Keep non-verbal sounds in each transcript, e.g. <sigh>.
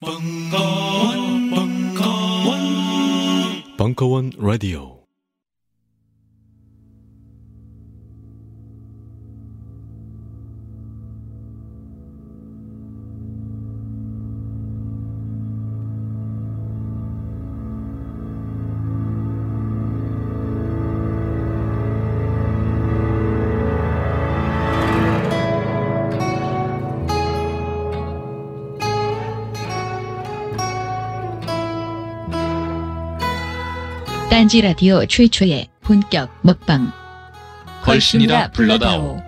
벙커원, 벙커원, 벙커원 라디오. 딴지 라디오 최초의 본격 먹방. 걸신이라 불러다오.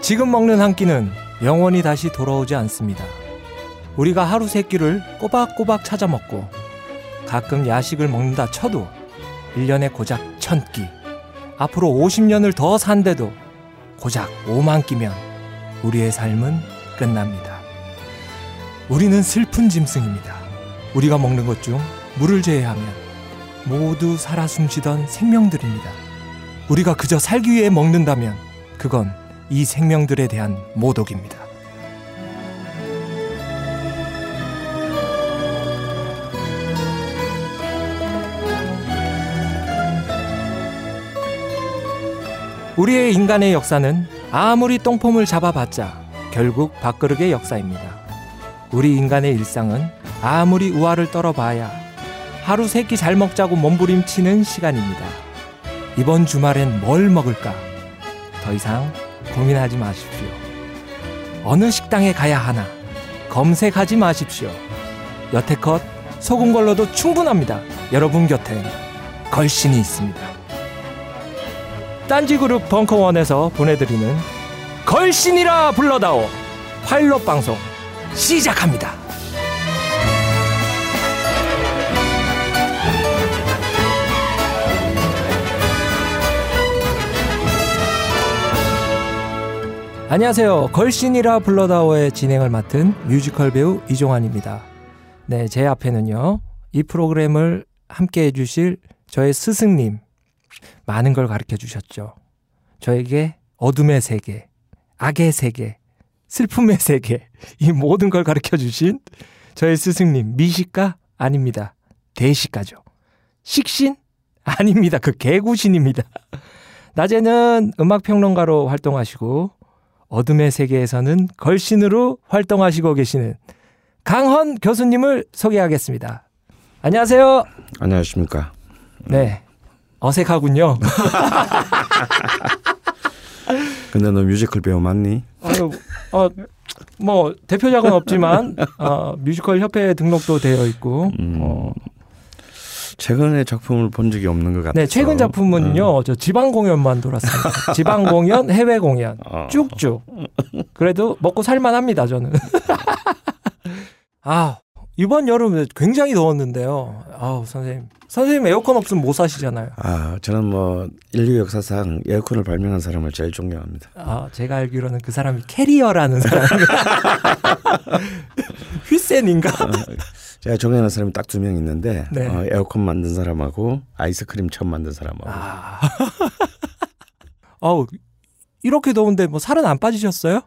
지금 먹는 한 끼는 영원히 다시 돌아오지 않습니다. 우리가 하루 세 끼를 꼬박꼬박 찾아 먹고 가끔 야식을 먹는다 쳐도 1년에 고작 천 끼. 앞으로 50년을 더 산데도 고작 5만 끼면 우리의 삶은 끝납니다. 우리는 슬픈 짐승입니다. 우리가 먹는 것 중 물을 제외하면 모두 살아 숨쉬던 생명들입니다. 우리가 그저 살기 위해 먹는다면 그건 이 생명들에 대한 모독입니다. 우리의 인간의 역사는 아무리 똥폼을 잡아봤자 결국 밥그릇의 역사입니다. 우리 인간의 일상은 아무리 우화를 떨어봐야 하루 세 끼 잘 먹자고 몸부림치는 시간입니다. 이번 주말엔 뭘 먹을까? 더 이상 고민하지 마십시오. 어느 식당에 가야 하나 검색하지 마십시오. 여태껏 속은 걸로도 충분합니다. 여러분 곁엔 걸신이 있습니다. 딴지그룹 벙커원에서 보내드리는 걸신이라 불러다오 파일럿 방송 시작합니다. 안녕하세요. 걸신이라 불러다오의 진행을 맡은 뮤지컬 배우 이종환입니다. 네, 제 앞에는요. 이 프로그램을 함께 해주실 저의 스승님, 많은 걸 가르쳐 주셨죠. 저에게 어둠의 세계, 악의 세계, 슬픔의 세계, 이 모든 걸 가르쳐 주신 저의 스승님, 미식가? 아닙니다. 대식가죠. 식신? 아닙니다. 그 개구신입니다. 낮에는 음악평론가로 활동하시고, 어둠의 세계에서는 걸신으로 활동하시고 계시는 강헌 교수님을 소개하겠습니다. 안녕하세요. 안녕하십니까. 네. 어색하군요. <laughs> 근데 너 뮤지컬 배우 맞니? 아유, 어, 뭐 대표작은 없지만 어, 뮤지컬 협회에 등록도 되어 있고. 음. 어, 최근에 작품을 본 적이 없는 것 같아서. 네, 최근 작품은요. 저 지방 공연만 돌았습니다. 지방 공연, 해외 공연 어. 쭉쭉. 그래도 먹고 살만합니다, 저는. <laughs> 아, 이번 여름에 굉장히 더웠는데요. 아우, 선생님. 선생님 에어컨 없으면 못 사시잖아요. 아, 저는 뭐 인류 역사상 에어컨을 발명한 사람을 제일 존경합니다. 아, 제가 알기로는 그 사람이 캐리어라는 사람. <laughs> 휘센인가? 제가 존경하는 사람이 딱 두 명 있는데 네. 어, 에어컨 만든 사람하고 아이스크림 처음 만든 사람하고. 아. <laughs> 아우, 이렇게 더운데 뭐 살은 안 빠지셨어요?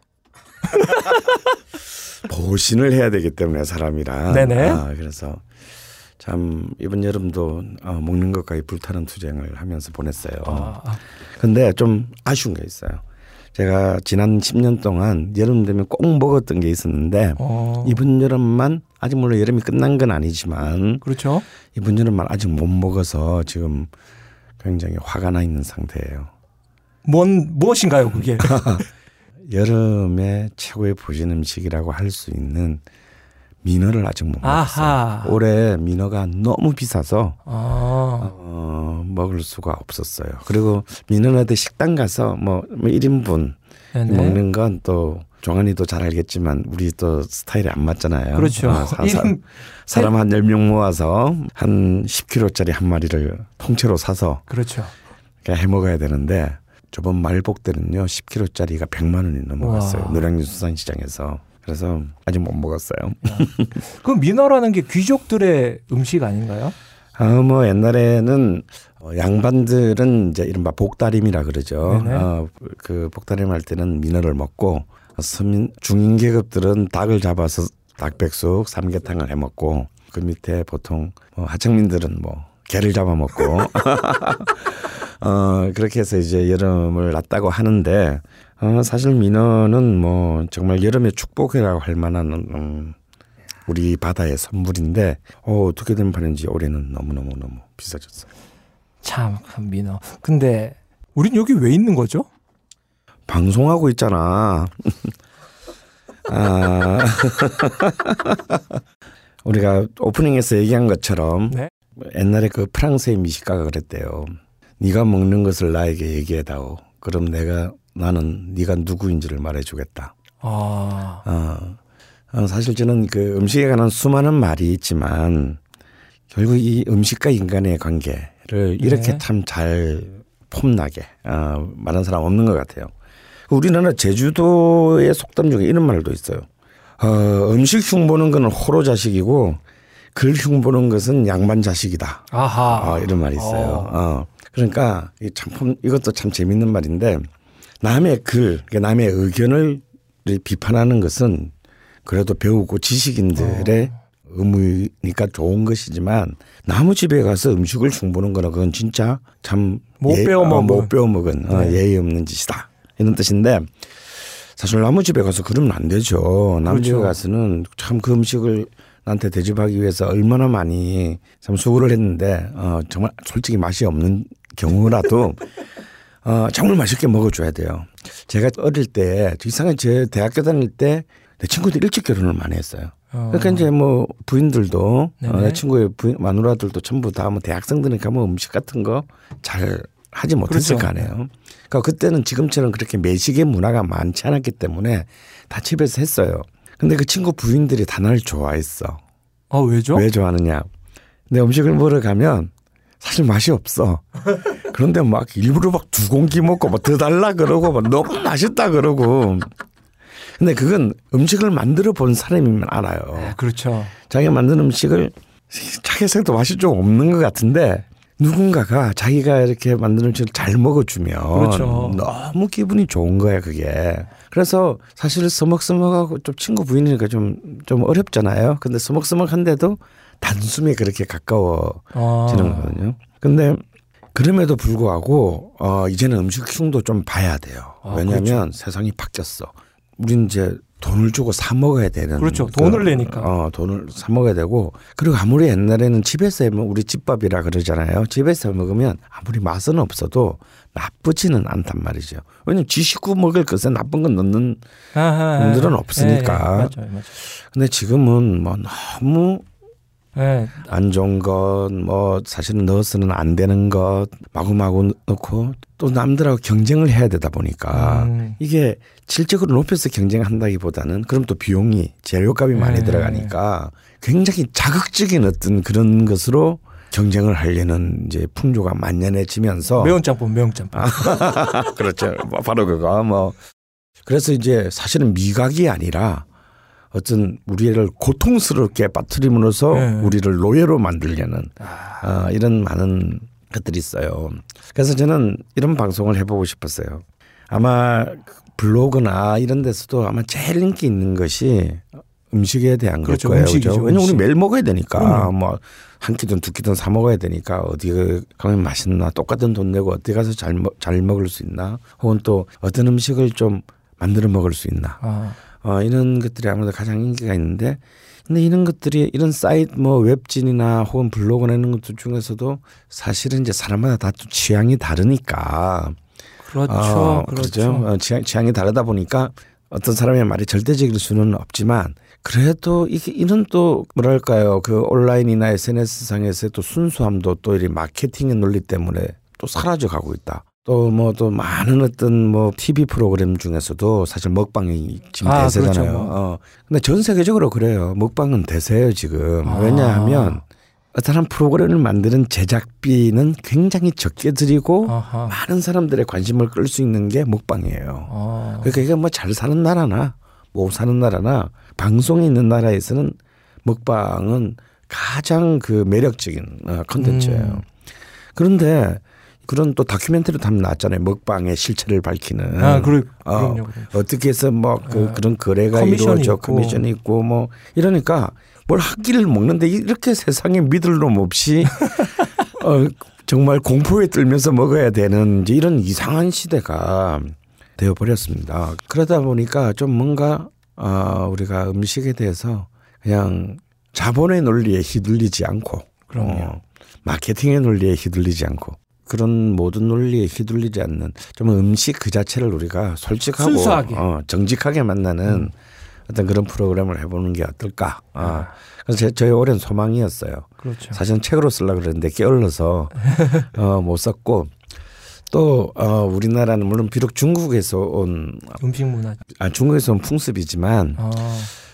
<laughs> 보신을 해야 되기 때문에 사람이라. 네네. 아, 그래서 참 이번 여름도 어, 먹는 것까지 불타는 투쟁을 하면서 보냈어요. 아, 근데 좀 아쉬운 게 있어요. 제가 지난 10년 동안 여름 되면 꼭 먹었던 게 있었는데 어, 이번 여름만 아직 물론 여름이 끝난 건 아니지만 그렇죠. 이번 여름만 아직 못 먹어서 지금 굉장히 화가 나 있는 상태예요. 뭔 무엇인가요, 그게? <laughs> 여름에 최고의 보신 음식이라고 할 수 있는 민어를 아직 못 먹었어요. 아하. 올해 민어가 너무 비싸서 아, 어, 먹을 수가 없었어요. 그리고 민어한테 식당 가서 뭐, 뭐 1인분 네네. 먹는 건 또 종환이도 잘 알겠지만 우리 또 스타일이 안 맞잖아요. 그렇죠. 아, 사, 사, 이름- 사람 한 10명 모아서 한 10kg짜리 한 마리를 통째로 사서 그렇죠. 해 먹어야 되는데 저번 말복 때는요 10kg짜리가 100만 원이 넘어갔어요. 와. 노량진 수산시장에서 그래서 아직 못 먹었어요. 그 민어라는 게 귀족들의 음식 아닌가요? 아, 뭐 옛날에는 어, 양반들은 이제 이른바 복다림이라 그러죠. 어, 그 복다림 할 때는 민어를 먹고 서민 중인 계급들은 닭을 잡아서 닭백숙, 삼계탕을 해 먹고 그 밑에 보통 뭐 하청민들은 뭐 개를 잡아 먹고 <laughs> 어 그렇게 해서 이제 여름을 났다고 하는데 어 사실 민어는 뭐 정말 여름의 축복이라고 할 만한 음, 우리 바다의 선물인데 어 어떻게 된 판인지 올해는 너무 너무 너무 비싸졌어요. 참그 민어. 근데 우린 여기 왜 있는 거죠? 방송하고 있잖아. <laughs> 아, 우리가 오프닝에서 얘기한 것처럼 네. 옛날에 그 프랑스의 미식가가 그랬대요. 네가 먹는 것을 나에게 얘기해다오. 그럼 내가 나는 네가 누구인지를 말해주겠다. 아, 어, 어, 사실 저는 그 음식에 관한 수많은 말이 있지만 결국 이 음식과 인간의 관계를 이렇게 네. 참잘 폼나게 어, 말하는 사람 없는 것 같아요. 우리나라 제주도의 속담 중에 이런 말도 있어요. 어, 음식 흉보는 것은 호로 자식이고 글 흉보는 것은 양반 자식이다. 아하. 어, 이런 말이 있어요. 어. 어. 그러니까 이 참, 이것도 참 재밌는 말인데 남의 글, 그러니까 남의 의견을 비판하는 것은 그래도 배우고 지식인들의 어. 의무니까 좋은 것이지만 나무 집에 가서 음식을 흉보는 거는 그건 진짜 참못 예- 배워 어, 먹은. 못 배워 먹은 어, 네. 예의 없는 짓이다 이런 뜻인데 사실 나무 집에 가서 그러면 안 되죠. 나무 집에 그렇죠. 가서는 참 그 음식을 나한테 대접하기 위해서 얼마나 많이 참 수고를 했는데 어, 정말 솔직히 맛이 없는 경우라도 <laughs> 어, 정말 맛있게 먹어줘야 돼요. 제가 어릴 때 이상하게 제 대학교 다닐 때 내 친구들 일찍 결혼을 많이 했어요. 어. 그러니까 이제 뭐 부인들도 어. 내 친구의 부인, 마누라들도 전부 다 뭐 대학생들이니까 뭐 음식 같은 거 잘 하지 못했을 그렇죠. 거 아니에요. 그러니까 그때는 지금처럼 그렇게 매식의 문화가 많지 않았기 때문에 다 집에서 했어요. 근데 그 친구 부인들이 다 날 좋아했어. 아 왜죠? 왜 좋아하느냐? 내 음식을 먹으러 가면 사실 맛이 없어. <laughs> 그런데 막 일부러 막 두 공기 먹고 막더 달라 그러고 막 너무 맛있다 그러고. 근데 그건 음식을 만들어 본 사람이면 알아요. 아, 그렇죠. 자기가 만든 음식을 자기 생각도 맛이 좀 없는 것 같은데 누군가가 자기가 이렇게 만든 음식을 잘 먹어주면 그렇죠. 너무 기분이 좋은 거야 그게. 그래서 사실 서먹서먹하고 좀 친구 부인이니까 좀 좀 어렵잖아요. 근데 서먹서먹한데도 단숨에 그렇게 가까워지는 아, 거거든요. 근데 그럼에도 불구하고 어 이제는 음식 흉도 좀 봐야 돼요. 아, 왜냐하면 세상이 바뀌었어. 우린 이제 돈을 주고 사 먹어야 되는 그렇죠. 돈을 내니까. 어 돈을 사 먹어야 되고 그리고 아무리 옛날에는 집에서 해먹 우리 집밥이라 그러잖아요. 집에서 해 먹으면 아무리 맛은 없어도 나쁘지는 않단 말이죠. 왜냐면 지 식구 먹을 것에 나쁜 건 넣는 아하, 분들은 예, 없으니까. 예, 맞아요, 맞아요. 근데 지금은 뭐 너무 예, 안 좋은 것, 뭐 사실은 넣어서는 안 되는 것 마구마구 넣고 또 남들하고 경쟁을 해야 되다 보니까 음. 이게 질적으로 높여서 경쟁한다기보다는 그럼 또 비용이 재료값이 많이 네. 들어가니까 굉장히 자극적인 어떤 그런 것으로 경쟁을 하려는 이제 풍조가 만연해지면서 매운 짬뽕, 매운 짬뽕. <laughs> 그렇죠. 뭐 바로 그거 뭐 그래서 이제 사실은 미각이 아니라 어떤 우리를 고통스럽게 빠뜨림으로써 네. 우리를 노예로 만들려는 어, 이런 많은 것들이 있어요. 그래서 저는 이런 방송을 해보고 싶었어요. 아마 블로그나 이런 데서도 아마 제일 인기 있는 것이 음식에 대한 걸 그렇죠. 거예요. 음식이죠, 그죠? 왜냐면 우리 음식. 매일 먹어야 되니까. 뭐 한 끼든 두 끼든 사 먹어야 되니까 어디 가면 맛있나 똑같은 돈 내고 어디 가서 잘, 먹, 잘 먹을 수 있나 혹은 또 어떤 음식을 좀 만들어 먹을 수 있나 아, 어, 이런 것들이 아무래도 가장 인기가 있는데 근데 이런 것들이 이런 사이트 뭐 웹진이나 혹은 블로그나 이런 것들 중에서도 사실은 이제 사람마다 다 또 취향이 다르니까 그렇죠, 어, 그렇죠. 어, 취향, 취향이 다르다 보니까 어떤 사람의 말이 절대적일 수는 없지만 그래도 이게 이런 또 뭐랄까요 그 온라인이나 SNS 상에서의 또 순수함도 또 이 마케팅의 논리 때문에 또 사라져 가고 있다. 또 뭐또 많은 어떤 뭐 TV 프로그램 중에서도 사실 먹방이 지금 아, 대세잖아요. 그렇죠, 뭐. 어. 근데 전 세계적으로 그래요. 먹방은 대세예요 지금. 아. 왜냐하면 어떤 한 프로그램을 만드는 제작비는 굉장히 적게 들이고 아하. 많은 사람들의 관심을 끌 수 있는 게 먹방이에요. 아, 그러니까 이게 뭐 잘 사는 나라나 못 사는 나라나 방송에 있는 나라에서는 먹방은 가장 그 매력적인 어, 컨텐츠예요. 음. 그런데 그런 또 다큐멘터리도 한번 나왔잖아요. 먹방의 실체를 밝히는. 아, 그래, 어, 그럼요. 어떻게 해서 뭐그 아, 그런 거래가 커미션이 이루어져 있고. 커미션이 있고 뭐 이러니까 뭘한 끼를 먹는데 이렇게 세상에 믿을 놈 없이 <laughs> 어, 정말 공포에 떨면서 먹어야 되는 이런 이상한 시대가 되어 버렸습니다. 그러다 보니까 좀 뭔가 어, 우리가 음식에 대해서 그냥 자본의 논리에 휘둘리지 않고. 어, 마케팅의 논리에 휘둘리지 않고 그런 모든 논리에 휘둘리지 않는 좀 음식 그 자체를 우리가 솔직하고 순수하게. 음. 어, 정직하게 만나는 어떤 그런 프로그램을 해보는 게 어떨까. 아. 그래서 제, 저희 오랜 소망이었어요. 그렇죠. 사실은 책으로 쓰려고 그랬는데 게을러서 <laughs> 어, 못 썼고 또 어, 우리나라는 물론 비록 중국에서 온 음식 문화. 아, 중국에서 온 풍습이지만 아,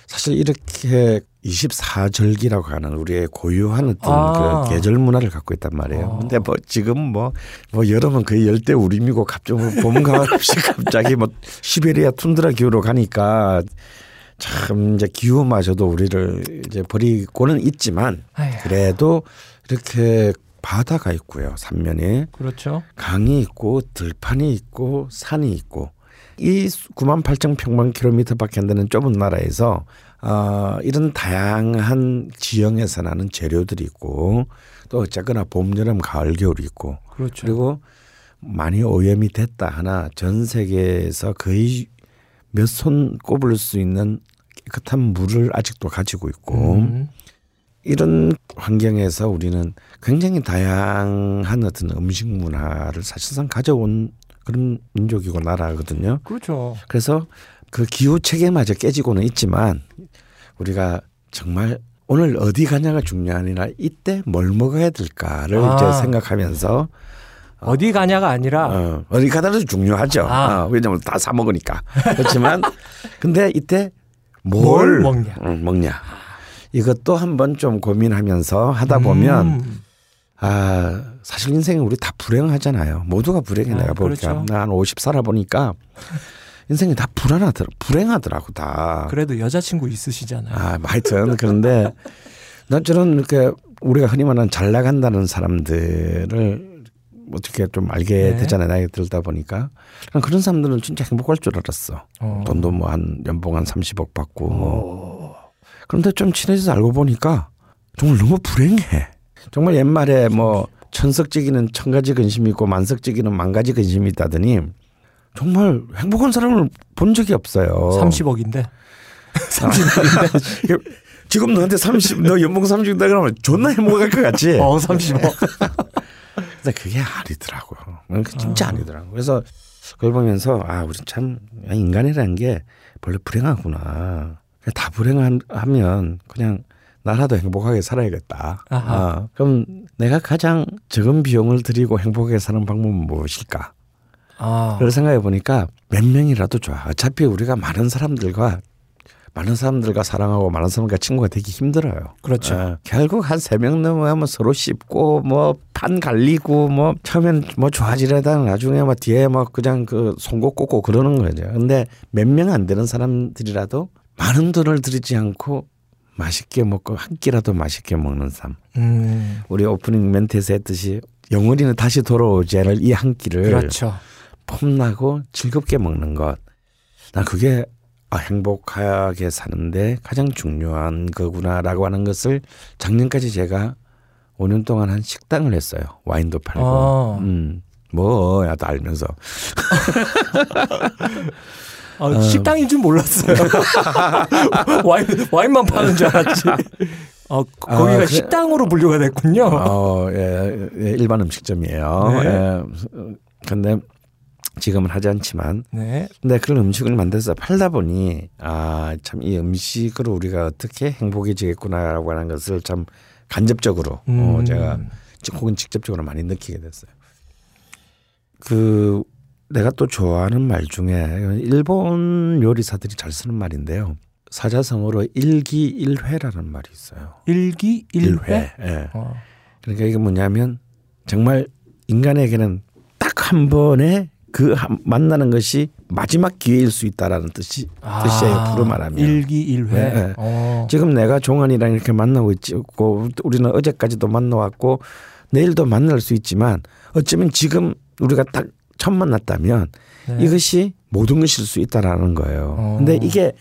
사실 이렇게 24절기라고 하는 우리의 고유한 어떤 아. 그 계절 문화를 갖고 있단 말이에요. 아. 근데 뭐 지금 뭐, 뭐 여름은 거의 열대 우림이고 갑자기 뭐 봄과 없이 <laughs> 갑자기 뭐 시베리아 툰드라 기후로 가니까 참 이제 기후 마저도 우리를 이제 버리고는 있지만 그래도 이렇게 바다가 있고요. 삼면에 그렇죠. 강이 있고 들판이 있고 산이 있고 이 9만 8천 평방 킬로미터밖에 안 되는 좁은 나라에서 어, 이런 다양한 지형에서 나는 재료들이 있고 또 어쨌거나 봄, 여름, 가을, 겨울이 있고 그렇죠. 그리고 많이 오염이 됐다 하나 전 세계에서 거의 몇 손 꼽을 수 있는 깨끗한 물을 아직도 가지고 있고 음, 이런 환경에서 우리는 굉장히 다양한 어떤 음식 문화를 사실상 가져온 그런 민족이고 나라거든요. 그렇죠. 그래서 그 기후 체계마저 깨지고는 있지만 우리가 정말 오늘 어디 가냐가 중요한 아니라 이때 뭘 먹어야 될까를 아. 이제 생각하면서 어디 가냐가 아니라 어, 어디 가더라도 중요하죠. 아. 어, 왜냐하면 다 사 먹으니까. 그렇지만 <laughs> 근데 이때 뭘 뭘, 먹냐. 응, 먹냐. 이것도 한번 좀 고민하면서 하다 보면 음, 아 사실 인생에 우리 다 불행하잖아요. 모두가 불행해 아, 내가 보니까 그렇죠. 난 50 살아보니까 인생이 다 불안하더라 불행하더라고 다. 그래도 여자친구 있으시잖아요. 아, 뭐 하여튼 그런데 난 저는 이렇게 우리가 흔히 말하는 잘 나간다는 사람들을 어떻게 좀 알게 네. 되잖아요. 나이 들다 보니까 난 그런 사람들은 진짜 행복할 줄 알았어. 어. 돈도 뭐 한 연봉 한 30억 받고 뭐. 그런데 좀 친해져서 알고 보니까 정말 너무 불행해. 정말 옛말에 뭐 천석지기는 천 가지 근심이 있고 만석지기는 만 가지 근심이 있다더니 정말 행복한 사람을 본 적이 없어요. 30억인데. <laughs> <laughs> 지금 너한테 30, 너 연봉 30다 그러면 존나 행복할 것 같지? 어, 30억. <laughs> 근데 그게 아니더라고요. 진짜 아니더라고. 그래서 그걸 보면서 아, 우리 참 인간이라는 게 원래 불행하구나. 다 불행하면 그냥 나라도 행복하게 살아야겠다. 아하. 아, 그럼 내가 가장 적은 비용을 들이고 행복하게 사는 방법은 무엇일까? 아, 그걸 생각해 보니까 몇 명이라도 좋아. 어차피 우리가 많은 사람들과 많은 사람들과 사랑하고 많은 사람과 친구가 되기 힘들어요. 그렇죠. 어, 결국 한 세 명 넘어가면 서로 씹고 뭐 판 갈리고 뭐 처음엔 뭐 좋아지려다가 나중에 막 뒤에 막 그냥 그 송곳 꽂고 그러는 거죠. 근데 몇 명 안 되는 사람들이라도 많은 돈을 들이지 않고 맛있게 먹고 한 끼라도 맛있게 먹는 삶. 음, 우리 오프닝 멘트에서 했듯이 영원히는 다시 돌아오지 않을 이 한 끼를 그렇죠. 폼나고 즐겁게 먹는 것. 난 그게 아, 행복하게 사는데 가장 중요한 거구나라고 하는 것을 작년까지 제가 5년 동안 한 식당을 했어요. 와인도 팔고. 아. 음. 뭐, 야도 알면서. <laughs> 아, 식당인 줄 몰랐어요. <laughs> 와인, 와인만 파는 줄 알았지. 어, 거- 거기가 아, 그래. 식당으로 분류가 됐군요. 어, 예, 예, 일반 음식점이에요. 네. 예. 근데 지금은 하지 않지만 네. 근데 그런 음식을 만들어서 팔다 보니 아 참 이 음식으로 우리가 어떻게 행복해지겠구나라고 하는 것을 참 간접적으로 어, 음. 제가 직- 혹은 직접적으로 많이 느끼게 됐어요. 그 내가 또 좋아하는 말 중에 일본 요리사들이 잘 쓰는 말인데요. 사자성어로 일기일회라는 말이 있어요. 일기 일회. 예. 어. 그러니까 이게 뭐냐면 정말 인간에게는 딱 한 번에 그 한- 만나는 것이 마지막 기회일 수 있다라는 뜻이 뜻이에요. 부로 말하면. 아, 일기일회. 네, 네. 어. 지금 내가 종환이랑 이렇게 만나고 있고 우리는 어제까지도 만나왔고 내일도 만날 수 있지만 어쩌면 지금 우리가 딱 처음 만났다면 네. 이것이 모든 것일 수 있다라는 거예요. 어. 근데 이게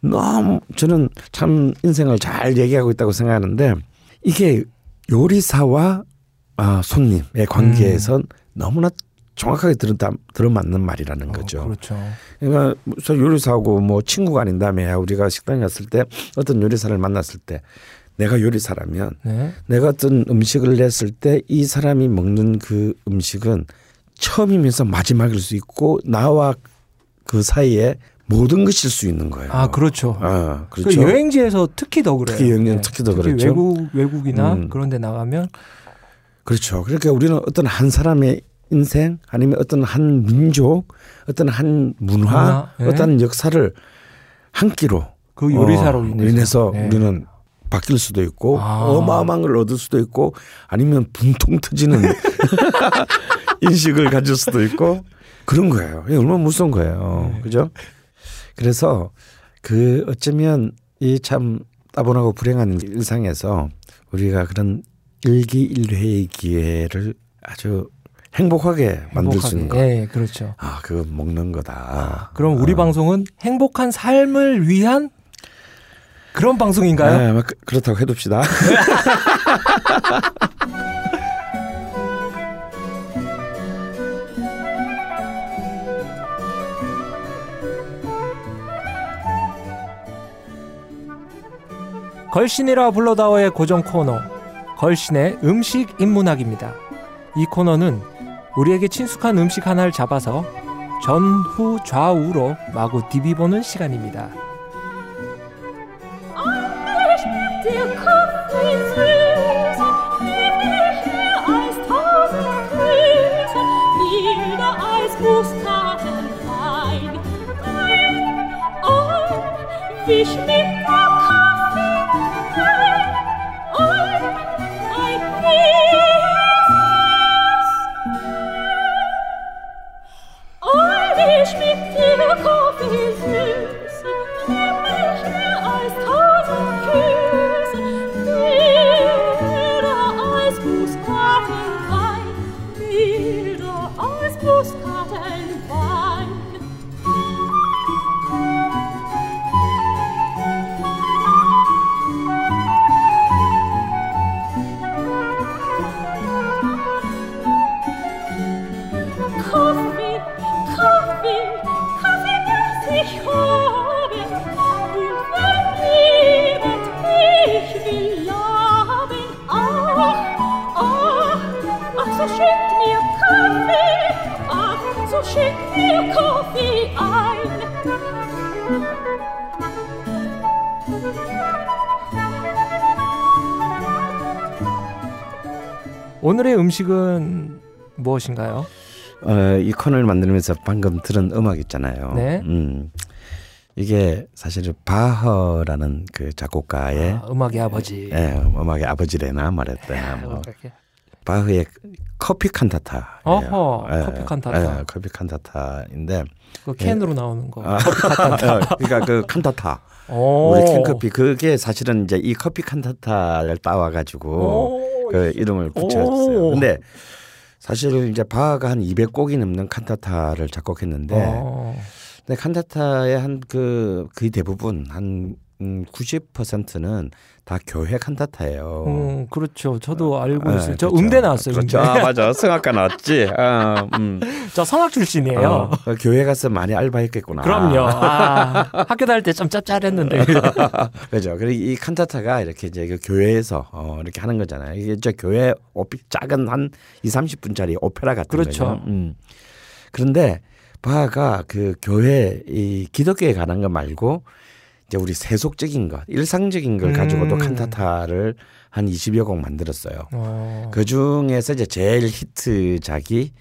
너무 저는 참 인생을 잘 얘기하고 있다고 생각하는데 이게 요리사와 아, 손님의 관계에선 너무나 정확하게 들어 들어맞는 말이라는 거죠. 어, 그렇죠. 그러니까 저 요리사하고 뭐 친구가 아닌 다음에 우리가 식당에 갔을 때 어떤 요리사를 만났을 때 내가 요리사라면 네. 내가 어떤 음식을 냈을 때 이 사람이 먹는 그 음식은 처음이면서 마지막일 수 있고 나와 그 사이에 모든 것일 수 있는 거예요. 아 그렇죠. 아, 그 그렇죠. 여행지에서 특히 더 그래요. 특히 여행지는 특히 더 그렇죠. 외국 외국이나 음. 그런 데 나가면 그렇죠. 그러니까 우리는 어떤 한 사람의 인생 아니면 어떤 한 민족, 어떤 한 문화, 문화, 예. 어떤 역사를 한 끼로 그 요리사로 어, 인해서, 네. 우리는 바뀔 수도 있고 아. 어마어마한 걸 얻을 수도 있고 아니면 분통 터지는 <laughs> 인식을 가질 수도 있고 그런 거예요. 이게 얼마나 무서운 거예요. 네. 그죠? 그래서 그 어쩌면 이 참 따분하고 불행한 일상에서 우리가 그런 일기일회의 기회를 아주 행복하게 만들 수 있는 거. 행복하게. 예, 그렇죠. 아, 그거 먹는 거다. 그럼 우리 아. 방송은 행복한 삶을 위한 그런 방송인가요? 네, 뭐 그- 그렇다고 해둡시다. <laughs> 걸신이라 불러다오의 고정 코너 걸신의 음식 인문학입니다. 이 코너는 우리에게 친숙한 음식 하나를 잡아서 전후 좌우로 마구 디비보는 시간입니다. wish me 오늘의 음식은 무엇인가요? 어, 이 코너를 만들면서 방금 들은 음악 있잖아요. 네. 음, 이게 사실은 바허라는 그 작곡가의 아, 음악의 아버지. 예, 음악의 아버지래나 말했대나 뭐 이렇게. 바흐의 커피 칸타타. 어허, 커피 칸타타. 예, 커피 칸타타인데 그 캔으로 나오는 거. 아, <laughs> 그러니까 그 칸타타. 오. 우리 캔커피 그게 사실은 이제 이 커피 칸타타를 따와 가지고 오. 그 이름을 붙였어요. 오. 근데 사실 이제 바하가 한 200곡이 넘는 칸타타를 작곡했는데 어. 근데 칸타타의 한 그 거의 대부분 한 음, 90%는 다 교회 칸타타예요. 음, 그렇죠. 저도 알고 예, 있어요. 저 그렇죠. 음대 나왔어요. 그렇죠. 음대. 아, 맞아. 성악가 나왔지. 아, 음. <laughs> 저 성악 출신이에요. 어, 교회 가서 많이 알바했겠구나. 그럼요. <laughs> 아, 학교 다닐 때 좀 짭짤했는데. <laughs> 그죠. 그리고 이 칸타타가 이렇게 이제 그 교회에서 어, 이렇게 하는 거잖아요. 이게 저 교회 오피, 작은 한 2, 30분짜리 오페라 같은 그렇죠. 거죠. 음. 그런데 바하가 그 교회 이 기독교에 관한 거 말고 이제 우리 세속적인 것, 일상적인 걸 가지고도 음. 칸타타를 한 20여 곡 만들었어요. 어. 그 중에서 이제 제일 히트작이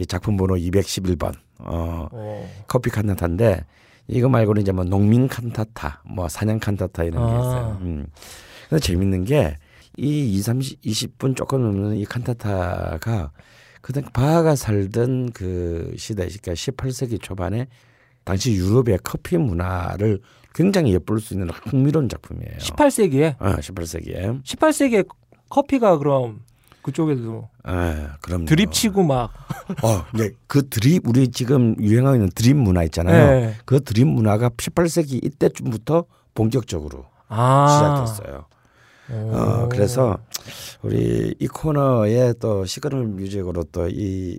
이 작품 번호 211번 어, 어. 커피 칸타타인데 이거 말고는 이제 뭐 농민 칸타타, 뭐 사냥 칸타타 이런 게 아. 있어요. 음. 근데 재밌는 게 이 2, 30, 20분 조금 넘는 이 칸타타가 그당 바하가 살던 그 시대, 그러니까 18세기 초반에 당시 유럽의 커피 문화를 굉장히 엿볼 수 있는 흥미로운 작품이에요. 18세기에 어, 18세기에. 18세기에 커피가 그럼 그쪽에도 예, 그럼 드립 치고 막 <laughs> 어, 네, 그 드립 우리 지금 유행하고 있는 드립 문화 있잖아요. 네. 그 드립 문화가 18세기 이때쯤부터 본격적으로 아. 시작됐어요. 오. 어, 그래서 우리 이 코너에 또 시그널 뮤직으로 또 이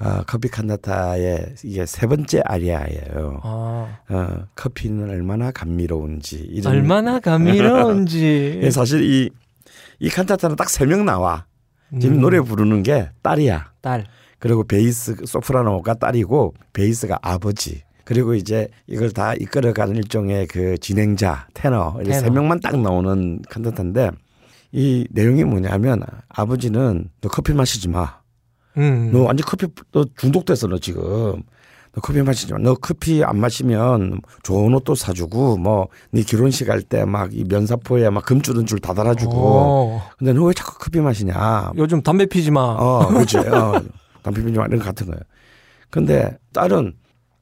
어, 커피 칸타타의 이게 세 번째 아리아예요. 아, 어, 커피는 얼마나 감미로운지 이런 얼마나 감미로운지. <laughs> 예, 사실 이, 이 칸타타는 딱 세 명 나와. 지금 음, 노래 부르는 게 딸이야. 딸. 그리고 베이스 소프라노가 딸이고 베이스가 아버지. 그리고 이제 이걸 다 이끌어가는 일종의 그 진행자 테너 테너. 세 명만 딱 나오는 칸타타인데 이 내용이 뭐냐면 아버지는 너 커피 마시지 마. 음. 너 완전 커피 너 중독됐어 너 지금. 너 커피 마시지 마. 너 커피 안 마시면 좋은 옷도 사주고 뭐 네 결혼식 할 때 막 이 면사포에 막 금주는 줄다 달아주고. 어, 근데 너 왜 자꾸 커피 마시냐? 요즘 담배 피지 마. 어, 그렇지. 어, <laughs> 담배 피지 마 이런 거 같은 거예요. 근데 딸은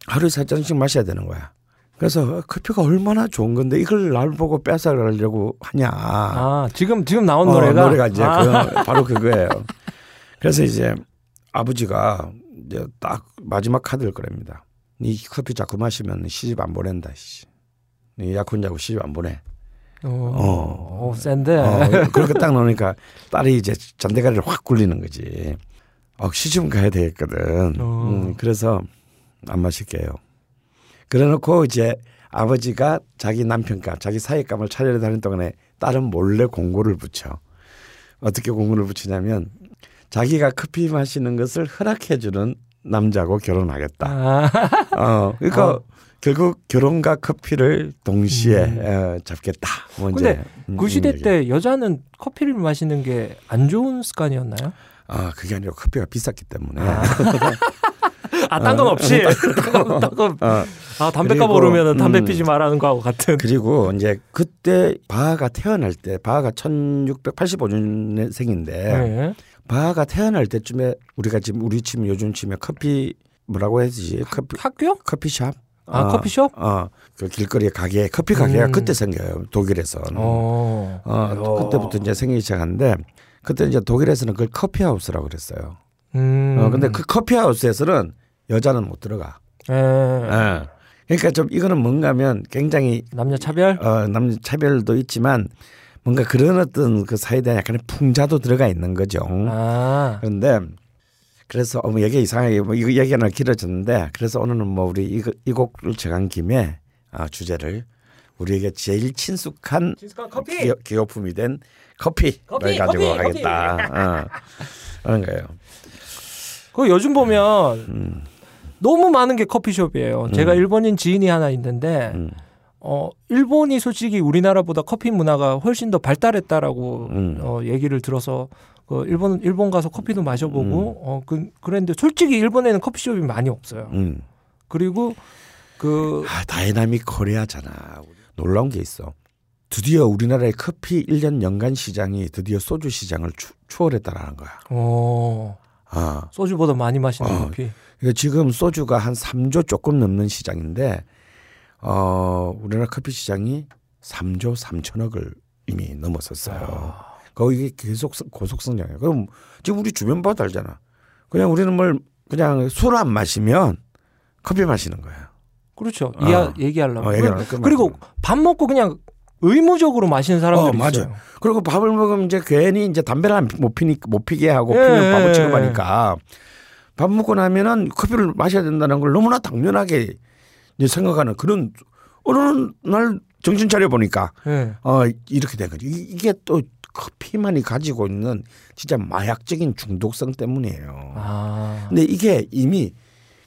하루에 세 잔씩 마셔야 되는 거야. 그래서 커피가 얼마나 좋은 건데 이걸 날 보고 뺏어가려고 하냐. 아, 지금 지금 나온 어, 노래가 노래가 이제 아, 그, 바로 그거예요. 그래서 이제 아버지가 이제 딱 마지막 카드를 꺼냅니다. 네 커피 자꾸 마시면 시집 안 보낸다. 씨. 네 약혼자고 시집 안 보내. 어, 어. 어, 센데. 어, 그렇게 딱 놓으니까 딸이 이제 잔대가리를 확 굴리는 거지. 어, 시집 가야 되겠거든. 어. 음, 그래서 안 마실게요. 그래놓고 이제 아버지가 자기 남편감, 자기 사익감을 차려야 다니는 동안에 딸은 몰래 공고를 붙여. 어떻게 공고를 붙이냐면 자기가 커피 마시는 것을 허락해주는 남자고 결혼하겠다. 아, 어, 그러니까 어. 결국 결혼과 커피를 동시에 음. 어, 잡겠다. 음, 그 시대. 때 여자는 커피를 마시는 게 안 좋은 습관이었나요? 아 그게 아니라 커피가 비쌌기 때문에 아, <laughs> 딴건 없이. 딴 건, 어, 아, 담배값 오르면 담배 음. 피지 말라는 거하고 같은. 그리고 이제 그때 바하가 태어날 때 바하가 1685년생인데 네. 바하가 태어날 때쯤에 우리가 지금 우리 지금 요즘 치면 커피 뭐라고 해야지 커피 학교? 커피숍 아, 어, 커피숍? 어, 그 길거리에 가게 커피 가게가 음. 그때 생겨요 독일에서 어. 어, 그때부터 이제 생기기 시작하는데 그때 이제 독일에서는 그걸 커피하우스라고 그랬어요. 음. 어, 근데 그 커피하우스에서는 여자는 못 들어가. 예. 예. 그러니까 좀 이거는 뭔가면 굉장히 남녀 차별? 어, 남 차별도 있지만 뭔가 그런 어떤 그 사이에 대한 약간의 풍자도 들어가 있는 거죠. 아. 그런데 그래서 어머 얘기 이상하게 뭐 이거 얘기가 나 길어졌는데 그래서 오늘은 뭐 우리 이거 이 곡을 정한 김에 아, 주제를 우리에게 제일 친숙한 커피. 기호, 기호 품이 된 커피를 커피, 가지고 커피, 하겠다. 어. 그런 거예요. 그 요즘 보면 음, 너무 많은 게 커피숍이에요. 제가 음. 일본인 지인이 하나 있는데 음, 어 일본이 솔직히 우리나라보다 커피 문화가 훨씬 더 발달했다라고 음. 어 얘기를 들어서 그 일본 일본 가서 커피도 마셔보고 음. 어 그 그랬는데 솔직히 일본에는 커피숍이 많이 없어요. 음. 그리고 그 아, dynamic Korea잖아. 놀라운 게 있어. 드디어 우리나라의 커피 1년 연간 시장이 드디어 소주 시장을 추, 추월했다라는 거야. 어, 아, 소주보다 많이 마시는 어. 커피. 그러니까 지금 소주가 한 3조 조금 넘는 시장인데 어, 우리나라 커피 시장이 3조 3천억을 이미 넘었었어요. 거기 계속 성- 고속 성장이에요. 그럼 지금 우리 주변 봐도 알잖아. 그냥 우리는 뭘 그냥 술 안 마시면 커피 마시는 거야. 그렇죠. 어. 이야, 얘기하려면. 어, 얘기하려면 그 그리고. 밥 먹고 그냥 의무적으로 마시는 사람들이 어, 맞아요. 있어요. 그리고 밥을 먹으면 이제 괜히 이제 담배를 못 피니 못 피게 하고 예, 피면 예, 바보 예. 취급하니까 밥 먹고 나면은 커피를 마셔야 된다는 걸 너무나 당연하게 생각하는 그런 어느 날 정신 차려 보니까 예. 어 이렇게 된. 이- 이게 또 커피만이 가지고 있는 진짜 마약적인 중독성 때문이에요. 아. 근데 이게 이미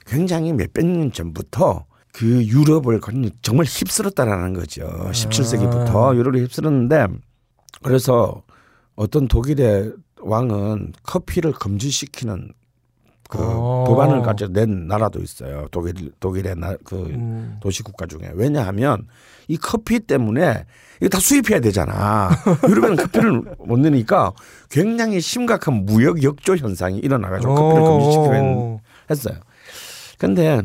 굉장히 몇백 년 전부터 그 유럽을 건- 정말 휩쓸었다라는 거죠. 17세기부터 유럽을 휩쓸었는데 그래서 어떤 독일의 왕은 커피를 금지시키는 그 어. 법안을 가져 낸 나라도 있어요. 독일 독일의 나, 그 음. 도시 국가 중에 왜냐하면 이 커피 때문에 이거 다 수입해야 되잖아. <laughs> 유럽에는 커피를 못 내니까 굉장히 심각한 무역 역조 현상이 일어나가지고 커피를 어. 했어요. 근데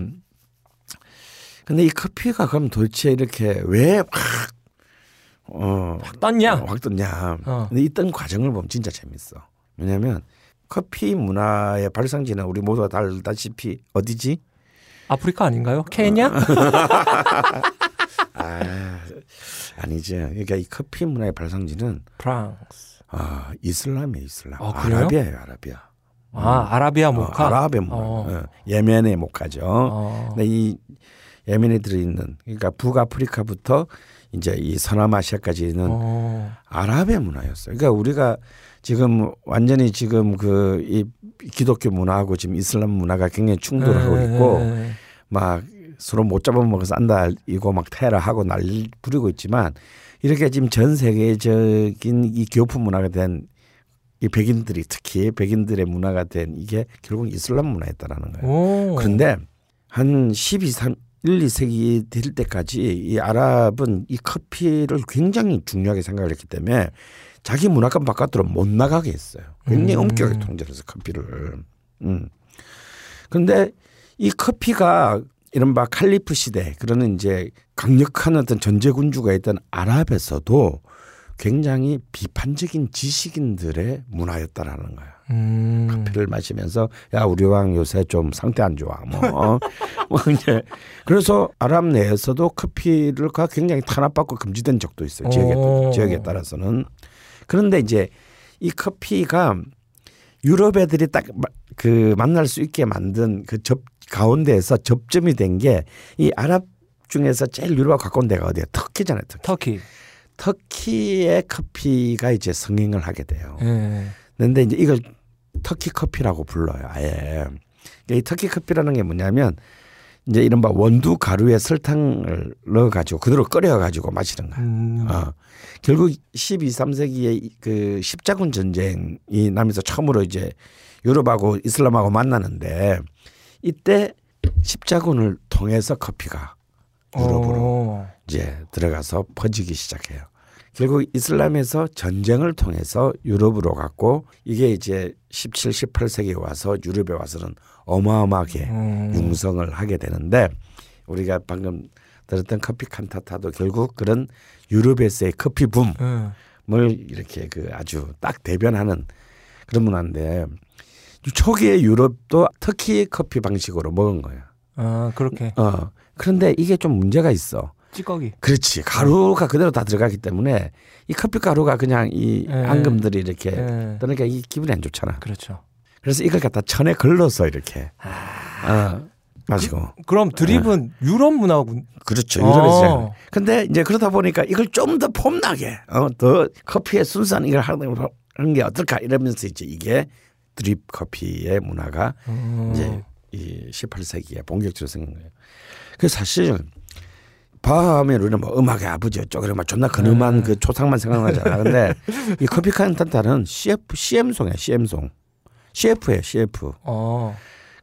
근데 이 커피가 그럼 도대체 이렇게 왜확 어, 떴냐? 어, 확 떴냐. 어. 근데 이 뜬 과정을 보면 진짜 재밌어. 왜냐하면 커피 문화의 발상지는 우리 모두가 다 알다시피 어디지? 아프리카 아닌가요? 케냐? 아 아니지. 그러니까 이 커피 문화의 발상지는 프랑스. 아 이슬람이에요, 이슬람. 아? 아라비아예요, 아라비아. 아 아라비아 어, 모카. 아라비아 문화. 어. 어, 예멘의 모카죠. 어. 근데 이 예멘에 들어 있는 그러니까 북아프리카부터 이제 이 서남아시아까지는 어. 아랍의 문화였어요. 그러니까 우리가 지금 완전히 지금 그 이 기독교 문화하고 지금 이슬람 문화가 굉장히 충돌하고 네, 있고 네, 네. 막 서로 못 잡아먹어서 안달이고 막 테러하고 난리 부리고 있지만 이렇게 지금 전 세계적인 이 교포 문화가 된 이 백인들이 특히 백인들의 문화가 된 이게 결국 이슬람 문화였다라는 거예요. 오. 그런데 한 12, 3, 1, 2세기 될 때까지 이 아랍은 이 커피를 굉장히 중요하게 생각을 했기 때문에 자기 문화권 바깥으로 못 나가게 했어요. 굉장히 음. 엄격하게 통제를 해서 커피를. 음. 근데 이 커피가 이른바 칼리프 시대 그러는 이제 강력한 어떤 전제군주가 있던 아랍에서도 굉장히 비판적인 지식인들의 문화였다라는 거야. 음. 커피를 마시면서 야 우리 왕 요새 좀 상태 안 좋아 뭐, 어? <laughs> 뭐 이제 그래서 아랍 내에서도 커피를가 굉장히 탄압받고 금지된 적도 있어요 지역에 오. 지역에 따라서는 그런데 이제 이 커피가 유럽 애들이 딱 그 만날 수 있게 만든 그 접 가운데에서 접점이 된 게 이 아랍 중에서 제일 유럽과 가까운 데가 어디야 터키잖아요 터키 터키. 터키 의 커피가 이제 성행을 하게 돼요. 예. 근데 이제 이걸 터키 커피라고 불러요. 아예. 이 터키 커피라는 게 뭐냐면 이제 이른바 원두 가루에 설탕을 넣어 가지고 그대로 끓여 가지고 마시는 거야. 음. 어. 결국 12, 3세기에 그 십자군 전쟁이 나면서 처음으로 이제 유럽하고 이슬람하고 만나는데 이때 십자군을 통해서 커피가 유럽으로 오. 이제 들어가서 퍼지기 시작해요. 결국 이슬람에서 전쟁을 통해서 유럽으로 갔고 이게 이제 17, 18세기에 와서 유럽에 와서는 어마어마하게 음. 융성을 하게 되는데 우리가 방금 들었던 커피 칸타타도 결국 그런 유럽에서의 커피 붐을 예. 이렇게 그 아주 딱 대변하는 그런 문화인데 초기에 유럽도 터키 커피 방식으로 먹은 거예요. 아 그렇게 어. 그런데 이게 좀 문제가 있어. 찌꺼기. 그렇지. 가루가 그대로 다 들어가기 때문에 이 커피 가루가 그냥 이 예. 앙금들이 이렇게 예. 떠니까 이 기분이 안 좋잖아. 그렇죠. 그래서 이걸 갖다 천에 걸러서 이렇게 어, 마시고. 그 럼 드립은 유럽 문화군. 그렇죠. 유럽에서. 어. 근데 이제 그러다 보니까 이걸 좀 더 폼나게 어, 더 커피의 순수한 이걸 하는 게 어떨까 이러면서 이제 이게 드립 커피의 문화가 음. 이제 이 18세기에 본격적으로 생긴 거예요. 그 사실 바하면 우리는 뭐 음악의 아버지 어쩌고 그러면 존나 근엄한 네. 그 초상만 생각나잖아. 근데 이 커피 칸탄타는 CF CM송이야 CM송. CF예요 CF. 어.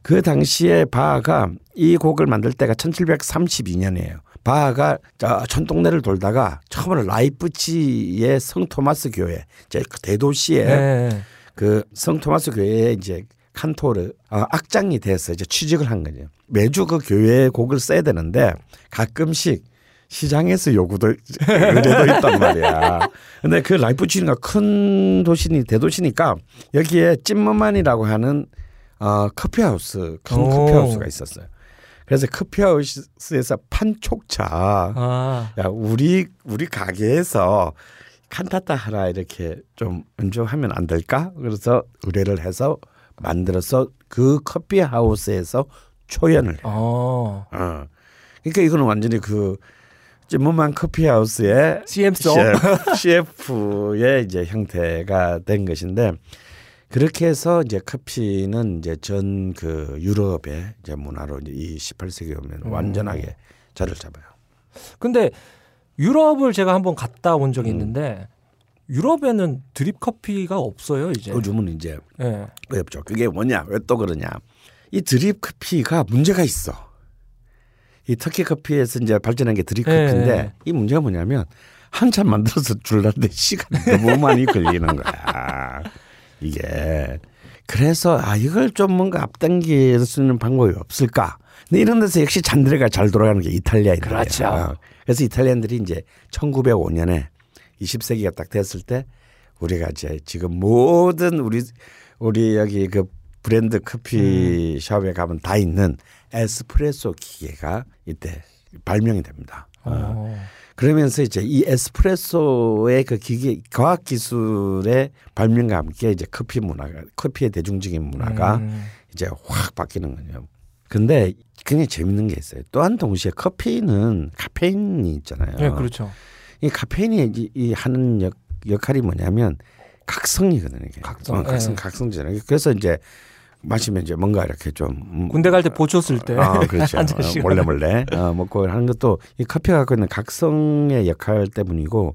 그 당시에 바하가 이 곡을 만들 때가 1732년이에요. 바하가 저 천동네를 돌다가 처음으로 라이프치히의 성 토마스 교회, 이제 그 대도시에 예. 그 성 토마스 교회에 이제 칸토르 어, 악장이 돼서 이제 취직을 한 거죠. 매주 그 교회에 곡을 써야 되는데 가끔씩 시장에서 요구도 의뢰도 있단 말이야. 근데 그 라이프치히가 큰 도시니 대도시니까 여기에 찜머만이라고 하는 어, 커피하우스 큰 오. 커피하우스가 있었어요. 그래서 커피하우스에서 판촉차 아. 야 우리 우리 가게에서 칸타타 하나 이렇게 좀 연주하면 안 될까? 그래서 의뢰를 해서 만들어서 그 커피 하우스에서 초연을 해. 어. 어. 그러니까 이거는 완전히 그 찜무만 커피 하우스의 CM송. CF의 이제 형태가 된 것인데 그렇게 해서 이제 커피는 이제 전 그 유럽의 이제 문화로 이제 이 18세기 오면 음. 완전하게 자리를 잡아요. 근데 유럽을 제가 한번 갔다 온 음. 적이 있는데 유럽에는 드립 커피가 없어요 이제. 요즘은 이제 예. 어렵죠. 그게 뭐냐? 왜 또 그러냐? 이 드립 커피가 문제가 있어. 이 터키 커피에서 이제 발전한 게 드립 네. 커피인데 이 문제가 뭐냐면 한잔 만들어서 줄라는데 <laughs> 시간이 너무 많이 걸리는 거야. 이게 그래서 아 이걸 좀 뭔가 앞당길 수 있는 방법이 없을까? 근데 이런 데서 역시 잔드레가 잘 돌아가는 게 이탈리아인들이에요. 그렇죠. 그래서 이탈리아인들이 이제 1905년에 20세기가 딱 됐을 때 우리가 이제 지금 모든 우리 우리 여기 그 브랜드 커피 숍에 가면 다 있는 에스프레소 기계가 이때 발명이 됩니다. 어. 그러면서 이제 이 에스프레소의 그 기계 과학 기술의 발명과 함께 이제 커피 문화가 커피의 대중적인 문화가 음. 이제 확 바뀌는 거죠. 근데 굉장히 재밌는 게 있어요. 또한 동시에 커피는 카페인이 있잖아요. 네, 그렇죠. 이 카페인이 이, 이 하는 역, 역할이 뭐냐면 각성이거든요. 이게. 각성, 어, 각성, 예. 각성제잖아요. 그래서 이제 마시면 이제 뭔가 이렇게 좀 음, 군대 갈때쓸 때. 아, <laughs> 그렇죠. 몰래 몰래 어, 먹고 하는 것도 이 커피가 갖고 있는 각성의 역할 때문이고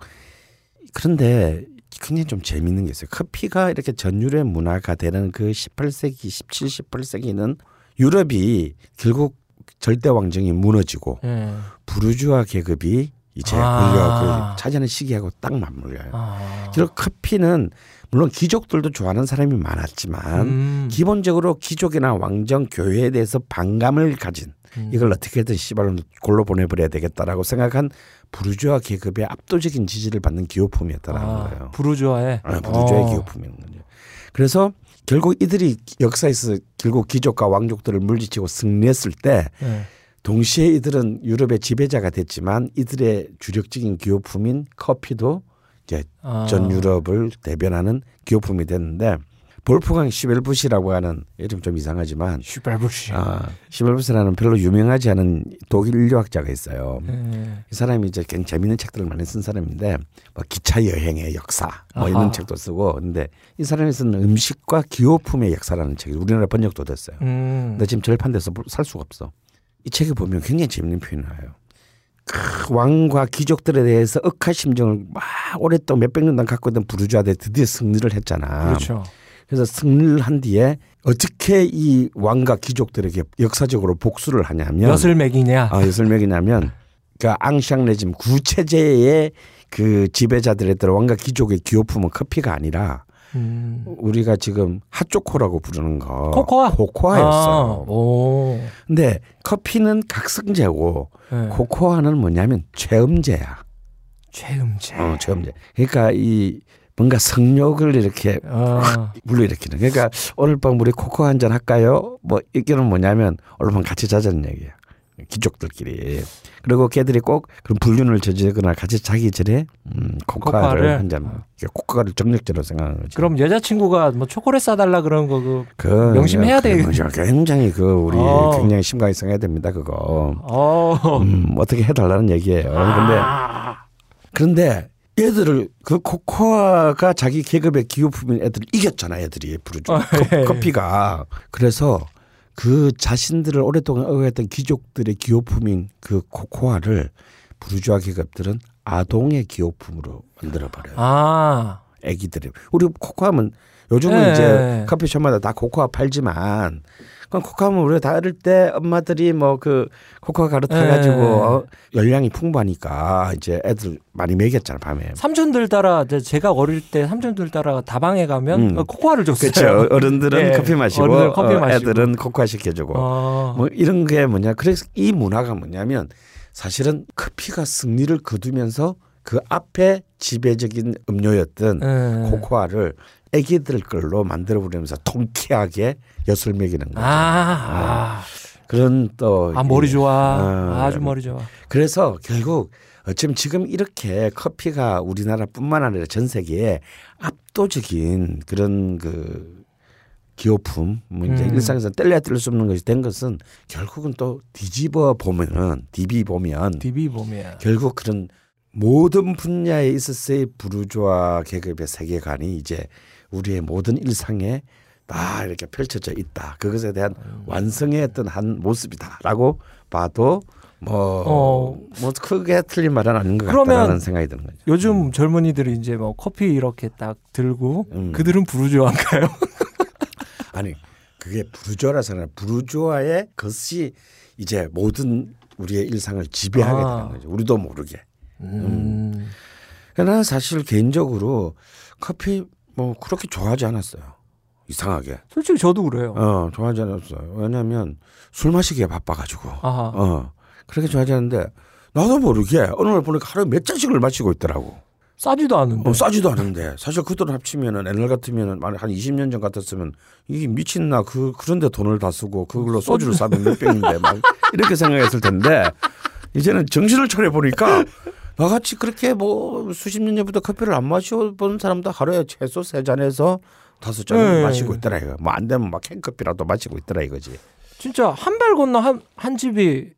그런데 굉장히 좀 재밌는 게 있어요. 커피가 이렇게 전율의 문화가 되는 그 18세기, 17, 18세기는 유럽이 결국 절대 왕정이 무너지고 예. 부르주아 계급이 이제 아. 권력을 차지하는 시기하고 딱 맞물려요. 아. 결국 커피는 물론 귀족들도 좋아하는 사람이 많았지만 음. 기본적으로 귀족이나 왕정 교회에 대해서 반감을 가진 음. 이걸 어떻게든 씨발로 골로 보내버려야 되겠다라고 생각한 부르주아 계급의 압도적인 지지를 받는 기호품이었다라는 아, 거예요. 부르주아의 아, 부르주아의 어. 기호품이었는 거죠. 그래서 결국 이들이 역사에서 결국 귀족과 왕족들을 물리치고 승리했을 때 예. 동시에 이들은 유럽의 지배자가 됐지만 이들의 주력적인 기호품인 커피도 이제 아. 전 유럽을 대변하는 기호품이 됐는데 볼프강 시벨부시라고 하는 이름 좀 이상하지만 슈per부시. 아, 시벨부스라는 별로 유명하지 않은 독일 인류학자가 있어요. 예. 이 사람이 이제 굉장히 재밌는 책들을 많이 쓴 사람인데 뭐 기차 여행의 역사 뭐 아하. 이런 책도 쓰고 근데 이 사람이 쓴 음식과 기호품의 역사라는 책이 우리나라 번역도 됐어요. 음. 근데 지금 절판돼서 살 수가 없어. 이 책에 보면 굉장히 재밌는 표현을 해요. 크, 왕과 귀족들에 대해서 억하 심정을 막 오랫동안 몇백 년간 갖고 있던 부르주아들이 드디어 승리를 했잖아. 그렇죠. 그래서 승리를 한 뒤에 어떻게 이 왕과 귀족들에게 역사적으로 복수를 하냐면 엿을 먹이냐. 아, 엿을 먹이냐면 그 앙샹 레짐 구체제의 그 지배자들에 따라 왕과 귀족의 기호품은 커피가 아니라 음. 우리가 지금 핫초코라고 부르는 거 코코아? 코코아였어요. 아, 오. 근데 커피는 각성제고 예. 코코아는 뭐냐면 최음제야. 최음제. 어, 최음제. 그러니까 이 뭔가 성욕을 이렇게 아. 불러일으키는. 그러니까 오늘 밤 우리 코코아 한잔 할까요? 뭐 이게는 뭐냐면 오늘 밤 같이 자자는 얘기야. 귀족들끼리. 그리고 걔들이 꼭 그런 불륜을 저지르거나 같이 자기 전에 음, 코코아를, 코코아를? 한 잔. 코코아를 정력제로 생각하는 거지. 그럼 여자친구가 뭐 초콜릿 싸달라 그런 거 그. 그 명심해야 그 돼. 굉장히 그 우리 어. 굉장히 심각히 생각해야 됩니다. 그거. 어. 음, 어떻게 해달라는 얘기예요. 근데 아. 그런데 애들을 그 코코아가 자기 계급의 기호품인 애들을 이겼잖아 애들이 부르주 어, 예. 커피가 그래서 그 자신들을 오랫동안 억압했던 귀족들의 기호품인 그 코코아를 부르주아 계급들은 아동의 기호품으로 만들어 버려요. 아. 애기들이 우리 코코아면 요즘은 예. 이제 커피숍마다 다 코코아 팔지만 그럼 코코아면 우리가 다 어릴 때 엄마들이 뭐 그 코코아 가루 타가지고 예. 어, 열량이 풍부하니까 이제 애들 많이 먹였잖아 밤에. 삼촌들 따라 제가 어릴 때 삼촌들 따라 다방에 가면 음. 어, 코코아를 줬어요. 그렇죠. <laughs> 어른들은 예. 커피 마시고 어른들은 커피 어. 애들은 코코아 시켜주고 어. 뭐 이런 게 뭐냐. 그래서 이 문화가 뭐냐면 사실은 커피가 승리를 거두면서 그 앞에 지배적인 음료였던 예. 코코아를 애기들 걸로 만들어 버리면서 통쾌하게 엿을 먹이는 거죠. 아, 그런 또 아, 아 머리 이- 좋아. 어, 아주 머리 좋아. 그래서 결국 어쩌면 지금 이렇게 커피가 우리나라뿐만 아니라 전 세계에 압도적인 그런 그 기호품, 뭐 이제 음. 일상에서 뗄래야 뗄 수 없는 것이 된 것은 결국은 또 뒤집어 보면은 디비 보면 디비 보면 결국 그런 모든 분야에 있어서의 부르주아 계급의 세계관이 이제 우리의 모든 일상에 다 이렇게 펼쳐져 있다. 그것에 대한 완성의 어떤 한 모습이다라고 봐도 뭐, 어. 뭐 크게 틀린 말은 아닌 것 같다는 생각이 드는 거죠. 요즘 젊은이들이 이제 뭐 커피 이렇게 딱 들고 음. 그들은 부르주아인가요? <laughs> 아니 그게 부르주아라서 아니라 부르주아의 것이 이제 모든 우리의 일상을 지배하게 아. 되는 거죠. 우리도 모르게. 음. 나는 사실 개인적으로 커피 뭐 그렇게 좋아하지 않았어요. 이상하게. 솔직히 저도 그래요. 어, 좋아하지 않았어요. 왜냐면 술 마시기에 바빠가지고. 아하. 어, 그렇게 좋아하지 않는데 나도 모르게 어느 날 보니까 하루에 몇 잔씩을 마시고 있더라고. 싸지도 않은데. 어, 싸지도 않은데 사실 그돈 합치면은 옛날 같으면은 만약 한 20년 전 같았으면 이게 미친나 그 그런데 돈을 다 쓰고 그걸로 소주를 사면 몇 병인데 막 이렇게 생각했을 텐데 이제는 정신을 차려 보니까 나같이 그렇게 뭐 수십 년 전부터 커피를 안 마셔본 사람도 하루에 최소 세 잔에서 다섯 잔을 네. 마시고 있더라 이거. 뭐 안 되면 막 캔커피라도 마시고 있더라 이거지. 진짜 한 발 건너 한, 한 집이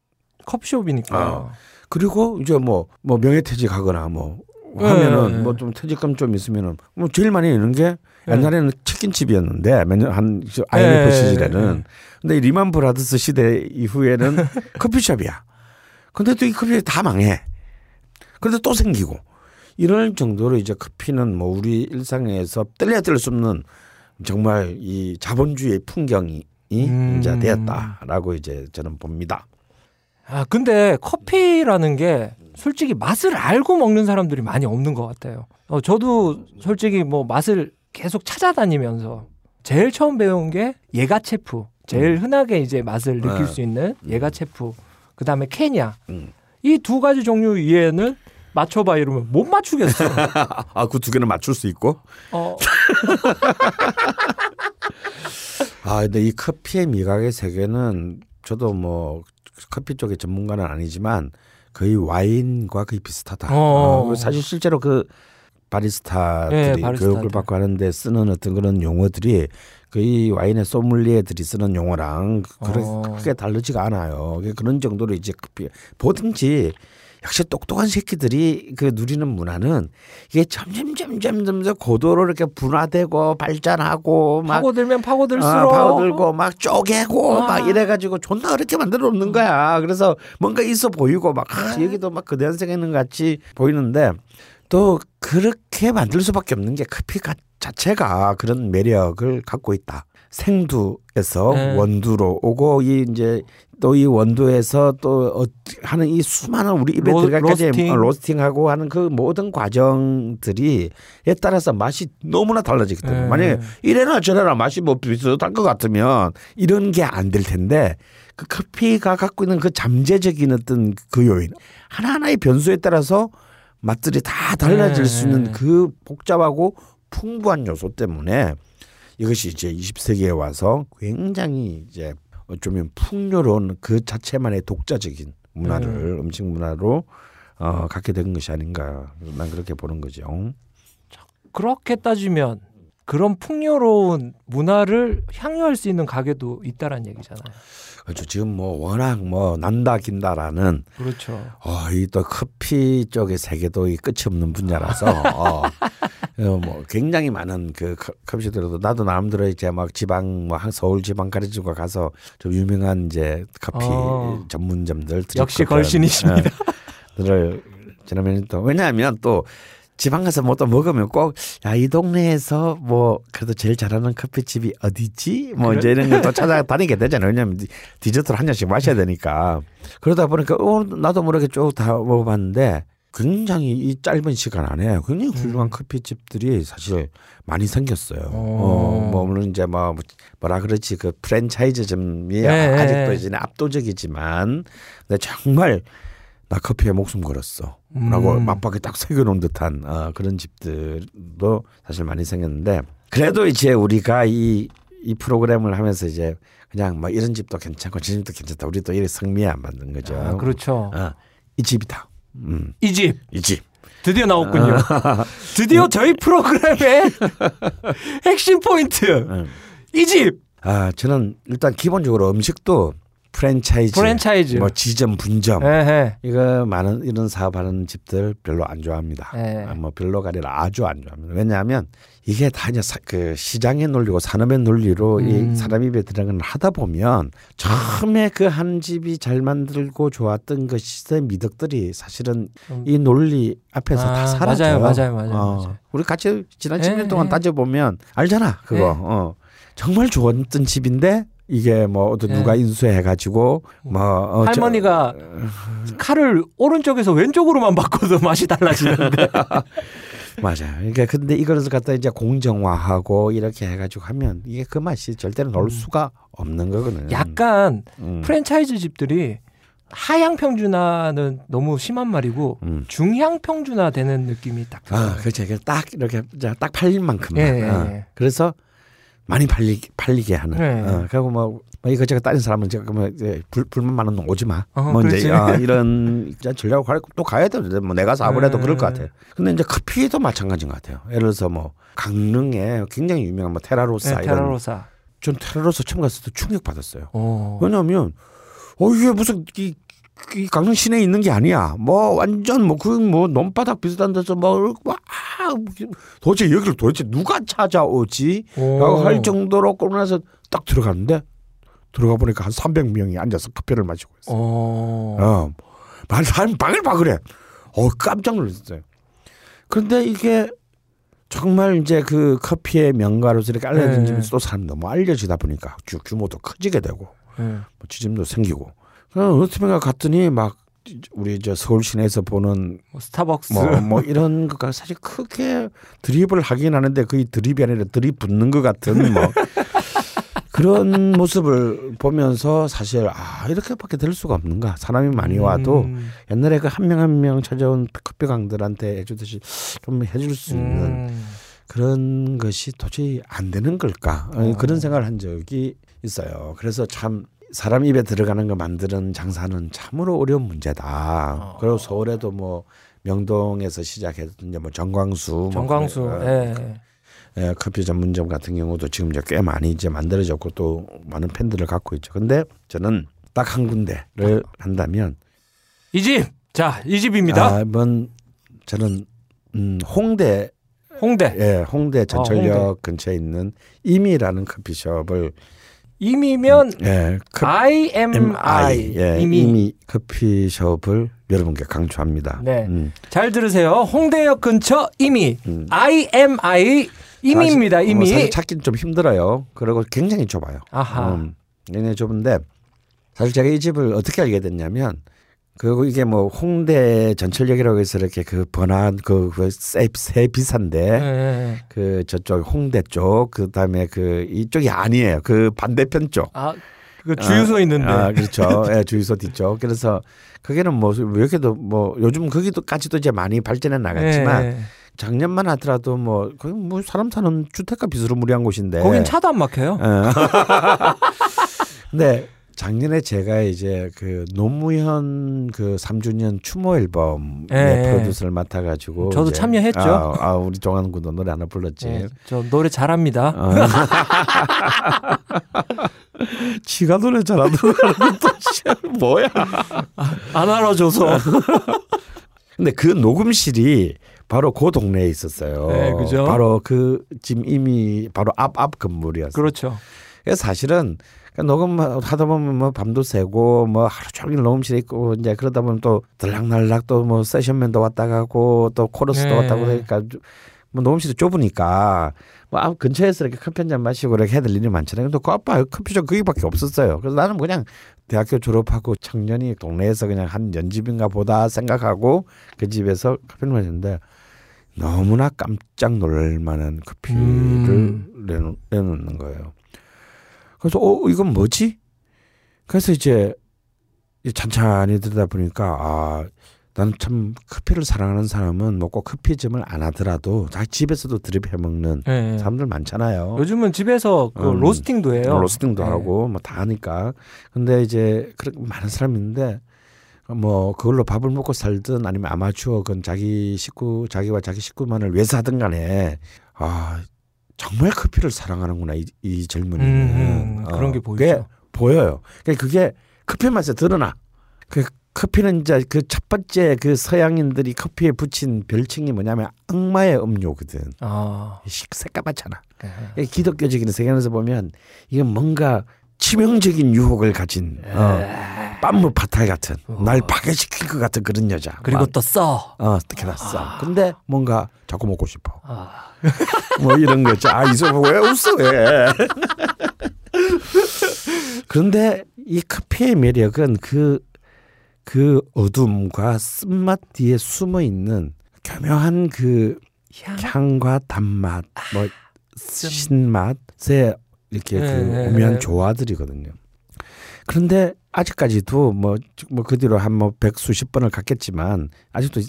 커피숍이니까. 아. 그리고 이제 뭐 뭐 명예퇴직하거나 뭐 네. 하면은 뭐좀 퇴직감 좀 있으면은 뭐 제일 많이 있는 게 옛날에는 치킨집이었는데 몇년한 IMF 네. 시절에는 네. 근데 이 리만 브라더스 시대 이후에는 <laughs> 커피숍이야. 근데 또 이 커피숍이 다 망해. 그런데 또 생기고 이럴 정도로 이제 커피는 뭐 우리 일상에서 뗄래야 뗄 수 없는 정말 이 자본주의의 풍경이 음. 이제 되었다라고 이제 저는 봅니다. 아, 근데 커피라는 게 솔직히 맛을 알고 먹는 사람들이 많이 없는 것 같아요. 어, 저도 솔직히 뭐 맛을 계속 찾아다니면서 제일 처음 배운 게 예가체프. 제일 흔하게 이제 맛을 느낄 네. 수 있는 예가체프. 그 다음에 케냐. 음. 이두 가지 종류 이외에는 맞춰봐 이러면 못 맞추겠어. <laughs> 아, 그 두 개는 맞출 수 있고? 어, <laughs> 아, 근데 이 커피의 미각의 세계는 저도 뭐 커피 쪽의 전문가는 아니지만 거의 와인과 거의 비슷하다. 어. 어, 사실 실제로 그 바리스타들이 네. 교육을 받고 하는데 쓰는 어떤 그런 용어들이 거의 와인의 소믈리에들이 쓰는 용어랑 그렇게 어. 크게 다르지가 않아요. 그런 정도로 이제 커피 뭐든지 역시 똑똑한 새끼들이 그 누리는 문화는 이게 점점 점점 점점 고도로 이렇게 분화되고 발전하고 막 파고들면 파고들수록 아, 파고들고 막 쪼개고 아. 막 이래가지고 존나 어렵게 만들어 놓는 거야. 그래서 뭔가 있어 보이고 막 아, 여기도 막 거대한 세계는 같이 보이는데 또 그렇게 만들 수밖에 없는 게 커피 가 자체가 그런 매력을 갖고 있다. 생두에서 네. 원두로 오고 이 이제 또 이 원두에서 또 어- 하는 이 수많은 우리 입에 로- 들어갈까지 로스팅. 로스팅하고 하는 그 모든 과정들이에 따라서 맛이 너무나 달라지기 때문에 네. 만약에 이래나 저래나 맛이 뭐 비슷할 것 같으면 이런 게 안 될 텐데 그 커피가 갖고 있는 그 잠재적인 어떤 그 요인 하나하나의 변수에 따라서 맛들이 다 달라질 네. 수 있는 그 복잡하고 풍부한 요소 때문에 이것이 이제 20세기에 와서 굉장히 이제 어쩌면 풍요로운 그 자체만의 독자적인 문화를 음식 문화로 어, 갖게 된 것이 아닌가 난 그렇게 보는 거죠. 그렇게 따지면 그런 풍요로운 문화를 향유할 수 있는 가게도 있다란 얘기잖아요. 그렇죠. 지금 뭐 워낙 뭐 난다 긴다라는 그렇죠. 어, 이 또 커피 쪽의 세계도 이 끝이 없는 분야라서 어, 어, 뭐 굉장히 많은 그 커- 커피숍들도 나도 나름대로 이제 막 지방 뭐한 서울 지방 가르치고 가서 좀 유명한 이제 커피 어. 전문점들 역시 걸신이십니다. 어, 들을 지나면 또 왜냐하면 또 지방 가서 뭐 또 먹으면 꼭 야 이 동네에서 뭐 그래도 제일 잘하는 커피집이 어디지? 뭐 이제 이런 걸또 찾아다니게 되잖아요. 왜냐하면 디- 디저트를 한 잔씩 마셔야 되니까 그러다 보니까 어 나도 모르게 쭉 다 먹어봤는데 굉장히 이 짧은 시간 안에 굉장히 훌륭한 커피집들이 사실 많이 생겼어요. 어, 뭐 물론 이제 뭐 뭐라 그렇지 그 프랜차이즈점이 네. 아직도 이제 압도적이지만 근데 정말 나 커피에 목숨 걸었어. 라고 음. 맞박에 딱 새겨놓은 듯한 어, 그런 집들도 사실 많이 생겼는데 그래도 이제 우리가 이, 이 프로그램을 하면서 이제 그냥 뭐 이런 집도 괜찮고 저 집도 괜찮다. 우리 또 이래 성미에 안 맞는 거죠. 아, 그렇죠. 어, 이 집이다. 음, 이 집 이 집. 드디어 나왔군요. <laughs> 드디어 저희 프로그램의 <laughs> 핵심 포인트. 음. 이 집 아 저는 일단 기본적으로 음식도 프랜차이즈, 프랜차이즈. 뭐 지점, 분점 에헤. 이거 많은 이런 사업하는 집들 별로 안 좋아합니다. 예. 아, 뭐 별로가 아니라 아주 안 좋아합니다. 왜냐하면 이게 다 이제 사- 그 시장의 논리고 산업의 논리로 음. 이 사람 입에 들어가는 걸 하다 보면 처음에 그 한 집이 잘 만들고 좋았던 그 시대 미덕들이 사실은 음. 이 논리 앞에서 아, 다 사라져요. 맞아요, 맞아요, 맞아요, 어, 맞아요. 우리 같이 지난 예, 10년 동안 예. 따져 보면 알잖아 그거. 예. 어. 정말 좋았던 집인데 이게 뭐 어떤 예. 누가 인수해 가지고 뭐 어, 저- 할머니가 칼을 오른쪽에서 왼쪽으로만 바꿔도 <laughs> 맛이 달라지는데. <laughs> 맞아요. 그러니까 근데 이거를 갖다 이제 공정화하고 이렇게 해가지고 하면 이게 그 맛이 절대로 나올 음. 수가 없는 거거든. 약간 음. 프랜차이즈 집들이 하향 평준화는 너무 심한 말이고 음. 중향 평준화 되는 느낌이 딱 들어요. 아, 그렇죠. 이게 딱 이렇게 딱 팔릴 만큼만. 예, 예, 어. 예. 그래서 많이 팔리 팔리게 하는. 네. 어, 그리고 뭐, 뭐 이거 제가 다른 사람은 제가 그러면 이제 불 불만 많은 놈 오지 마. 어, 뭐 이제 그렇지. 아, 이런 전략을 갈- 또 가야 돼. 뭐 내가 사업을 해도 네. 그럴 것 같아요. 근데 이제 커피도 마찬가지인 것 같아요. 예를 들어서 뭐 강릉에 굉장히 유명한 뭐 테라로사 네, 이런. 테라로사. 전 테라로사 처음 갔을 때 충격 받았어요. 어. 왜냐하면 어 이게 무슨 이, 이 강릉 시내에 있는 게 아니야. 뭐 완전 뭐그뭐 논바닥 비슷한 데서 뭐 와, 도대체 여기를 도대체 누가 찾아오지? 라고 오. 할 정도로 끌고 나서 딱 들어갔는데 들어가 보니까 한 300명이 앉아서 커피를 마시고 있어. 어. 어. 말 사람 바글바글해. 어 깜짝 놀랐어요. 그런데 이게 정말 이제 그 커피의 명가로서 이렇게 알려진 네. 집에서 또 사람 너무 알려지다 보니까 규- 규모도 커지게 되고 예. 뭐 지짐도 생기고 어떻게가 갔더니 막 우리 저 서울 시내에서 보는 뭐 스타벅스. 뭐, 뭐 이런 <laughs> 거가 사실 크게 드립을 하긴 하는데 거의 드립이 아니라 드립 붙는 것 같은 뭐 <laughs> 그런 모습을 보면서 사실 아 이렇게밖에 될 수가 없는가 사람이 많이 와도 음. 옛날에 그 한 명 한 명 찾아온 커피강들한테 해주듯이 좀 해줄 수 있는 음. 그런 것이 도저히 안 되는 걸까 어, 어. 그런 생각을 한 적이 있어요. 그래서 참 사람 입에 들어가는 거 만드는 장사는 참으로 어려운 문제다. 어. 그리고 서울에도 뭐 명동에서 시작했던 이제 뭐 정광수, 뭐 정광수. 그, 예. 예, 커피 전문점 같은 경우도 지금 이제 꽤 많이 이제 만들어졌고 또 많은 팬들을 갖고 있죠. 근데 저는 딱 한 군데를 한다면 이 집. 자, 이 집입니다. 아, 이번 저는 음, 홍대 홍대. 예, 홍대 전철역 홍대. 근처에 있는 이미라는 커피숍을 이미면 예, 커, IMI. 예, 이미. 이미 커피숍을 여러분께 강추합니다. 네. 음, 잘 들으세요. 홍대역 근처 이미. 음. IMI 이미입니다. 사실, 이미. 어, 사실 찾기는 좀 힘들어요. 그리고 굉장히 좁아요. 아하. 음, 굉장히 좁은데 사실 제가 이 집을 어떻게 알게 됐냐면 그리고 이게 뭐 홍대 전철역이라고 해서 이렇게 그 번화 그세 세 비싼데 예, 예. 그 저쪽 홍대 쪽 그다음에 그 이쪽이 아니에요. 그 반대편 쪽. 아, 그 주유소 아, 있는데. 아, 그렇죠. 예, 주유소 뒤쪽. 그래서 거기는 뭐 이렇게도 뭐 요즘 거기도까지도 이제 많이 발전해 나갔지만 예. 작년만 하더라도 뭐 거기 뭐 사람 사는 주택가 비스무리한 곳인데. 거긴 차도 안 막혀요. 어. <laughs> 작년에 제가 이제 그 노무현 그 3주년 추모 앨범의 예, 예. 프로듀서를 맡아 가지고 저도 이제 참여했죠. 아, 아, 우리 종환 군도 노래 하나 불렀지. 예, 저 노래 잘합니다. 어. <laughs> 지가 노래 것도 뭐야? 안 알아줘서. <laughs> 근데 그 녹음실이 바로 그 동네에 있었어요. 네, 그죠? 바로 그 지금 이미 바로 앞 앞 건물이었어요. 그렇죠. 그래서 사실은 그 녹음하다 보면 뭐 밤도 새고 뭐 하루 종일 녹음실에 있고 이제 그러다 보면 또 들락날락 또 뭐 세션맨도 왔다 가고 또 코러스도 네. 왔다 가고 그러니까 뭐 녹음실이 좁으니까 뭐앞 근처에서 이렇게 커피 한 잔 마시고 이렇게 해야 될 일이 많잖아요. 근데 그 아빠 커피숍 거기밖에 없었어요. 그래서 나는 그냥 대학교 졸업하고 청년이 동네에서 그냥 한 연집인가 보다 생각하고 그 집에서 커피를 마셨는데 너무나 깜짝 놀랄 만한 커피를 음. 내놓, 내놓는 거예요. 그래서 어 이건 뭐지? 그래서 이제 찬찬히 들다 보니까 아 나는 참 커피를 사랑하는 사람은 뭐꼭 커피점을 안 하더라도 자 집에서도 드립 해 먹는 예, 예. 사람들 많잖아요. 요즘은 집에서 그 음, 로스팅도 해요. 뭐 로스팅도 예. 하고 뭐 다 하니까. 근데 이제 그렇게 많은 사람이 있는데 뭐 그걸로 밥을 먹고 살든 아니면 아마추어 건 자기 식구 자기와 자기 식구만을 위해서 하든 간에 아 정말 커피를 사랑하는구나 이, 이 젊은이는 음, 음, 그런 게 보이죠. 보여요. 그러니까 그게 커피 맛에 드러나. 그 커피는 이제 그 첫 번째 그 서양인들이 커피에 붙인 별칭이 뭐냐면 악마의 음료거든. 아, 시- 새까맣잖아. 예. 이 기독교적인 세계관에서 보면 이건 뭔가 치명적인 유혹을 가진 어, 빰무 파탈 같은 날 파괴시킬 것 같은 그런 여자. 그리고 막, 또 써. 어 어떻게 났어. 근데 뭔가 자꾸 먹고 싶어. 아, 뭐 이런 거죠. 아 이소 왜 웃어 왜? 그런데 이 커피의 매력은 그, 그 어둠과 쓴맛 뒤에 숨어 있는 교묘한 그 향. 향과 단맛, 뭐 신맛에 이렇게 그 네, 오묘한 네. 조화들이거든요. 그런데 아직까지도 뭐 뭐 그 뒤로 한 뭐 백수십 번을 갔겠지만 아직도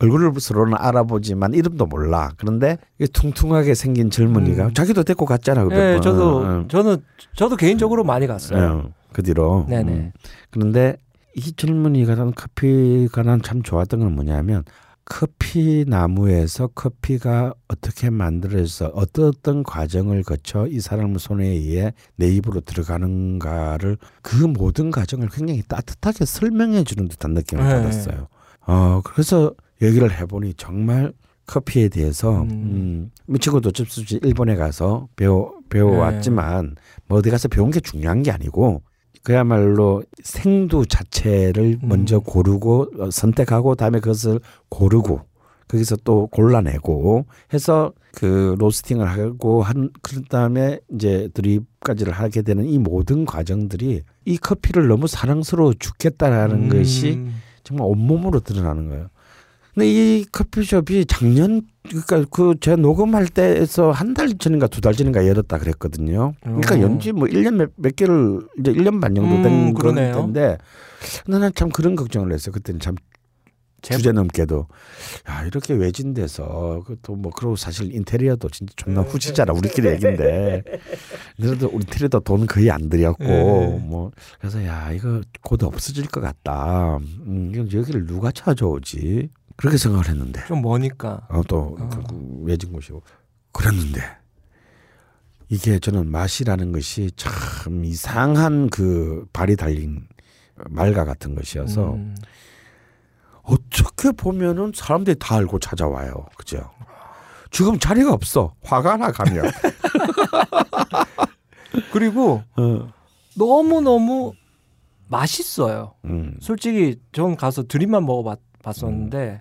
얼굴을 서로는 알아보지만 이름도 몰라. 그런데 이 퉁퉁하게 생긴 젊은이가 음. 자기도 데리고 갔잖아. 네, 번. 저도 응. 저는 저도 개인적으로 많이 갔어요. 예, 그 뒤로. 네네. 음. 그런데 이 젊은이가 난 커피가 난 참 좋았던 건 뭐냐면 커피 나무에서 커피가 어떻게 만들어져서 어떤 어떤 과정을 거쳐 이 사람 손에 의해 내 입으로 들어가는가를 그 모든 과정을 굉장히 따뜻하게 설명해 주는 듯한 느낌을 네. 받았어요. 어 그래서 얘기를 해보니 정말 커피에 대해서 음. 음, 미치고도 접수지 일본에 가서 배워 배워왔지만 뭐 어디 가서 배운 게 중요한 게 아니고 그야말로 생두 자체를 음. 먼저 고르고 어, 선택하고 다음에 그것을 고르고 거기서 또 골라내고 해서 그 로스팅을 하고 한 그런 다음에 이제 드립까지를 하게 되는 이 모든 과정들이 이 커피를 너무 사랑스러워 죽겠다라는 음. 것이 정말 온몸으로 드러나는 거예요. 근데 이 커피숍이 작년 그러니까 그 제가 녹음할 때에서 한 달 전인가 두 달 전인가 열었다 그랬거든요. 그러니까 어. 연지 뭐 1년 몇, 몇 개를 이제 1년 반 정도 된 음, 그런 그러네요. 때인데 나는 참 그런 걱정을 했어요. 그때는 참 제- 주제 넘게도 야 이렇게 외진데서 그또 뭐 그리고 사실 인테리어도 진짜 존나 후지잖아 우리끼리 얘긴데 그래도 우리 인테리어도 돈 거의 안 들였고 네. 뭐 그래서 야 이거 곧 없어질 것 같다 음, 여기를 누가 찾아오지 그렇게 생각을 했는데 좀 머니까. 어, 또 어. 그 외진 곳이고 그랬는데 이게 저는 맛이라는 것이 참 이상한 그 발이 달린 말과 같은 것이어서 음. 어떻게 보면은 사람들이 다 알고 찾아와요. 그죠? 지금 자리가 없어. 화가 나 가면. <laughs> 그리고 어. 너무 너무 맛있어요. 음. 솔직히 전 가서 드립만 먹어봤 었는데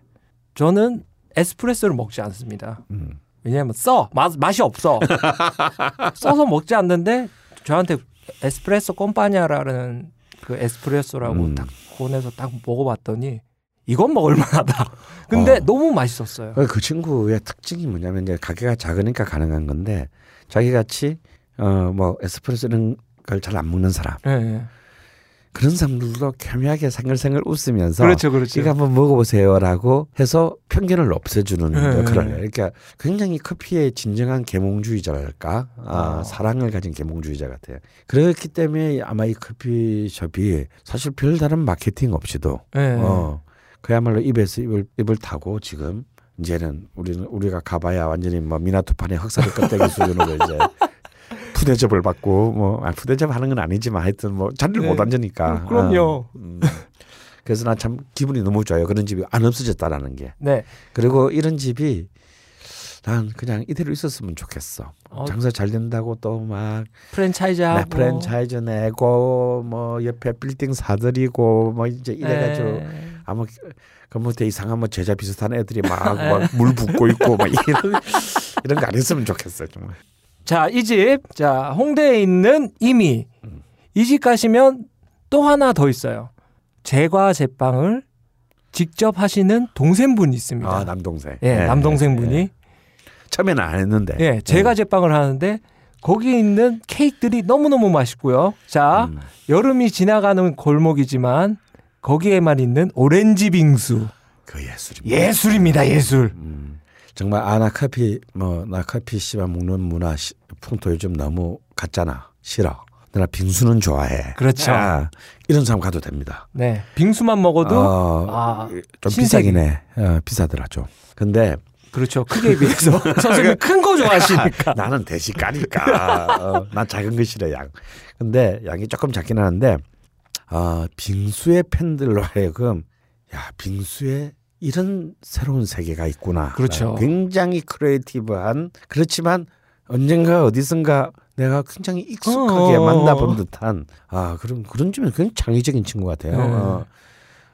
저는 에스프레소를 먹지 않습니다. 음. 왜냐하면 써 맛, 맛이 없어. <laughs> 써서 먹지 않는데 저한테 에스프레소 꼼파냐라는 그 에스프레소라고 음. 딱 보내서 딱 먹어봤더니 이건 먹을 만하다. <laughs> 근데 어. 너무 맛있었어요. 그 친구의 특징이 뭐냐면 이제 가게가 작으니까 가능한 건데 자기 같이 어 뭐 에스프레소 이런 걸잘 안 먹는 사람 예, 예. 그런 사람들도 교묘하게 생글생글 웃으면서 그렇죠, 그렇죠. 이거 한번 먹어보세요라고 해서 편견을 없애주는 네. 그런 그러니까 굉장히 커피의 진정한 계몽주의자랄까 아, 아. 사랑을 가진 계몽주의자 같아요. 그렇기 때문에 아마 이 커피숍이 사실 별다른 마케팅 없이도 예, 어 그야말로 입에서 입을 입을 타고 지금 이제는 우리는 우리가 가봐야 완전히 뭐 미나토판의 흑사리 껍데기 수준으로 이제 푸대접을 받고 뭐 아, 푸대접 하는 건 아니지만 하여튼 뭐 자리를 네. 못 앉으니까 음, 그럼요. 어, 음. 그래서 난 참 기분이 너무 좋아요 그런 집이 안 없어졌다라는 게 네. 그리고 이런 집이 난 그냥 이대로 있었으면 좋겠어 어. 장사 잘 된다고 또 막 프랜차이즈 하고 네, 프랜차이즈 내고 뭐 옆에 빌딩 사들이고 뭐 이제 이래가지고 예. 아마 그뭐대 이상한 뭐 제자 비슷한 애들이 <laughs> 막 물 붓고 있고 막 이런 이런 거 안 했으면 좋겠어요 정말. 자, 이 집, 자, 홍대에 있는 이미 음. 이집 가시면 또 하나 더 있어요. 제과 제빵을 직접 하시는 동생분이 있습니다. 아 남동생. 예, 예, 남동생분이 예. 처음에는 안 했는데. 예, 제과 제빵을 하는데 거기 있는 케이크들이 너무너무 맛있고요. 자, 음. 여름이 지나가는 골목이지만 거기에만 있는 오렌지 빙수. 그 예술입니다. 예술입니다, 예술. 음. 정말 아 나 커피 뭐 나 커피 씨만 먹는 문화 시- 풍토 요즘 너무 같잖아. 싫어. 나 빙수는 좋아해. 그렇죠. 아, 이런 사람 가도 됩니다. 네, 빙수만 먹어도 어, 아, 좀. 비싸긴 해. 어, 비싸더라 좀. 근데 그렇죠. 크기에 비해서 <laughs> 선생님 큰 거 좋아하시니까. <laughs> 나는 대식가니까. 어, 난 작은 거 싫어 양. 근데 양이 조금 작긴 하는데 아 빙수의 팬들로 하여금 야 빙수에 이런 새로운 세계가 있구나. 그렇죠. 굉장히 creative한 그렇지만 언젠가 어디선가 내가 굉장히 익숙하게 어. 만나본 듯한 아 그런 그런 점에서 굉장히 창의적인 친구 같아요. 네. 어,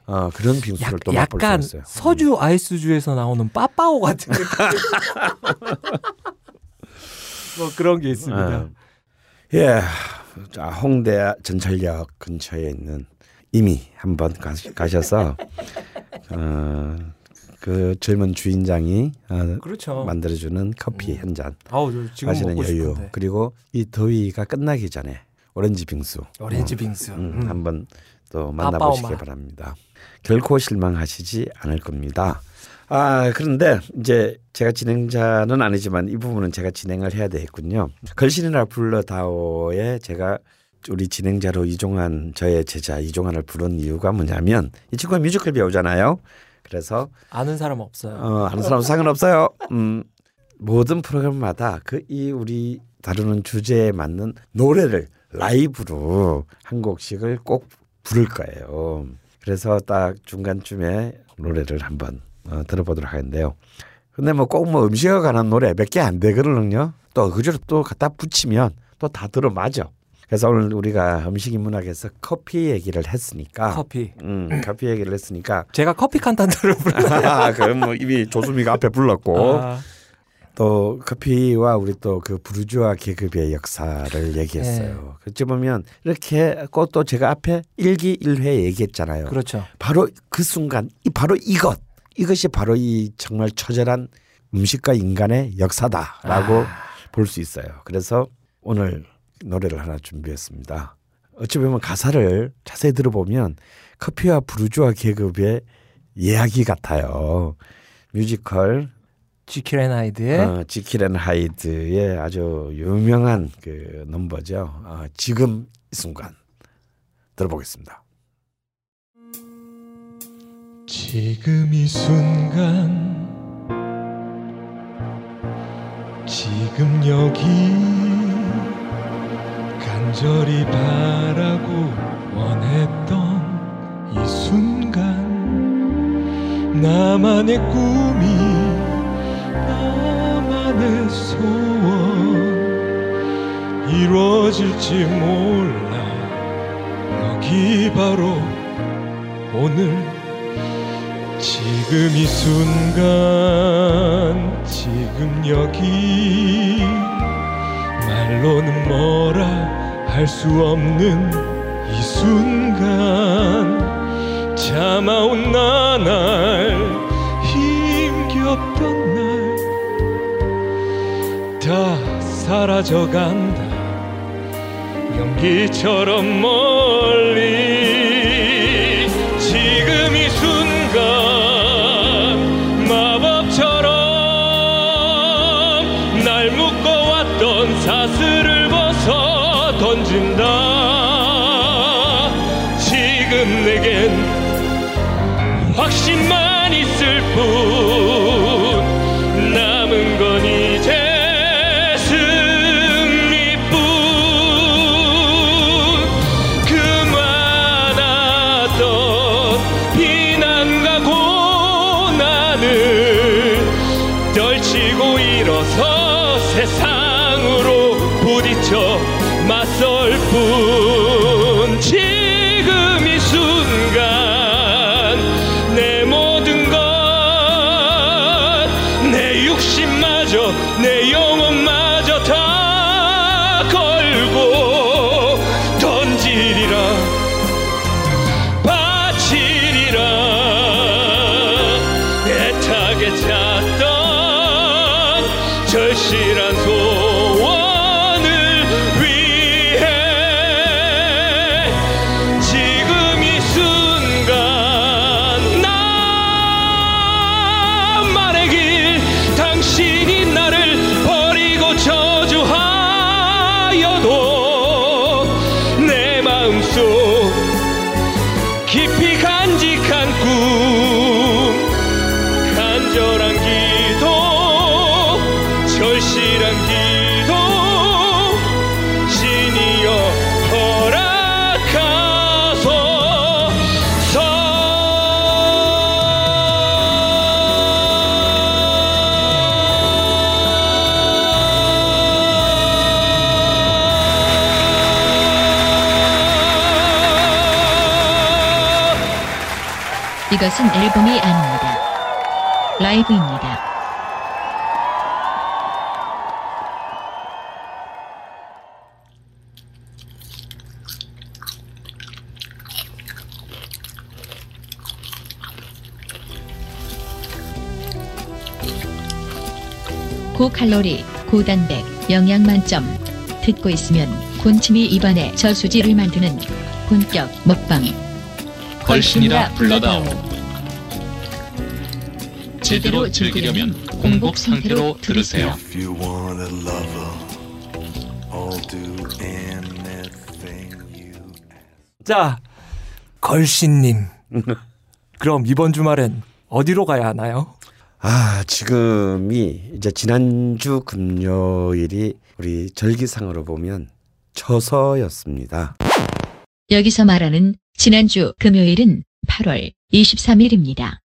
어, 그런 빙수를 약, 또 맛볼 수 약간 있어요. 음. 서주 아이스주에서 나오는 빠빠오 같은. <laughs> 뭐 그런 게 있습니다. 어. 예, 자, 홍대 전철역 근처에 있는 이미 한번 가, 가셔서 어, 그그 젊은 주인장이 어, 그렇죠. 만들어주는 커피 한 잔 아우 저 지금 마시는 먹고 여유 싶은데. 그리고 이 더위가 끝나기 전에 오렌지 빙수 오렌지 빙수. 음, 음. 한번 또 만나보시기. 바랍니다. 결코 실망하시지 않을 겁니다. 아 그런데 이제 제가 진행자는 아니지만 이 부분은 제가 진행을 해야 되겠군요. 걸신이라 불러다오에 제가 우리 진행자로 이종환 저의 제자 이종환을 부른 이유가 뭐냐면 이 친구가 뮤지컬 배우잖아요. 그래서 아는 사람 없어요. 어, 아는 사람 상관없어요. 음, 모든 프로그램마다 그 이 우리 다루는 주제에 맞는 노래를 라이브로 한 곡씩을 꼭 부를 거예요. 그래서 딱 중간쯤에 노래를 한번 어, 들어보도록 하겠는데요. 근데 뭐꼭뭐 음식에 관한 노래 몇 개 안 되거든요. 또 그저로 또 갖다 붙이면 또 다 들어맞아. 그래서 오늘 우리가 음식 인문학에서 커피 얘기를 했으니까 커피. 음, 커피 얘기를 했으니까 <laughs> 제가 커피 칸탄들을 불러요. 아, 그럼 뭐 이미 조수미가 앞에 불렀고 아, 또 커피와 우리 또 그 부르주아 계급의 역사를 얘기했어요. 어찌 보면 이렇게 또 제가 앞에 일기일회 얘기했잖아요. 그렇죠. 바로 그 순간 이 바로 이것 이것이 바로 이 정말 처절한 음식과 인간의 역사다라고 볼수 있어요. 그래서 오늘 노래를 하나 준비했습니다. 어찌 보면 가사를 자세히 들어보면 커피와 부르주아 계급의 이야기 같아요. 뮤지컬 지킬 앤 하이드의 어, 지킬 앤 하이드의 아주 유명한 그 넘버죠. 어, 지금 이 순간 들어보겠습니다. 지금 이 순간 지금 여기 간절히 바라고 원했던 이 순간 나만의 꿈이 나만의 소원 이루어질지 몰라. 여기 바로 오늘 지금 이 순간 지금 여기. 말로는 뭐라 할 수 없는 이 순간. 참아온 나날 힘겹던 날. 다 사라져간다. 연기처럼 멀리 이것은 앨범이 아닙니다. 라이브입니다. 고칼로리, 고단백, 영양 만점. 듣고 있으면 군침이 입안에 저수지를 만드는 본격 먹방. 걸신이라 불러다오. 제대로 즐기려면 공복 상태로 들으세요. If you want a lover, I'll do anything you 자, 걸신님. <laughs> 그럼 이번 주말엔 어디로 가야 하나요? 아 지금이 이제 지난주 금요일이 우리 절기상으로 보면 처서였습니다. 여기서 말하는 지난주 금요일은 8월 23일입니다.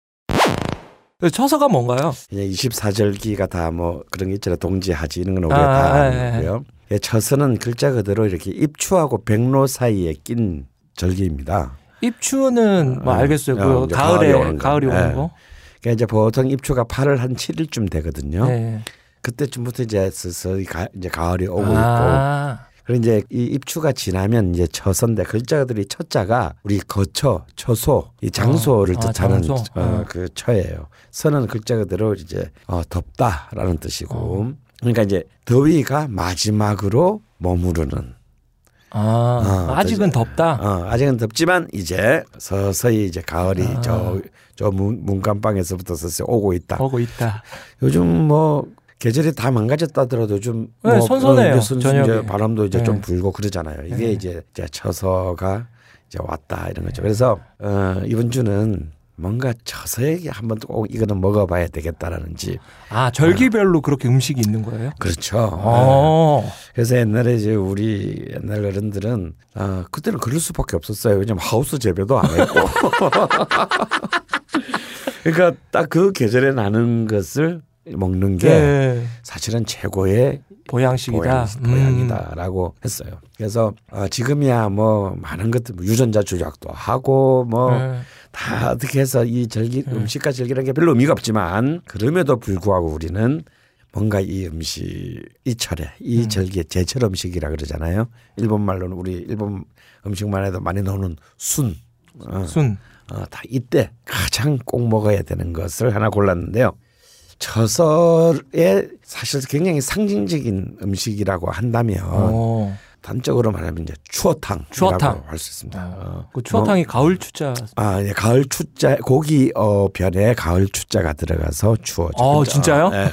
그 처서가 뭔가요? 그냥 24절기가 다 뭐 그런 게 있잖아요. 동지하지 이런 건 우리가 아, 다 예, 예. 예, 처서는 글자 그대로 이렇게 입추하고 백로 사이에 낀 절기입니다. 입추는 뭐 어, 알겠어요. 어, 그 가을에 가을이 오는 거. 가을이 오는 예. 거. 그러니까 이제 보통 입추가 8월 한 7일쯤 되거든요. 네. 그때쯤부터 이제 서서히 가, 이제 가을이 오고 있고 아, 그리고 이제 이 입추가 지나면 이제 처선데 글자들이 첫자가 우리 거처, 처소, 이 장소를 아, 뜻하는 장소. 어, 어. 그 처예요. 선은 글자 그대로 이제 어, 덥다라는 뜻이고 어. 그러니까 이제 더위가 마지막으로 머무르는 아, 어, 아직은 덥다. 어, 아직은 덥지만 이제 서서히 이제 가을이 아. 저, 저 문, 문간방에서부터 서서히 오고 있다. 오고 있다. 요즘 뭐 계절이 다 망가졌다 하더라도 좀 네, 뭐 선선해요, 어, 선선- 저녁에. 이제 바람도 이제 네. 좀 불고 그러잖아요. 이게 네. 이제 이제 처서가 이제 왔다 이런 거죠. 그래서 어, 이번 주는 뭔가 처서에게 한번 꼭 이거는 먹어봐야 되겠다라는 집. 아, 절기별로 그렇게 음식이 있는 거예요? 그렇죠. 네. 어. 그래서 옛날에 이제 우리 옛날 어른들은 아 그때는 그럴 수밖에 없었어요. 왜냐면 하우스 재배도 안 했고. <laughs> 그러니까 딱 그 계절에 나는 것을 먹는 게 네. 사실은 최고의 보양식이다. 보양, 보양이다라고 했어요. 그래서 어, 지금이야 뭐 많은 것들 뭐 유전자 조작도 하고 뭐다 네. 어떻게 해서 이 절기 음식과 절기라는 게 별로 의미가 없지만 그럼에도 불구하고 우리는 뭔가 이 음식 이 철에 이 음. 절기의 제철 음식이라 그러잖아요. 일본 말로는 우리 일본 음식만 해도 많이 나오는 순. 어, 순. 어, 다 이때 가장 꼭 먹어야 되는 것을 하나 골랐는데요. 저설에 사실 굉장히 상징적인 음식이라고 한다면 어. 단적으로 말하면 이제 추어탕이라고 추어탕. 할 수 있습니다. 어. 그 추어탕이 가을 추자. 아, 예, 가을 추자 고기 어 변에 가을 추자가 들어가서 추어져. 어, 진짜요? 네.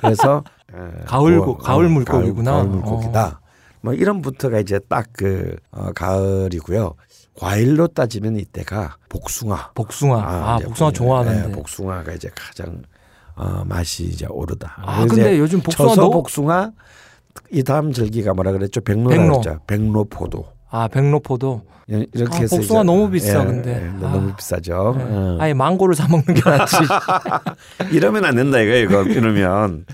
그래서 <laughs> 어, 가을 고- 고- 가을 물고기구나. 가을, 가을 물고기다. 뭐 이런부터가 이제 딱 그 어, 가을이고요. 과일로 따지면 이때가 복숭아. 복숭아. 아, 이제 복숭아 좋아하는데. 네, 복숭아가 이제 가장 어, 맛이 이제 오르다. 아, 근데 요즘 복숭아 너무 복숭아 이 다음 절기가 뭐라 그랬죠? 백로라 백로. 그랬죠. 백로포도. 아, 백로포도. 이- 이렇게 아, 해서 복숭아 너무 비싸, 예, 근데. 예, 아. 너무 비싸죠. 네. 어. 아예 망고를 사 먹는 게 낫지. <laughs> 이러면 안 된다 이거 이거 이러면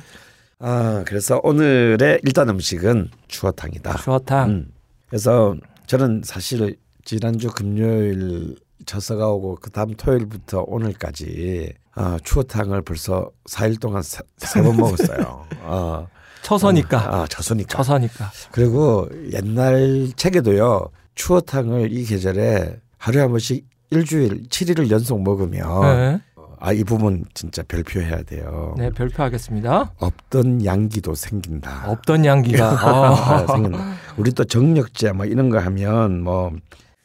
아 그래서 오늘의 일단 음식은 추어탕이다. 추어탕. 음. 그래서 저는 사실 지난주 금요일 저서가 오고 그 다음 토요일부터 오늘까지 아, 추어탕을 벌써 4일 동안 세 번 먹었어요. <laughs> 어. 처서니까. 아, 저서니까. 처서니까. 그리고 옛날 책에도요. 추어탕을 이 계절에 하루에 한 번씩 일주일 7일을 연속 먹으면 네. 아, 이 부분 진짜 별표해야 돼요. 네, 별표하겠습니다. 없던 양기도 생긴다. 없던 양기가. <laughs> 아, 어. 생긴다. 우리 또 정력제 뭐 이런 거 하면 뭐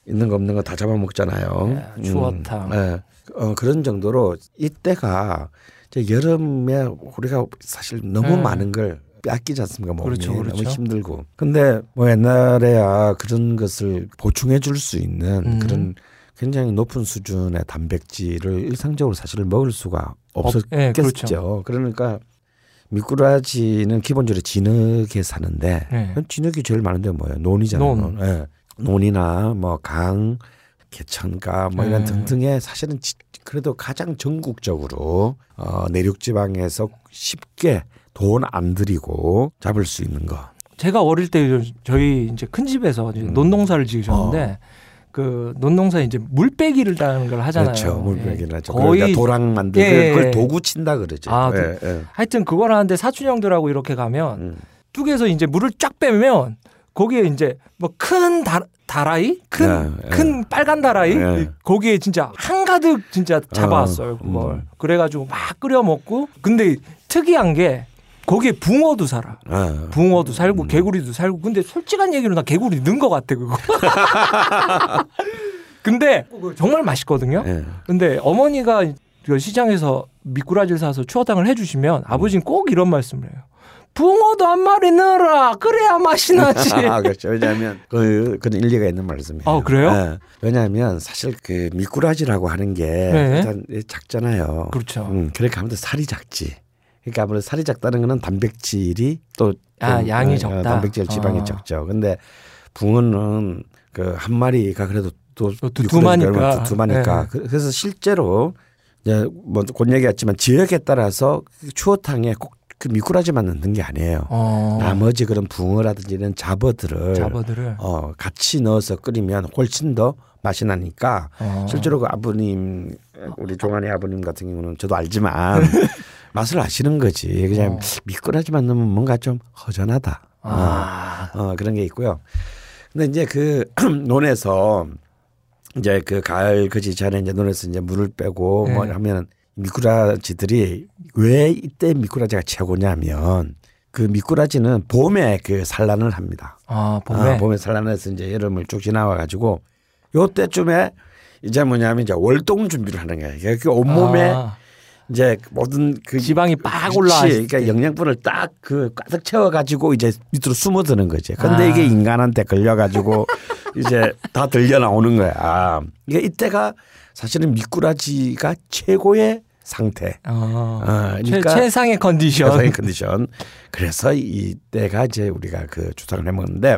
있는 거 없는 거 다 잡아먹잖아요. 네, 추어탕. 음, 네. 어, 그런 정도로 이때가 이제 여름에 우리가 사실 너무 네. 많은 걸 뺏기지 않습니까? 몸이 그렇죠, 그렇죠. 너무 힘들고. 근데 뭐 옛날에야 그런 것을 보충해 줄 수 있는 음. 그런 굉장히 높은 수준의 단백질을 일상적으로 사실 먹을 수가 예, 그렇죠. 없었겠죠. 그러니까 미꾸라지는 기본적으로 진흙에 사는데 네. 진흙이 제일 많은데 뭐예요? 논이잖아요. 논. 논. 예. 논이나 뭐 강, 개천가 뭐 이런 네. 등등의 사실은 지- 그래도 가장 전국적으로 어, 내륙 지방에서 쉽게 돈 안 들이고 잡을 수 있는 거. 제가 어릴 때 저희 이제 큰 집에서 이제 음. 논농사를 지으셨는데 그 논농사에 이제 물빼기를 걸 하잖아요. 그렇죠. 물백이나 죠 거의 거의 도랑 만들고 예, 그걸 예. 도구 친다 그러죠. 아, 예, 예. 하여튼 그걸 하는데 사촌 형들하고 이렇게 가면 음. 뚝에서 이제 물을 쫙 빼면 거기에 이제 뭐 큰 다라이 큰 예, 예. 큰 빨간 다라이 예. 거기에 진짜 한가득 진짜 잡아왔어요 어, 그걸 음. 그래가지고 막 끓여 먹고 근데 특이한 게 거기에 붕어도 살아. 아, 붕어도 살고 개구리도 살고 근데 솔직한 얘기로 나 개구리 는 것 같아 그거. <laughs> 근데 정말 맛있거든요. 예. 근데 어머니가 그 시장에서 미꾸라지를 사서 추어탕을 해주시면 아버지는 꼭 이런 말씀을 해요. 붕어도 한 마리 넣어라. 그래야 맛이 나지. <laughs> 아, 그렇죠. 왜냐하면 그 그런 일리가 있는 말씀이에요. 아, 그래요? 예. 왜냐하면 사실 그 미꾸라지라고 하는 게 네. 일단 작잖아요. 그렇죠. 음, 그러니까 아무래도 살이 작지. 그러니까 아무래도 살이 작다는 거는 단백질이 또 아, 좀, 양이 어, 적다? 단백질 지방이 아. 적죠. 근데 붕어는 그 한 마리가 그래도 또또 두- 미꾸라지가 두마니까. 두마니까. 네. 그- 그래서 실제로 이제 뭐곧 얘기했지만 지역에 따라서 그 추어탕에 꼭 그 미꾸라지만 넣는 게 아니에요. 어, 나머지 그런 붕어라든지 이런 잡어들을 잡어들을. 어, 같이 넣어서 끓이면 훨씬 더 맛이 나니까 어. 실제로 그 아버님 우리 종환이 아버님 같은 경우는 저도 알지만 <laughs> 맛을 아시는 거지 그냥 어. 미꾸라지만 넣으면 뭔가 좀 허전하다 아. 어, 어, 그런 게 있고요 근데 이제 그 <clears throat> 논에서 이제 그 가을 그지 전에 이제 논에서 이제 물을 빼고 뭐 네. 하면 미꾸라지들이 왜 이때 미꾸라지가 최고냐면 그 미꾸라지는 봄에 그 산란을 합니다. 아, 봄에. 아, 봄에 산란해서 이제 여름을 쭉 지나와 가지고 요때쯤에 이제 뭐냐면 이제 월동 준비를 하는 거예요. 그러니까 온몸에 아, 이제 모든 그 지방이 빡 그치. 올라와 있을 그러니까 때. 영양분을 딱 그 가득 채워 가지고 이제 밑으로 숨어드는 거지. 근데 아. 이게 인간한테 걸려 가지고 <laughs> 이제 다 들려 나오는 거야. 이게 이때가 사실은 미꾸라지가 최고의 상태. 어, 어, 최, 그러니까 최 상의 컨디션. 최상의 컨디션. 그래서 이때가 이제 우리가 그 주상을 해 먹는데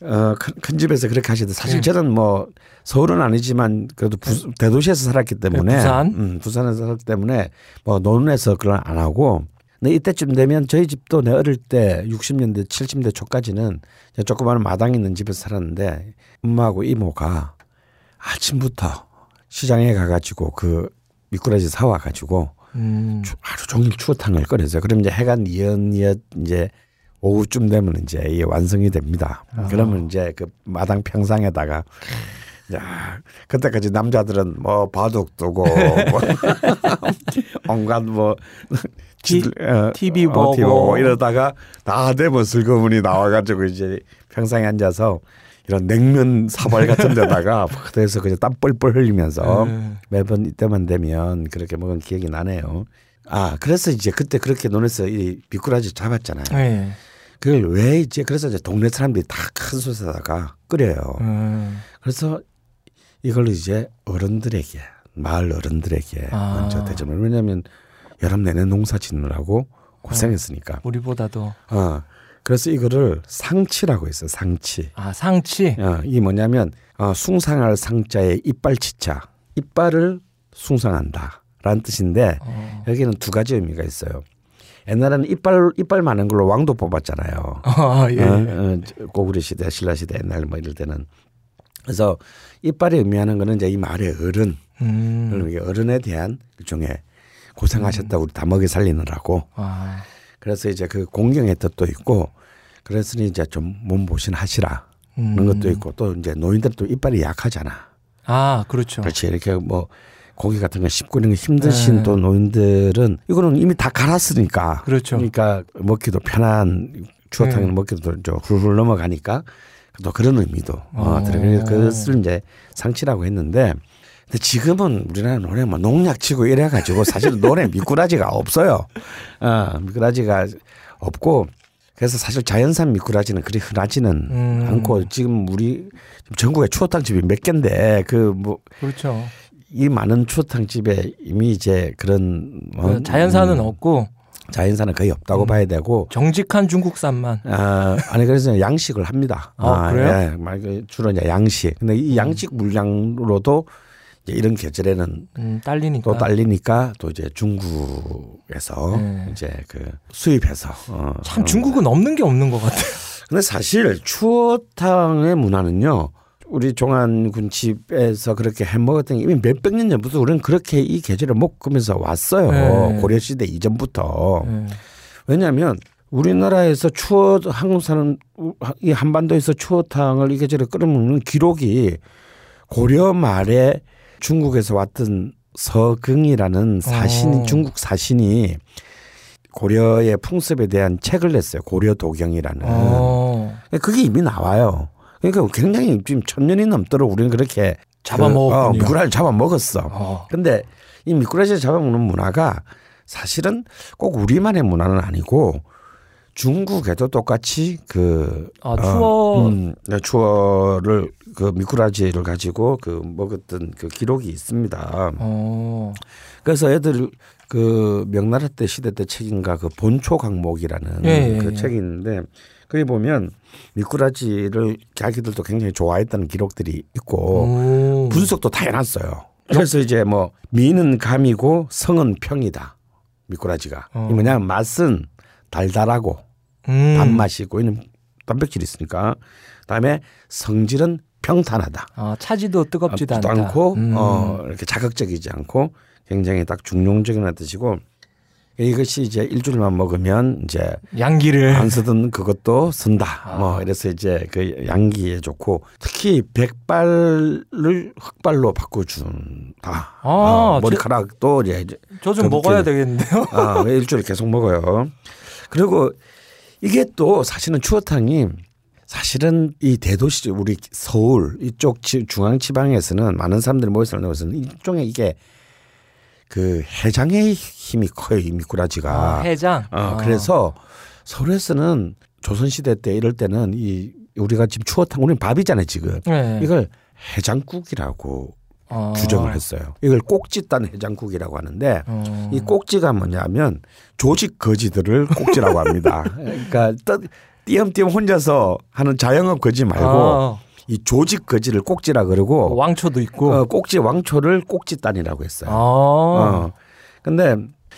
어, 큰, 큰 집에서 그렇게 하시는데 사실 네. 저는 뭐 서울은 아니지만 그래도 부, 대도시에서 살았기 때문에 네, 부산? 음, 부산에서 살았기 때문에 뭐 논에서 그런 안 하고 근데 이때쯤 되면 저희 집도 내 어릴 때 60년대 70년대 초까지는 조그마한 마당 있는 집에서 살았는데 엄마하고 이모가 아침부터 시장에 가가지고 그 미꾸라지 사와 가지고 음. 추- 하루 종일 추어탕을 끓여서 그럼 이제 해가 니엇니엇 이제 오후쯤 되면 이제 이게 완성이 됩니다. 그러면 이제 그 마당 평상에다가 야 그때까지 남자들은 뭐 바둑 두고 뭐 <laughs> 온갖 뭐 티- 지- 어, TV 어, 보고. TV 보고 이러다가 다 되면 슬그머니 나와가지고 이제 평상에 앉아서 이런 냉면 사발 같은 데다가 <laughs> 그래서 그냥 땀 뻘뻘 흘리면서 네. 매번 이때만 되면 그렇게 먹은 기억이 나네요. 아 그래서 이제 그때 그렇게 논에서 이 미꾸라지 잡았잖아요. 네. 그걸 왜 이제 그래서 이제 동네 사람들이 다 큰 솥에다가 끓여요. 음. 그래서 이걸 이제 어른들에게 마을 어른들에게 아. 먼저 대접을 왜냐하면 여름 내내 농사 짓느라고 고생했으니까. 우리보다도 어 그래서 이거를 상치라고 했어요. 상치. 아 상치. 어, 이게 뭐냐면 어, 숭상할 상자에 이빨 치자 이빨을 숭상한다라는 뜻인데 어. 여기는 두 가지 의미가 있어요. 옛날에는 이빨 이빨 많은 걸로 왕도 뽑았잖아요. <laughs> 아, 예. 어, 어, 고구려 시대, 신라 시대 옛날 뭐 이럴 때는 그래서 이빨이 의미하는 거는 이제 이 말의 어른, 음. 어른에 대한 일종의 고생하셨다 우리 다 먹여 살리느라고 아. 그래서 이제 그 공경의 뜻도 있고 그랬으니 이제 좀 몸보신 하시라 음. 그런 것도 있고 또 이제 노인들도 이빨이 약하잖아. 아, 그렇죠. 그렇지 이렇게 뭐 고기 같은 거 씹고 이런 거 힘드신 네. 또 노인들은 이거는 이미 다 갈았으니까 그렇죠. 그러니까 먹기도 편한 추어탕을 네. 먹기도 좀 훌훌 넘어가니까 또 그런 의미도 어, 어. 들어 그래서 그것을 이제 상치라고 했는데 근데 지금은 우리나라 노래 뭐 농약 치고 이래 가지고 사실 노래 미꾸라지가 없어요. 어, 미꾸라지가 없고 그래서 사실 자연산 미꾸라지는 그리 흔하지는 음. 않고 지금 우리 전국에 추어탕 집이 몇 개인데 그뭐이 그렇죠. 많은 추어탕 집에 이미 이제 그런 어, 그 자연산은 음, 없고 자연산은 거의 없다고 봐야 되고 정직한 중국산만. 아, 아니 그래서 양식을 합니다. 아, 그래요? 예, 주로 이제 양식. 근데 이 양식 물량으로도 이제 이런 계절에는 음, 딸리니까. 또 딸리니까 또 이제 중국에서 네. 이제 그 수입해서 어, 참 어. 중국은 없는 게 없는 것 같아요. 근데 사실 추어탕의 문화는요. 우리 종안군 집에서 그렇게 해 먹었던 게 이미 몇백 년 전부터 우리는 그렇게 이 계절을 먹으면서 왔어요. 네. 고려 시대 이전부터. 네. 왜냐하면 우리나라에서 추어 한국 사람 이 한반도에서 추어탕을 이 계절에 끓여 먹는 기록이 고려 말에 중국에서 왔던 서긍이라는 사신 어. 중국 사신이 고려의 풍습에 대한 책을 냈어요. 고려 도경이라는. 어. 그게 이미 나와요. 그러니까 굉장히 지금 천 년이 넘도록 우리는 그렇게 잡아먹었군요. 그, 어, 미꾸라지를 잡아먹었어. 어. 근데 이 미꾸라지를 잡아먹는 문화가 사실은 꼭 우리만의 문화는 아니고 중국에도 똑같이 그 아, 추어. 어, 음, 네, 추어를 그 미꾸라지를 가지고 그 먹었던 그 기록이 있습니다. 어. 그래서 애들 그 명나라 때 시대 때 책인가 그 본초 강목이라는 예, 예, 그 예. 책이 있는데 거기 보면 미꾸라지를 자기들도 굉장히 좋아했다는 기록들이 있고 오. 분석도 다 해놨어요. 그래서 이제 뭐 미는 감이고 성은 평이다. 미꾸라지가 어. 이 뭐냐면 맛은 달달하고 음. 단맛이고 이는 단백질이 있으니까 그다음에 성질은 평탄하다. 아, 차지도 뜨겁지도 도 않다. 않고 음. 어 이렇게 자극적이지 않고 굉장히 딱 중용적인 뜻이고 이것이 이제 일주일만 먹으면 이제 양기를 안 쓰던 그것도 쓴다. 아. 뭐 이래서 이제 그 양기에 좋고 특히 백발을 흑발로 바꿔준다. 아, 어, 머리카락도 이제 저좀좀 먹어야 되겠는데요. 아, 일주일 계속 먹어요. 그리고 이게 또 사실은 추어탕이 사실은 이 대도시 우리 서울 이쪽 지- 중앙 지방에서는 많은 사람들이 모여 사는 곳에서는 일종의 이게 그 해장의 힘이 커요 이 미꾸라지가. 아, 해장. 어, 아. 그래서 서울에서는 조선시대 때 이럴 때는 이 우리가 지금 추어탕 우리는 밥이잖아요 지금 네. 이걸 해장국이라고 어. 규정을 했어요. 이걸 꼭지 딴 해장국이라고 하는데 어. 이 꼭지가 뭐냐면 조직 거지들을 꼭지라고 합니다. <laughs> 그러니까 떠- 띄엄띄엄 혼자서 하는 자영업 거지 말고 아, 이 조직 거지를 꼭지라 그러고 왕초도 있고. 어, 꼭지 왕초를 꼭지단이라고 했어요. 아. 어. 근데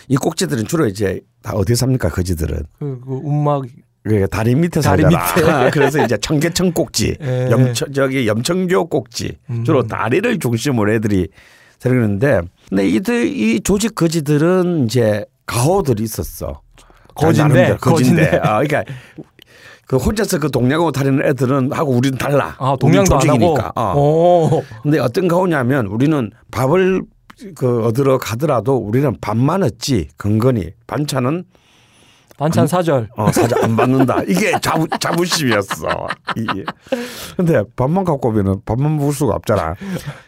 이 꼭지들은 주로 이제 다 어디 삽니까 거지들은 그, 그 움막 그러니까 다리 밑에 다리 살잖아. 밑에. <laughs> 그래서 이제 청계천 꼭지, 예. 염청 저기 염청교 꼭지 음. 주로 다리를 중심으로 애들이 살는데 근데 이들 이 조직 거지들은 이제 가호들이 있었어. 거진데, 거진데. 아, 그러니까 그 혼자서 그 동양하고 다니는 애들은 하고 우리는 달라. 아, 동양도. 조직이니까. 어. 오. 근데 어떤 가오냐면 우리는 밥을 그 얻으러 가더라도 우리는 밥만 얻지 근거니 반찬은 반찬 사절. 어, 사자 안 받는다. 이게 자부, 자부심이었어. 이게. 근데 밥만 갖고 오면은 밥만 먹을 수가 없잖아.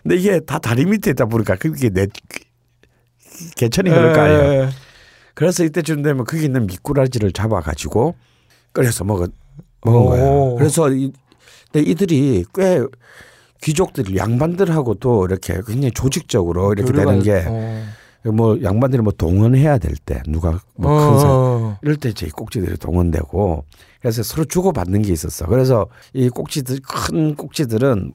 근데 이게 다 다리 밑에 있다 보니까 그게 내 개천이 그럴 거 아니에요. 예. 그래서 이때쯤 되면 거기 있는 미꾸라지를 잡아가지고 끓여서 먹은 먹은 오. 거예요. 그래서 이, 근데 이들이 꽤 귀족들 양반들하고도 이렇게 굉장히 조직적으로 이렇게 되는 게 뭐 어. 양반들이 뭐 동원해야 될 때 누가 뭐큰사 어. 이럴 때제 꼭지들이 동원되고 그래서 서로 주고받는 게 있었어. 그래서 이 꼭지들 큰 꼭지들은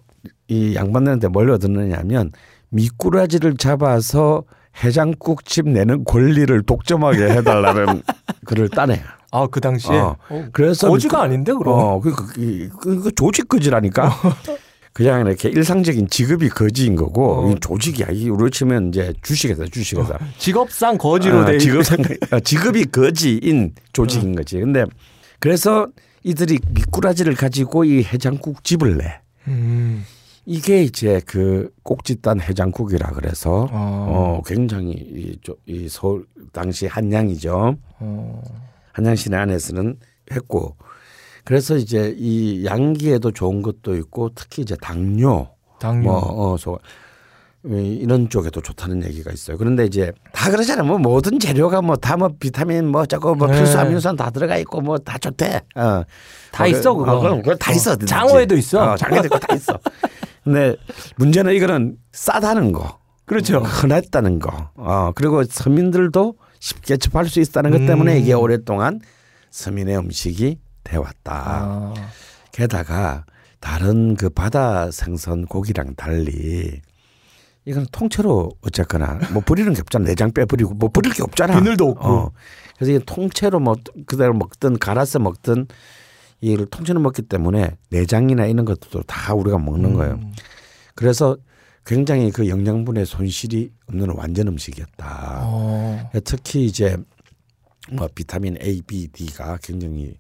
이 양반들한테 뭘 얻느냐면 미꾸라지를 잡아서 해장국집 내는 권리를 독점하게 해달라는 <laughs> 글을 따내. 아, 그 당시에. 어. 어, 그래서 거지가 미꾸- 아닌데 그럼. 어, 그, 그, 그, 그, 그 조직 거지라니까. <laughs> 그냥 이렇게 일상적인 직업이 거지인 거고 어. 이 조직이야. 이 우리로 치면 이제 주식회사, 주식회사. 직업상 거지로 어, 돼 있- 직업상 어, <laughs> 직업이 거지인 조직인 거지. 근데 그래서 이들이 미꾸라지를 가지고 이 해장국 집을 내. 음. 이게 이제 그 꼭지단 해장국이라 그래서 어. 어 굉장히 이, 저- 이 서울 당시 한양이죠. 어. 한양 시내 안에서는 했고 그래서 이제 이 양기에도 좋은 것도 있고 특히 이제 당뇨 당뇨. 뭐 어, 소, 이- 이런 쪽에도 좋다는 얘기가 있어요. 그런데 이제 다 그러잖아요. 뭐 모든 재료가 뭐 다 뭐 비타민 뭐 저거 뭐 네. 필수 아미노산 다 들어가 있고 뭐 다 좋대. 어. 다 어, 있어, 그- 그거. 어, 그럼 그거 다 어. 있어. 어디든지. 장어에도 있어. 어, 장어에도 있고 다 있어. 근데 문제는 이거는 싸다는 거. 그렇죠. 흔했다는 거. 어, 그리고 서민들도 쉽게 접할 수 있다는 것 때문에 음. 이게 오랫동안 서민의 음식이 되어왔다. 아. 게다가 다른 그 바다 생선 고기랑 달리 이건 통째로 어쨌거나 뭐 버리는 게 없잖아 내장 빼버리고 뭐 버릴 게 없잖아 비늘도 없고. 어. 그래서 이게 통째로 뭐 그대로 먹든 갈아서 먹든 이를 통째로 먹기 때문에 내장이나 이런 것들도 다 우리가 먹는 거예요 음. 그래서 굉장히 그 영양분의 손실이 없는 완전 음식이었다 어. 특히 이제 뭐 비타민 A, B, D가 굉장히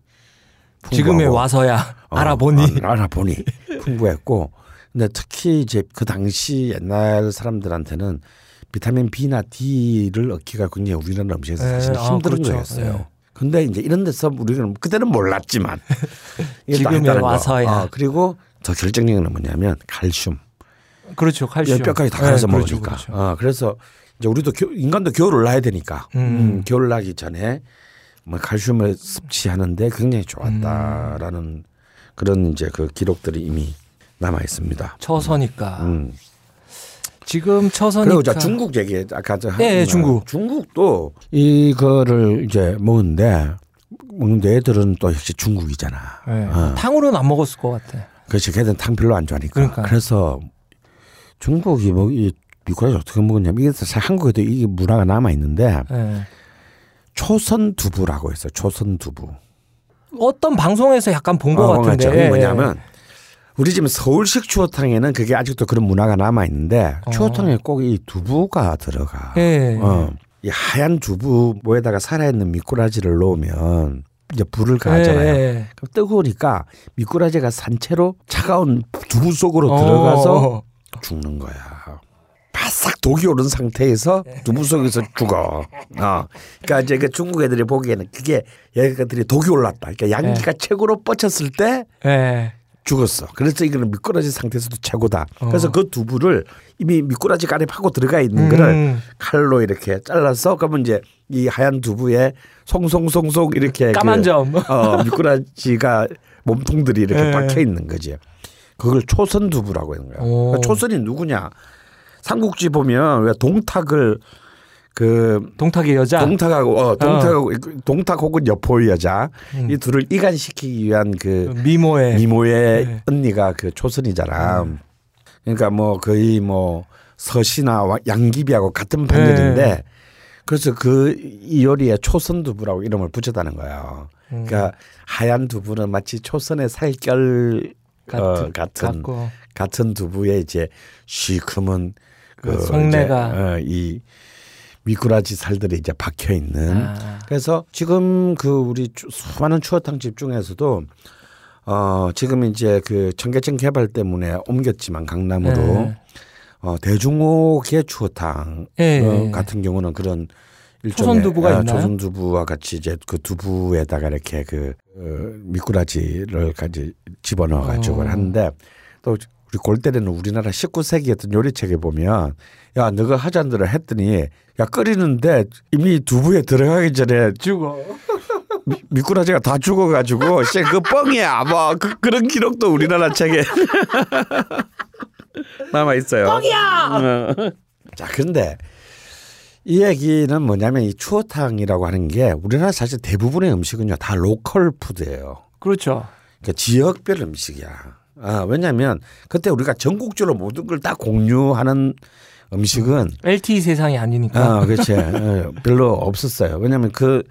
지금에 와서야 어, 알아보니. 아, 알아보니 풍부했고 근데 특히 이제 그 당시 옛날 사람들한테는 비타민 B나 D를 얻기가 굉장히 우리나라 음식에서 네, 사실 아, 힘든 그렇죠. 거였어요. 네. 근데 이제 이런 데서 우리는 그때는 몰랐지만 <laughs> 지금에. 와서야. 어, 그리고 더 결정적인 건 뭐냐면 칼슘. 그렇죠. 칼슘. 뼈까지 다 네, 갈아서 그렇죠, 먹으니까. 그렇죠. 어, 그래서 이제 우리도 겨- 인간도 겨울을 나야 되니까 음. 음, 겨울 나기 전에 뭐 칼슘을 섭취하는데 굉장히 좋았다라는 음. 그런 이제 그 기록들이 이미 남아 있습니다. 처서니까. 음. 지금 처서니까. 그리고 자 중국 얘기 아까 저 예, 예, 한- 중국. 중국도 이거를 이제 먹는데 먹는데 애들은 또 역시 중국이잖아. 예. 어. 탕으로는 안 먹었을 것 같아. 그렇지 걔들은 탕 별로 안 좋아하니까. 그러니까요. 그래서 중국이 뭐이 미국에서 어떻게 먹었냐면 이게 사실 한국에도 이게 문화가 남아 있는데 예. 초선 두부라고 했어요. 초선 두부. 어떤 방송에서 약간 본것 어, 같은데. 그게 예, 뭐냐면 우리 지금 서울식 추어탕에는 그게 아직도 그런 문화가 남아 있는데 어. 추어탕에 꼭 이 두부가 들어가. 예. 예. 어, 이 하얀 두부 모에다가 살아있는 미꾸라지를 넣으면 이제 불을 가하잖아요. 예, 예. 그럼 뜨거우니까 미꾸라지가 산채로 차가운 두부 속으로 어. 들어가서 죽는 거야. 바싹 독이 오른 상태에서 네. 두부 속에서 죽어. 어. 그러니까 이제 그 중국 애들이 보기에는 그게 얘들이 독이 올랐다. 그러니까 양기가 최고로 뻗쳤을 때 예. 죽었어. 그래서 이거는 미꾸라지 상태에서도 최고다. 어. 그래서 그 두부를 이미 미꾸라지 안에 파고 들어가 있는 음. 거를 칼로 이렇게 잘라서 그러면 이제 이 하얀 두부에 송송송송 이렇게 까만 그, 점. 어, 미꾸라지가 몸통들이 이렇게 예. 박혀 있는 거지. 그걸 초선 두부라고 하는 거야. 오. 그러니까 초선이 누구냐? 삼국지 보면 왜 동탁을 그 동탁의 여자. 동탁하고 어, 동탁하고 동탁 혹은 여포의 여자 음. 이 둘을 이간시키기 위한 그 미모의. 미모의 네. 언니가 그 초선이잖아. 그러니까 뭐 거의 뭐 서시나 와- 양귀비하고 같은 판결인데 네. 그래서 그 이 요리에 초선 두부라고 이름을 붙였다는 거예요. 음. 그러니까 하얀 두부는 마치 초선의 살결 같은, 어, 같은 같고. 같은 두부에 이제 시커먼 그그 속내가. 어, 이 미꾸라지 살들이 이제 박혀 있는 아. 그래서 지금 그 우리 추- 수많은 추어탕 집 중에서도 어 지금 이제 그 청계천 개발 때문에 옮겼지만 강남으로 네. 어 대중옥의 추어탕 예, 어, 예. 같은 경우는 그런 일종의 초선 두부가 아, 있나요? 초선 두부와 같이 이제 그 두부에다가 이렇게 그 어, 미꾸라지를 가지 집어넣어 가지고 어. 하는데 또 우리 골때리는 우리나라 19세기 어떤 요리책에 보면 야 너가 하잔들을 했더니 야 끓이는데 이미 두부에 들어가기 전에 죽어. 미, 미꾸라지가 다 죽어가지고 <laughs> 씨, 그 뻥이야 뭐 그, 그런 기록도 우리나라 책에 <laughs> 남아 있어요. 뻥이야. 자 그런데 이 얘기는 뭐냐면 이 추어탕이라고 하는 게 우리나라 사실 대부분의 음식은요 다 로컬 푸드예요. 그렇죠. 그러니까 지역별 음식이야. 아, 왜냐하면 그때 우리가 전국적으로 모든 걸 다 공유하는 음식은 LTE 세상이 아니니까. 아, 그렇지. 예, 별로 없었어요. 왜냐하면 그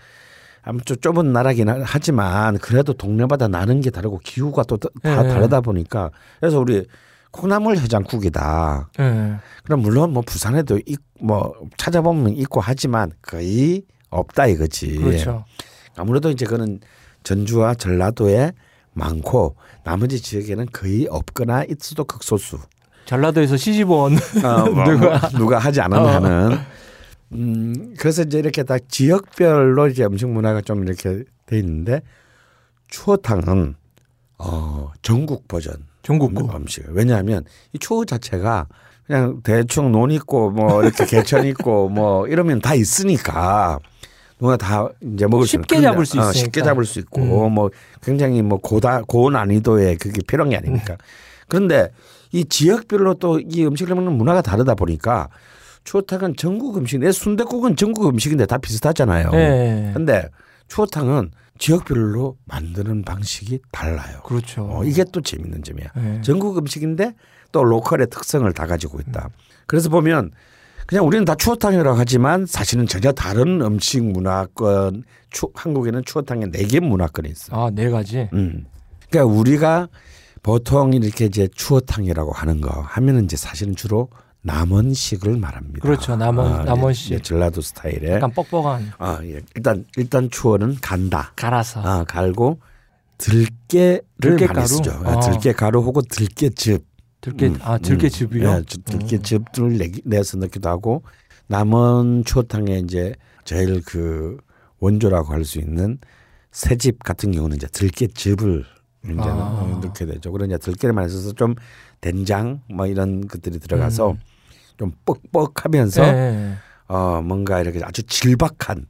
아무튼 좁은 나라긴 하- 하지만 그래도 동네마다 나는 게 다르고 기후가 또다 예. 다르다 보니까 그래서 우리 콩나물 해장국이다. 예. 그럼 물론 뭐 부산에도 있, 뭐 찾아보면 있고 하지만 거의 없다 이거지. 그렇죠. 아무래도 이제 그는 전주와 전라도에 많고 나머지 지역에는 거의 없거나 있어도 극소수. 전라도에서 시집온 어, 뭐, <laughs> 누가 뭐, 누가 하지 않은 어. 한은 음 그래서 이제 이렇게 다 지역별로 이제 음식 문화가 좀 이렇게 돼 있는데 추어탕은 어 전국 버전 전국구. 음식 왜냐하면 이 추어 자체가 그냥 대충 논 있고 뭐 이렇게 <laughs> 개천 있고 뭐 이러면 다 있으니까 누가 다 이제 먹을 수 쉽게 잡을 수 어, 있으니까. 쉽게 잡을 수 있고 뭐 굉장히 뭐 고다 고난이도의 그게 필요한 게 아니니까 그런데 이 지역별로 또 이 음식을 먹는 문화가 다르다 보니까 추어탕은 전국 음식 내 순대국은 전국 음식인데 다 비슷하잖아요. 예. 근데 추어탕은 지역별로 만드는 방식이 달라요. 그렇죠. 어, 이게 또 재밌는 점이야. 예. 전국 음식인데 또 local의 특성을 다 가지고 있다. 그래서 보면 그냥 우리는 다 추어탕이라고 하지만 사실은 전혀 다른 음식 문화권 추, 한국에는 추어탕에 네개 문화권이 있어. 아, 네 가지. 음. 그러니까 우리가 보통 이렇게 이제 추어탕이라고 하는 거 하면은 이제 사실은 주로 남원식을 말합니다. 그렇죠. 남원- 아, 남원식. 예, 전라도 스타일의. 약간 뻑뻑한 아, 예. 일단 일단 추어는 간다. 갈아서. 아, 갈고 들깨를 들깨가루? 많이 쓰죠. 아, 어. 들깨 가루 혹은 들깨즙. 들깨 음, 아 들깨즙이요. 예, 저 들깨즙을 내, 내서 넣기도 하고 남원 추어탕의 이제 제일 그 원조라고 할 수 있는 새집 같은 경우는 이제 들깨즙을 이제 아. 넣게 되죠. 그런 이제 들깨를 많이 써서 좀 된장 뭐 이런 것들이 들어가서 음. 좀 뻑뻑하면서 네. 어 뭔가 이렇게 아주 질박한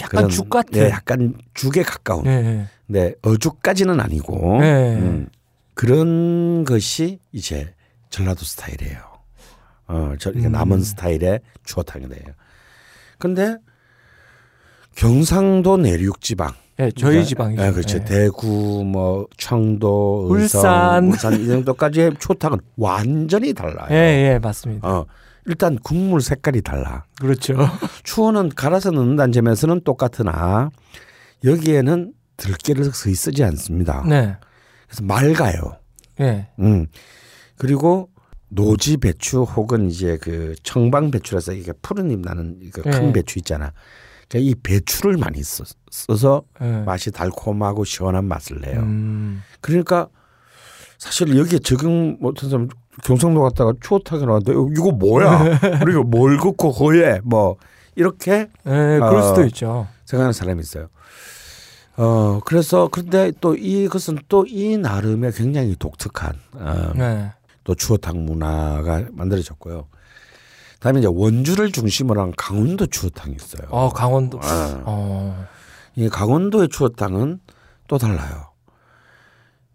약간 죽 같은. 네, 약간 죽에 가까운. 네. 네, 어죽까지는 아니고 네. 음, 그런 것이 이제 전라도 스타일이에요. 어, 저 이게 음. 남은 스타일의 추어탕이래요. 근데 경상도 내륙 지방 네, 저희 지방이죠. 네, 그렇죠. 네. 대구, 뭐 청도, 울산. 울산 이 정도까지의 추어탕은 완전히 달라요. 예, 예, 맞습니다. 어, 일단 국물 색깔이 달라. 그렇죠. <laughs> 추어는 갈아서 넣는다는 점에서는 똑같으나 여기에는 들깨를 거의 쓰지 않습니다. 네. 그래서 맑아요. 예. 음. 그리고 노지 배추 혹은 이제 그 청방 배추라서 이게 푸른 잎 나는 이거 큰 네. 배추 있잖아. 그러니까 이 배추를 많이 써, 써서 예. 맛이 달콤하고 시원한 맛을 내요. 음. 그러니까 사실 여기에 적응 못한 사람 경상도 갔다가 추어탕이 나왔는데 어, 이거 뭐야? <laughs> 그리고 뭘 긋고 호에 뭐 이렇게 예, 그럴 어. 수도 있죠. 생각하는 사람이 있어요. 어 그래서 그런데 또 이것은 또 이 나름의 굉장히 독특한 어, 네. 또 추어탕 문화가 만들어졌고요. 다음에 이제 원주를 중심으로 한 강원도 추어탕이 있어요. 어, 강원도. 아. 어. 이 강원도의 추어탕은 또 달라요.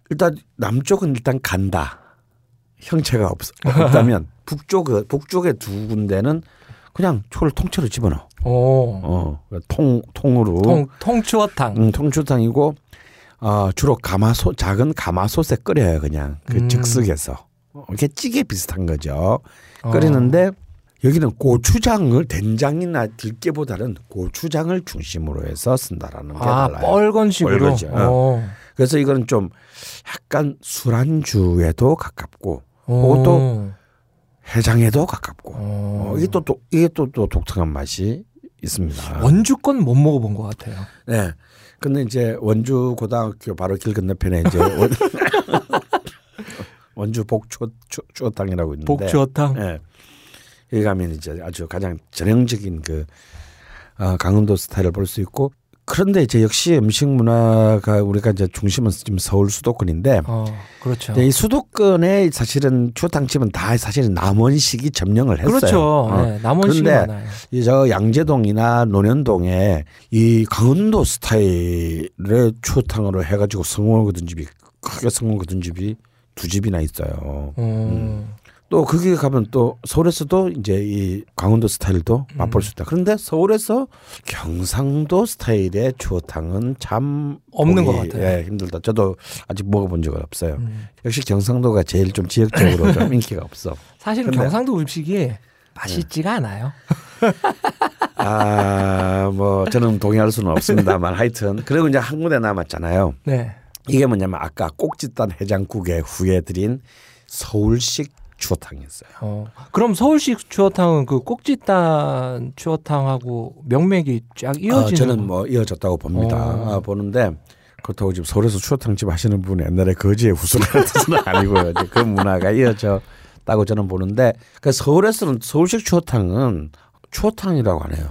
일단 남쪽은 일단 간다. 형체가 없, 없다면 <laughs> 북쪽 북쪽의 두 군데는 그냥 초를 통째로 집어넣어. 오. 어, 통 통으로 통 통추어탕. 음, 통추탕이고 어, 주로 가마솥 작은 가마솥에 끓여요 그냥 그 음. 즉석에서 어, 이게 찌개 비슷한 거죠. 어. 끓이는데 여기는 고추장을 된장이나 들깨보다는 고추장을 중심으로 해서 쓴다라는 게 아, 달라요. 뻘건 식으로. 뻘건식, 어. 어. 그래서 이거는 좀 약간 술안주에도 가깝고 오. 그것도 해장에도 가깝고 어. 어, 이게 또, 또 이게 또, 또 독특한 맛이 있습니다. 원주 건 못 먹어본 것 같아요. 네. 근데 이제 원주 고등학교 바로 길 건너편에 이제 <laughs> 원, 원주 복초 추- 추어탕이라고 있는데 복추어탕. 예. 여기 가면 이제 아주 가장 전형적인 그 어, 강원도 스타일을 볼 수 있고 그런데 이제 역시 음식 문화가 우리가 이제 중심은 지금 서울 수도권인데 어, 그렇죠. 이 수도권에 사실은 추어탕집은 다 사실은 남원식이 점령을 했어요. 그렇죠. 어. 네, 남원식 그런데 많아요. 이저 양재동이나 논현동에 이 강원도 스타일의 추어탕으로 해가지고 성공을 거둔 집이 크게 성공을 거둔 집이 두 집이나 있어요. 음. 또 거기 가면 또 서울에서도 이제 이 강원도 스타일도 음. 맛볼 수 있다. 그런데 서울에서 경상도 스타일의 추어탕은 참 없는 것 같아요. 예, 힘들다. 저도 아직 먹어본 적은 없어요. 음. 역시 경상도가 제일 좀 지역적으로 좀 <laughs> 인기가 없어. 사실 경상도 음식이 맛있지가 않아요. <laughs> 아, 뭐 저는 동의할 수는 없습니다만 하여튼 그리고 이제 한 군데 남았잖아요. 네. 이게 뭐냐면 아까 꼭지단 해장국에 후에 드린 서울식 추어탕이었어요. 어. 그럼 서울식 추어탕은 그 꼭지단 추어탕하고 명맥이 쫙 이어지는. 어, 저는 뭐 이어졌다고 봅니다. 어. 아, 보는데 그렇다고 지금 서울에서 추어탕집 하시는 분이 옛날에 거지의 후손이라는 뜻은 <laughs> 아니고요. 이제 그 문화가 이어졌다고 저는 보는데 그 서울에서는 서울식 추어탕은 추어탕이라고 안 해요.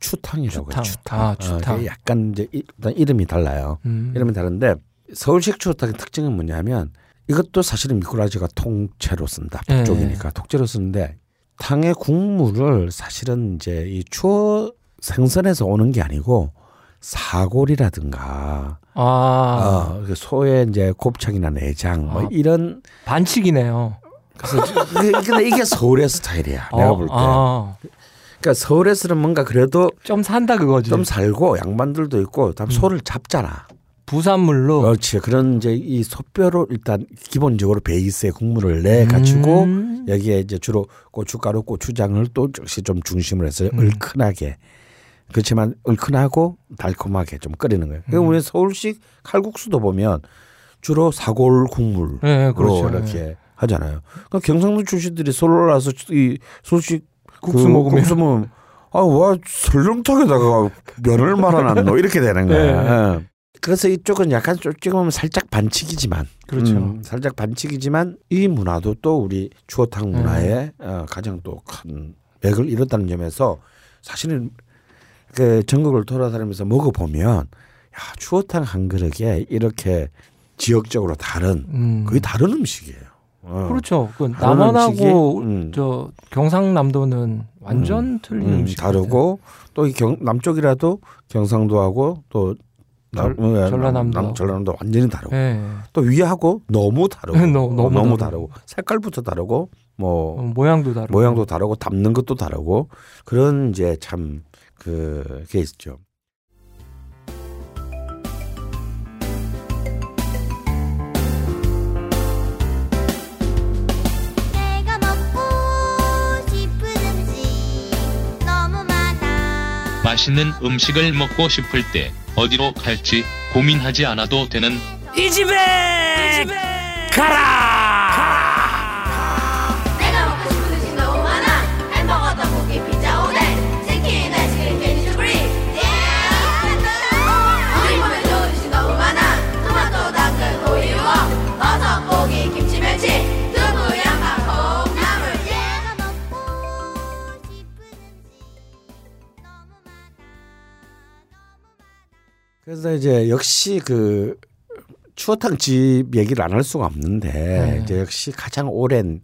추탕이라고 추탕. 추탕. 아, 추탕. 어, 약간 이제 이- 일단 이름이 달라요. 음. 이름이 다른데 서울식 추어탕의 특징은 뭐냐면 이것도 사실은 미꾸라지가 통째로 쓴다. 예. 북쪽이니까 통째로 쓰는데 탕의 국물을 사실은 이제 이 추어 생선에서 오는 게 아니고 사골이라든가 아, 어, 그 소의 이제 곱창이나 내장 뭐 아. 이런 반칙이네요. 그래서 근데 이게 서울의 스타일이야 내가 어, 볼 때. 아, 그러니까 서울에서는 뭔가 그래도 좀 산다 그거지. 좀 살고 양반들도 있고 다음 음. 소를 잡잖아. 부산물로. 그렇지. 그런 이제 이 소뼈로 일단 기본적으로 베이스에 국물을 내 가지고 음. 여기에 이제 주로 고춧가루, 고추장을 또 역시 좀 중심으로 해서 음. 얼큰하게 그렇지만 얼큰하고 달콤하게 좀 끓이는 거예요. 음. 그리고 우리 서울식 칼국수도 보면 주로 사골 국물로 네, 그렇죠. 이렇게 하잖아요. 그러니까 경상도 출신들이 서울 와서 이 서울식 국수 그 먹으면. 국수 먹으면 아와 설렁탕에다가 면을 <laughs> 말아놨노 이렇게 되는 거야. 네. 예. 그래서 이쪽은 약간 좀 보면 살짝 반칙이지만 그렇죠. 음, 살짝 반칙이지만 이 문화도 또 우리 추어탕 네. 문화의 어, 가장 또 큰 맥을 이뤘다는 점에서 사실은 그 전국을 돌아다니면서 먹어 보면 야 추어탕 한 그릇에 이렇게 지역적으로 다른 음. 거의 다른 음식이에요. 어. 그렇죠. 그 음식이, 음. 저 경상남도는 완전 틀린 음, 음식 다르고 또 이 경 남쪽이라도 경상도하고 또 절- 남- 어, 전라남도. 남- 전라남도 완전히 다르고 예. 또 위하고 너무 다르고 <laughs> 너무- 너무 너무 다르고. 다르고 색깔부터 다르고 뭐 어, 모양도 다르고 모양도 다르고 담는 것도 다르고 그런 이제 참 그게 있죠. 맛있는 음식을 먹고 싶을 때 어디로 갈지 고민하지 않아도 되는 내가 그래서 이제 역시 그 추어탕 집 얘기를 안 할 수가 없는데 네. 이제 역시 가장 오랜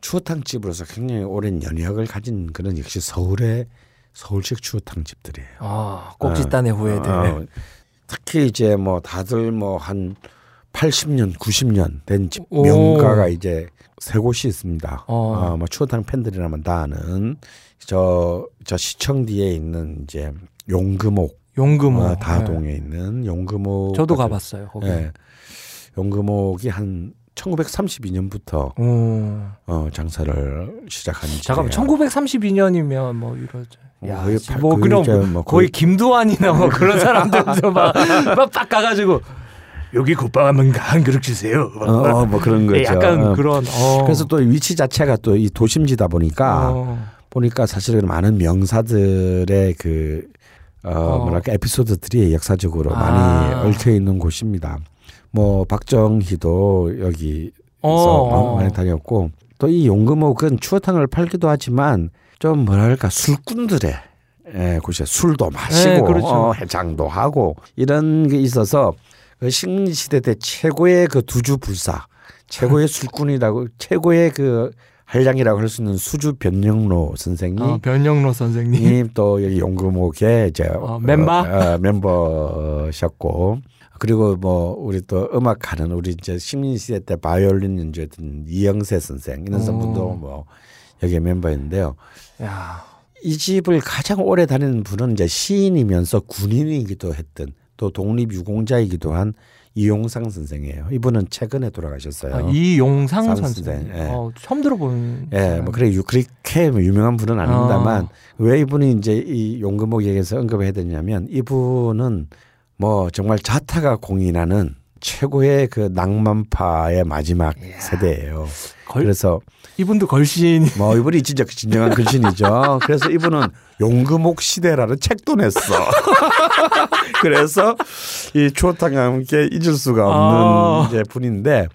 추어탕 집으로서 굉장히 오랜 연역을 가진 그런 역시 서울의 서울식 추어탕 집들이에요. 아 꼭지단의 후예들 어, 특히 이제 뭐 다들 뭐 한 80년, 90년 된집 오. 명가가 이제 세 곳이 있습니다. 어. 어, 뭐 추어탕 팬들이라면 다 아는 저, 저 시청 뒤에 있는 이제 용금옥 용금호 어, 다동에 있는 용금옥 저도 같은- 가봤어요 거기 예. 용금옥이 한 1932년부터 오. 어, 장사를 시작한 집. 잠깐만 1932년이면 뭐 이러죠 야, 거의 씨, 팔- 뭐 그럼 이제 뭐 거의 거의- 김두한이나 뭐 그런 사람들도 막막 <laughs> 가가지고 여기 국밥 한번 한 그릇 주세요. 어, 어, 뭐 그런 거죠. 예, 약간 어. 그런. 어. 그래서 또 위치 자체가 또 이 도심지다 보니까 어. 보니까 사실은 많은 명사들의 그 어, 어. 뭐랄까 에피소드들이 역사적으로 아. 많이 얽혀 있는 곳입니다. 뭐 박정희도 여기서 어, 어, 어. 많이 다녔고 또 이 용금옥은 추어탕을 팔기도 하지만 좀 뭐랄까 술꾼들의 예, 곳이야 술도 마시고 네, 그렇죠. 어, 해장도 하고 이런 게 있어서 그 식민시대 때 최고의 그 두주 불사 최고의 술꾼이라고 최고의 그 한량이라고 할 수 있는 수주 변영로 선생이 어, 변영로 선생님. 님또 여기 용금옥의 이제 어, 멤버? 어, 어, 멤버셨고 그리고 뭐 우리 또 음악하는 우리 이제 식민시대 때 바이올린 연주했던 이영세 선생 이런 오. 분도 뭐 여기 멤버인데요. 야. 이 집을 가장 오래 다니는 분은 이제 시인이면서 군인이기도 했던 또 독립유공자이기도 한 이용상 선생이에요. 이분은 최근에 돌아가셨어요. 아, 이용상 상 선생. 예. 어, 처음 들어보는. 예, 사람. 뭐 그래 유 그렇게 뭐 유명한 분은 아닙니다만 어. 왜 이분이 이제 이 용금옥 얘기에서 언급을 해야 되냐면 이분은 뭐 정말 자타가 공인하는 최고의 그 낭만파의 마지막 세대예요. 걸- 그래서 이분도 걸신. 뭐 이분이 진짜 그 진정한 글신이죠. 그래서 이분은 용금옥 시대라는 책도 냈어. <laughs> 그래서 이 추어탕과 함께 잊을 수가 없는 아. 이제 분인데,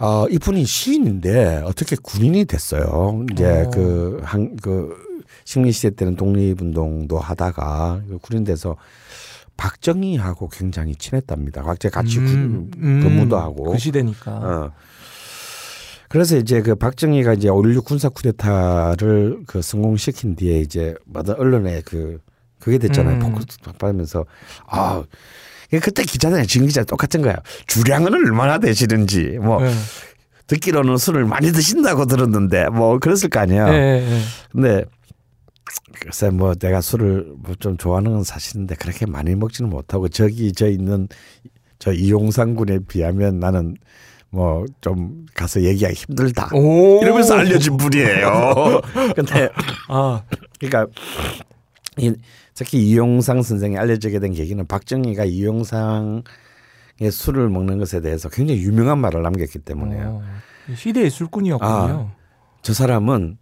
어, 이분이 시인인데 어떻게 군인이 됐어요. 이제 어. 그한그 식민 시대 때는 독립운동도 하다가 그 군인 돼서 박정희하고 굉장히 친했답니다. 각자 같이 군- 근무도 하고. 그 시대니까. 어. 그래서 이제 그 박정희가 이제 5.16 군사 쿠데타를 그 성공시킨 뒤에 이제 모든 언론에 그 그게 됐잖아요. 음. 포커스 받으면서 아 그때 기자들이랑 지금 기자 똑같은 거야. 주량은 얼마나 되시는지 뭐 예. 듣기로는 술을 많이 드신다고 들었는데 뭐 그랬을 거 아니야. 예, 예. 근데 글쎄 뭐 내가 술을 뭐좀 좋아하는 건 사실인데 그렇게 많이 먹지는 못하고 저기 저 있는 저 이용상 군에 비하면 나는 뭐 좀 가서 얘기하기 힘들다. 오. 이러면서 알려진 분이에요. <laughs> 근데 아, 그러니까 이 특히 이용상 선생이 알려지게 된 계기는 박정희가 이용상의 술을 먹는 것에 대해서 굉장히 유명한 말을 남겼기 때문에요. 어, 시대의 술꾼이었군요. 저 사람은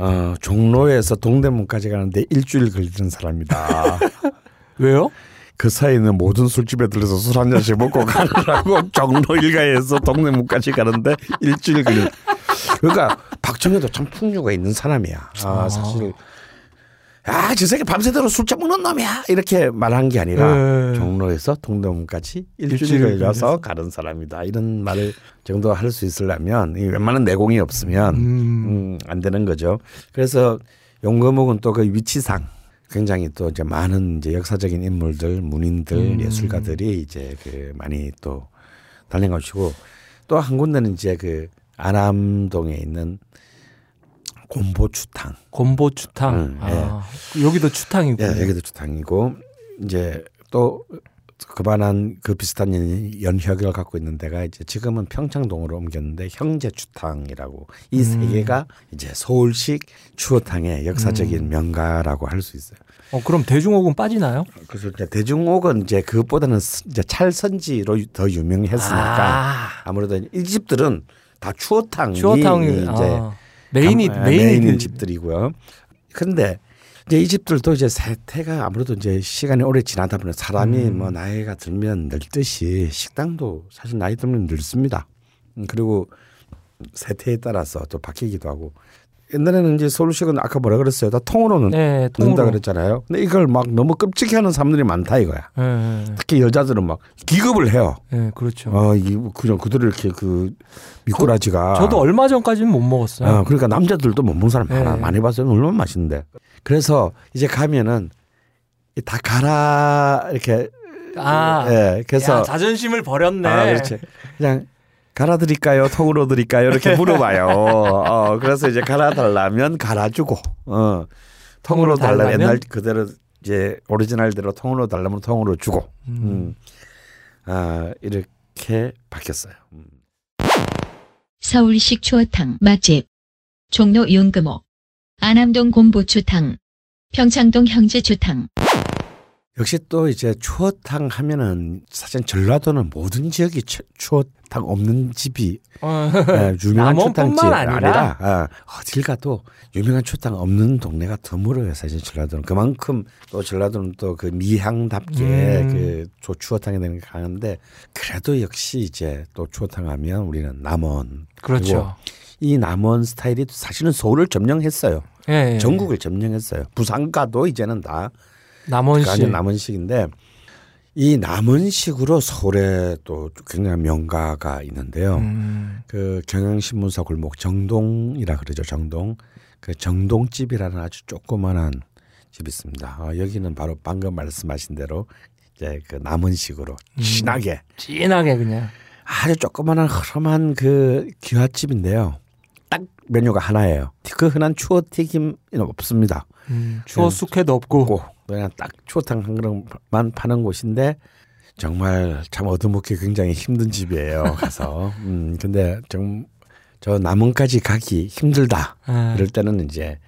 어, 종로에서 동대문까지 가는데 일주일 걸리는 사람이다. <laughs> 왜요? 그 사이는 모든 술집에 들려서 술 한 잔씩 먹고 가느라고 <laughs> 종로 일가에서 동대문까지 가는데 일주일 걸리. 그러니까 박 걱정해도 참 풍류가 있는 사람이야. 아, 사실 아, 저 새끼 밤새도록 술잔 먹는 놈이야. 이렇게 말한 게 아니라 네. 종로에서 동대문까지 일주일 일주일을 걸려서 가는 사람이다. 이런 말을 정도 할 수 있으려면 이 웬만한 내공이 없으면 음, 안 되는 거죠. 그래서 용거목은 또 그 위치상 굉장히 또 이제 많은 이제 역사적인 인물들, 문인들, 음. 예술가들이 이제 그 많이 또 달린 것이고 또 한 군데는 이제 그 안암동에 있는 곰보추탕. 곰보 추탕. 음, 아, 여기도 추탕이고. 예, 여기도 주탕이고 이제 또 그만한 그 비슷한 연- 연혁을 갖고 있는 데가 이제 지금은 평창동으로 옮겼는데 형제주탕이라고 이세 음. 개가 이제 서울식 추어탕의 역사적인 음. 명가라고 할 수 있어요. 어, 그럼 대중옥은 빠지나요? 그래서 이제 대중옥은 이제 그것보다는 스- 이제 찰선지로 유- 더 유명했으니까 아. 아무래도 이 집들은 다 추어탕이 추어탕이 이제 아, main이 감- main이 main인 그- 집들이고요. 근데 이제 이 집들도 이제 세태가 아무래도 이제 시간이 오래 지나다 보니 사람이 음. 뭐 나이가 들면 늙듯이 식당도 사실 나이 들면 늙습니다. 음, 그리고 세태에 따라서 또 바뀌기도 하고 옛날에는 이제 서울식은 아까 뭐라 그랬어요? 다 통으로는 네, 넣는다 통으로. 그랬잖아요. 근데 이걸 막 너무 끔찍해하는 사람들이 많다 이거야. 예, 예, 특히 여자들은 막 기급을 해요. 예, 그렇죠. 어, 이 그냥 그들을 이렇게 그 미꾸라지가 저 도 얼마 전까지는 못 먹었어요. 어, 그러니까 남자들도 못 먹는 사람 많아. 네. 많이 봤어요. 얼마나 맛있는데. 그래서 이제 가면은 이다 갈아 이렇게 아, 예. 그래서 야, 자존심을 버렸네. 아, 그렇지. 그냥 갈아 드릴까요? 통으로 드릴까요? 이렇게 <laughs> 물어봐요. 어, 그래서 이제 갈아 달라면 갈아주고. 어. 통으로 통으로 달라면 달라면? 옛날 그대로 이제 오리지널대로 통으로 달라면 통으로 주고. 음. 음. 아, 이렇게 바뀌었어요. 음. 서울식 추어탕 맛집 종로 윤금옥 안암동 곰보추탕 평창동 형제추탕 역시 또 이제 추어탕 하면은 사실 전라도는 모든 지역이 추- 추어탕 없는 집이 어, 예, 유명한 추어탕집 아니라? 아니라 아, 어딜 가도 유명한 추어탕 없는 동네가 드물어요 사실 전라도는 그만큼 또 전라도는 또 그 미향답게 음. 그 조- 추어탕에 대한 게 강한데 그래도 역시 이제 또 추어탕 하면 우리는 남원 그렇죠. 이 남원 스타일이 사실은 서울을 점령했어요 예, 예. 전국을 점령했어요 부산가도 이제는 다 남원시. 아니 남원식인데 이 남원식으로 서울에 또 굉장히 명가가 있는데요. 음, 그 경향신문사 골목 정동이라 그러죠. 정동. 그 정동집이라는 아주 조그만한 집이 있습니다. 어, 여기는 바로 방금 말씀하신 대로 이제 그 남원식으로 음. 진하게 진하게 그냥. 아주 조그만한 흐름한 그 귀화집인데요. 딱 메뉴가 하나예요. 그 흔한 추어 튀김은 없습니다. 음, 추어 네. 숙회도 없고. 고 그냥 딱 추어탕 한 그릇만 파는 곳인데 정말 참 얻어먹기 굉장히 힘든 집이에요. 가서 <laughs> 음 근데 좀 저 남원까지 가기 힘들다 예. 이럴 때는 이제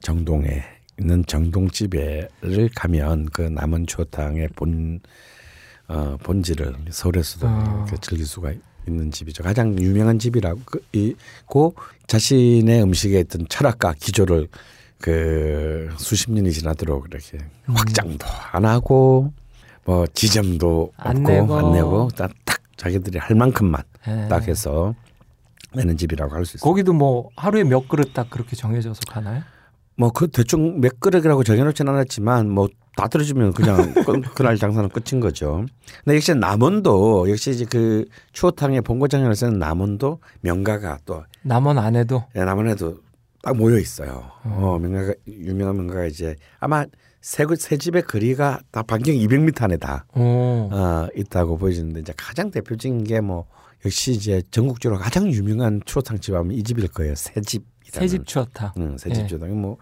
정동에 있는 정동집에를 가면 그 남원 추어탕의 본 어, 본질을 서울에서도 어. 이렇게 즐길 수가 있는 집이죠. 가장 유명한 집이라고 그, 이고 자신의 음식에 있던 철학과 기조를 그 수십 년이 지나도록 이렇게 음. 확장도 안 하고 뭐 지점도 안 없고 내고. 안 내고 딱, 딱 자기들이 할 만큼만 예. 딱 해서 내는 집이라고 할 수 있어요. 거기도 뭐 하루에 몇 그릇 딱 그렇게 정해져서 가나요? 뭐 그 대충 몇 그릇이라고 정해놓지는 않았지만 뭐 다 떨어지면 그냥 <laughs> 그- 그날 장사는 끝인 거죠. 근데 역시 남원도 역시 이제 그 추어탕의 본고장을 쓰는 남원도 명가가 또 남원 안에도. 예, 남원에도 딱 모여 있어요. 어, 명가가 유명한 명가가 이제 아마 세, 그- 세 집의 거리가 다 반경 200m 안에 다 오. 어, 있다고 보여지는데 이제 가장 대표적인 게 뭐 역시 이제 전국적으로 가장 유명한 추어탕 집 하면 이 집일 거예요. 새 집. 새집 추어탕. 응, 새집 예. 추어탕이 뭐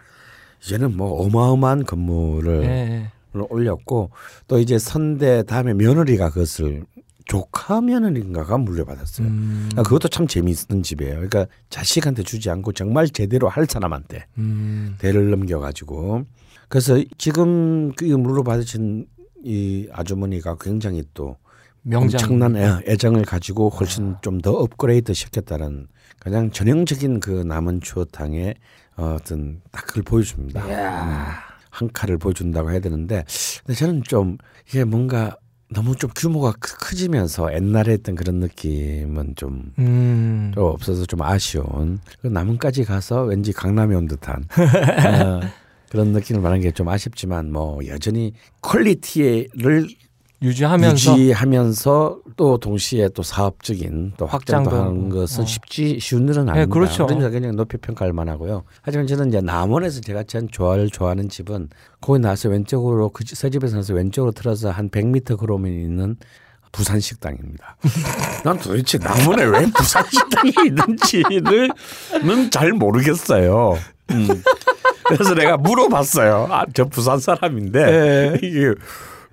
이제는 뭐 어마어마한 건물을 예, 예. 올렸고 또 이제 선대 다음에 며느리가 그것을 조카 며느리인가가 물려받았어요. 음, 아, 그것도 참 재미있는 집이에요. 그러니까 자식한테 주지 않고 정말 제대로 할 사람한테 음, 대를 넘겨가지고 그래서 지금 그 물려받으신 이 아주머니가 굉장히 또 명장. 엄청난 애- 애정을 가지고 훨씬 좀더 업그레이드 시켰다는 가장 전형적인 그 남원 추어탕의 어, 어떤 딱 그걸 보여줍니다. 음, 한 칼을 보여준다고 해야 되는데 근데 저는 좀 이게 뭔가 너무 좀 규모가 크, 커지면서 옛날에 했던 그런 느낌은 좀, 음. 좀 없어서 좀 아쉬운 그 남원까지 가서 왠지 강남에 온 듯한 <laughs> 어, 그런 느낌을 말하는 게좀 아쉽지만 뭐 여전히 quality를 유지하면서 유지하면서 또 동시에 또 사업적인 또 확장도 하는. 것은 어. 쉽지 쉬운 일은 네, 아닙니다. 그렇죠. 그러니까 그냥 높이 평가할 만하고요. 하지만 저는 이제 남원에서 제가 제일 좋아할 좋아하는 집은 거기 나서 왼쪽으로 그새 집에서 나서 왼쪽으로 틀어서 한 100m 걸어오면 있는 부산 식당입니다. <laughs> 난 도대체 남원에 왜 부산 식당이 있는지는 잘 모르겠어요. 음. 그래서 내가 물어봤어요. 아, 저 부산 사람인데 이게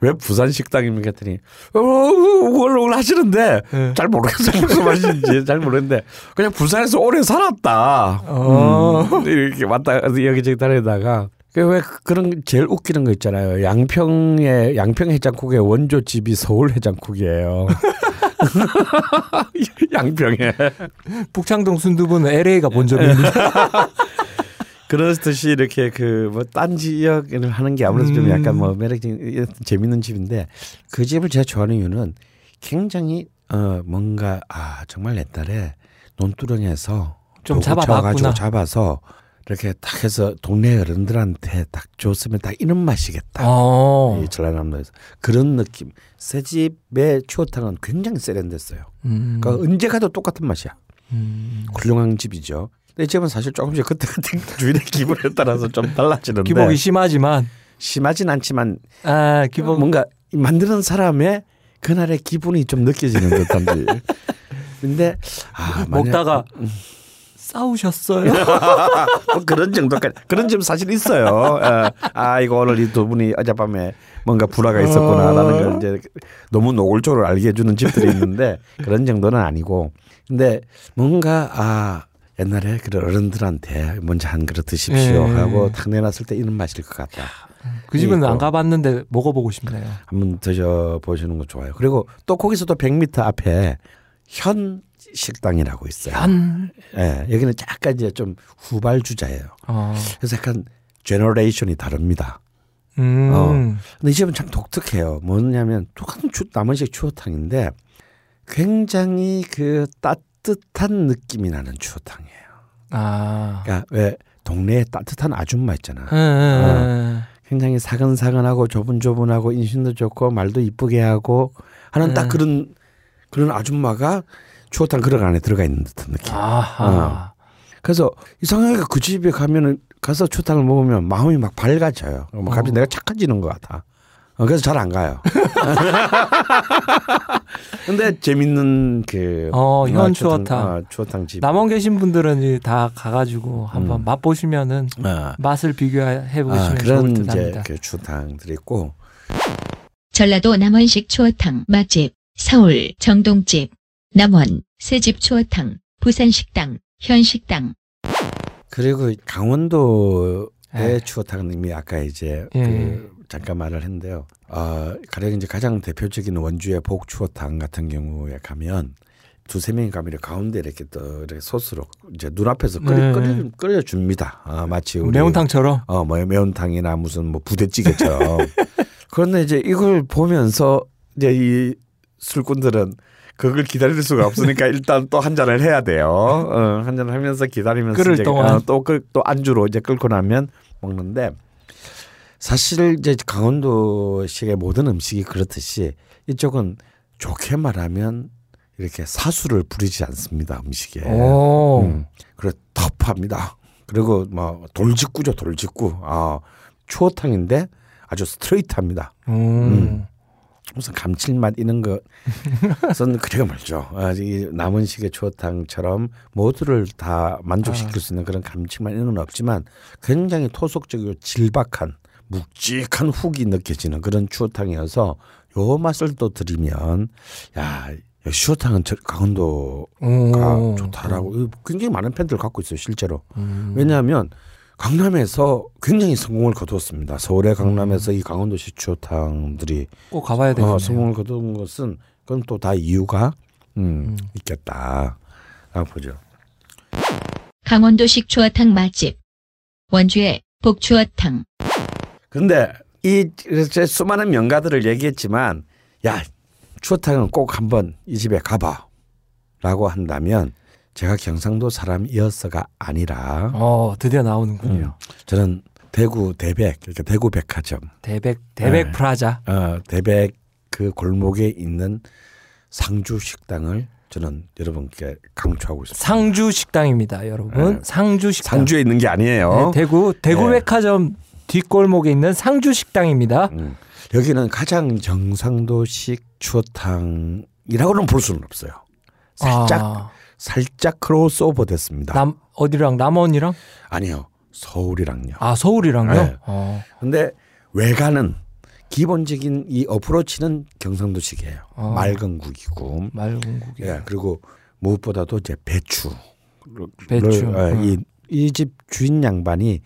왜 부산 식당입니까? 했더니 어, 울렁울 하시는데 네. 잘 모르겠어요. <laughs> 무슨 말인지 잘 모르겠는데 그냥 부산에서 오래 살았다. 어. 음, 이렇게 왔다 여기저기 다니다가 그왜 그런 제일 웃기는 거 있잖아요. 양평의 양평 해장국의 원조 집이 서울 해장국이에요. <laughs> 양평에 북창동 순두부는 LA가 본점입니다. <laughs> 그렇듯이 이렇게 그 뭐 딴 지역을 하는 게 아무래도 좀 음. 약간 뭐 매력적인 재밌는 집인데 그 집을 제가 좋아하는 이유는 굉장히 어 뭔가 아 정말 옛날에 논두렁에서 좀. 쳐가지고 잡아서 이렇게 딱 해서 동네 어른들한테 딱 줬으면 딱 이런 맛이겠다. 어. 이 전라남도에서 그런 느낌. 새 집의 추어탕은 굉장히 세련됐어요. 음. 그러니까 언제 가도 똑같은 맛이야. 음. 훌륭한 집이죠. 근데 이 집은 사실 조금씩 그때 <laughs> 그때 주인의 기분에 따라서 좀 달라지는데 기복이 심하지만 심하진 않지만 아 기복 뭔가 만드는 사람의 그날의 기분이 좀 느껴지는 듯한지. <laughs> 근데 아 만약- 먹다가 싸우셨어요? <laughs> 뭐 그런 정도까지 그런 점 사실 있어요. 예. 아 이거 오늘 이 두 분이 어젯밤에 뭔가 불화가 있었구나라는 걸 이제 너무 노골적으로 알게 해주는 집들이 있는데 그런 정도는 아니고 근데 뭔가 아 옛날에 그런 어른들한테 먼저 한 그릇 드십시오 예. 하고 탁 내놨을 때 이런 맛일 것 같다. 그 집은 이거. 안 가봤는데 먹어보고 싶네요. 한번 드셔 보시는 거 좋아요. 그리고 또 거기서 도 100m 앞에 현 식당이라고 있어요. 한 예, 여기는 약간 이제 좀 후발 주자예요. 어. 그래서 약간 generation이 다릅니다. 음. 어. 근데 이 집은 참 독특해요. 뭐냐면 똑같은 추, 남원식 추어탕인데 굉장히 그 따 뜻한 느낌이 나는 추어탕이에요. 아. 그러니까 왜 동네에 따뜻한 아줌마 있잖아. 음, 음, 굉장히 사근사근하고 조분조분하고 인심도 좋고 말도 이쁘게 하고 하는 딱 음. 그런 그런 아줌마가 추어탕 그릇 안에 들어가 있는 듯한 느낌. 아하. 그래서 이상하게 그 집에 가면은 가서 추탕을 먹으면 마음이 막 밝아져요. 막 갑자기 어. 내가 착해지는 것 같아. 어, 그래서 잘 안 가요. <laughs> 근데 재밌는 그 어, 현 추어탕, 추어탕. 어, 추어탕 집. 남원 계신 분들은 이제 다 가가지고 한번 음. 맛보시면은 어. 맛을 비교해 보시면 아, 좋을 그런 이제 듯합니다. 그 추어탕들이 있고 전라도 남원식 추어탕 맛집, 서울 정동집, 남원 새집 추어탕, 부산식당, 현식당, 그리고 강원도의 에. 추어탕님이 아까 이제 예. 그 잠깐 말을 했는데요. 어, 가령 이제 가장 대표적인 원주의 복추어탕 같은 경우에 가면 두세 명이 가면 이렇게 가운데 이렇게 또 이렇게 소스로 이제 눈앞에서 끓여, 네. 끓여, 끓여 줍니다. 아, 마치 우리 매운탕처럼 어, 뭐 매운탕이나 무슨 뭐 부대찌개처럼. <laughs> 그런데 이제 이걸 보면서 이제 이 술꾼들은 그걸 기다릴 수가 없으니까 <laughs> 일단 또 한 잔을 해야 돼요. 어, 한 잔을 하면서 기다리면서 끓을 이제 동안. 어, 또, 끓- 또 안주로 이제 끓고 나면 먹는데 사실 이제 강원도식의 모든 음식이 그렇듯이 이쪽은 좋게 말하면 이렇게 사수를 부리지 않습니다 음식에. 오. 음, 그래 터프합니다. 그리고 뭐 돌직구죠 돌직구. 아 추어탕인데 아주 스트레이트합니다. 음. 무슨 감칠맛 이런 것은 <laughs> 그래가 말죠. 아, 이 남은 식의 추어탕처럼 모두를 다 만족시킬 수 있는 그런 감칠맛 이런 건 없지만 굉장히 토속적이고 질박한 묵직한 훅이 느껴지는 그런 추어탕이어서 요 맛을 또 드리면 야 추어탕은 저- 강원도가 오. 좋다라고 굉장히 많은 팬들 갖고 있어요 실제로. 음. 왜냐하면 강남에서 굉장히 성공을 거두었습니다. 서울의 강남에서 이 강원도식 추어탕들이 꼭 가봐야 되겠네요. 어, 성공을 거둔 것은 그건 또다 이유가 음, 있겠다라고 보죠. 강원도식 추어탕 맛집, 원주의 복추어탕, 근데 이제 수많은 명가들을 얘기했지만 야 추어탕은 꼭 한번 이 집에 가봐라고 한다면 제가 경상도 사람이어서가 아니라 어 드디어 나오는군요. 음, 저는 대구 대백 그러니까 대구 백화점 대백 대백 네. 프라자. 어, 대백 그 골목에 있는 상주 식당을 저는 여러분께 강추하고 있습니다. 상주 식당입니다, 여러분. 네. 상주 식당. 상주에 있는 게 아니에요. 네, 대구 대구 네. 백화점 뒷골목에 있는 상주 식당입니다. 음. 여기는 가장 경상도식 추어탕이라고는 볼 수는 없어요. 살짝 아, 살짝 크로스오버 됐습니다. 남 어디랑 남원이랑 아니요. 서울이랑요. 아 서울이랑요. 네. 어. 근데 외관은 기본적인 이 어프로치는 경상도식이에요. 어. 맑은 국이고. 맑은 국이. 예, 그리고 무엇보다도 이제 배추. 배추. 음. 이이 집 주인 양반이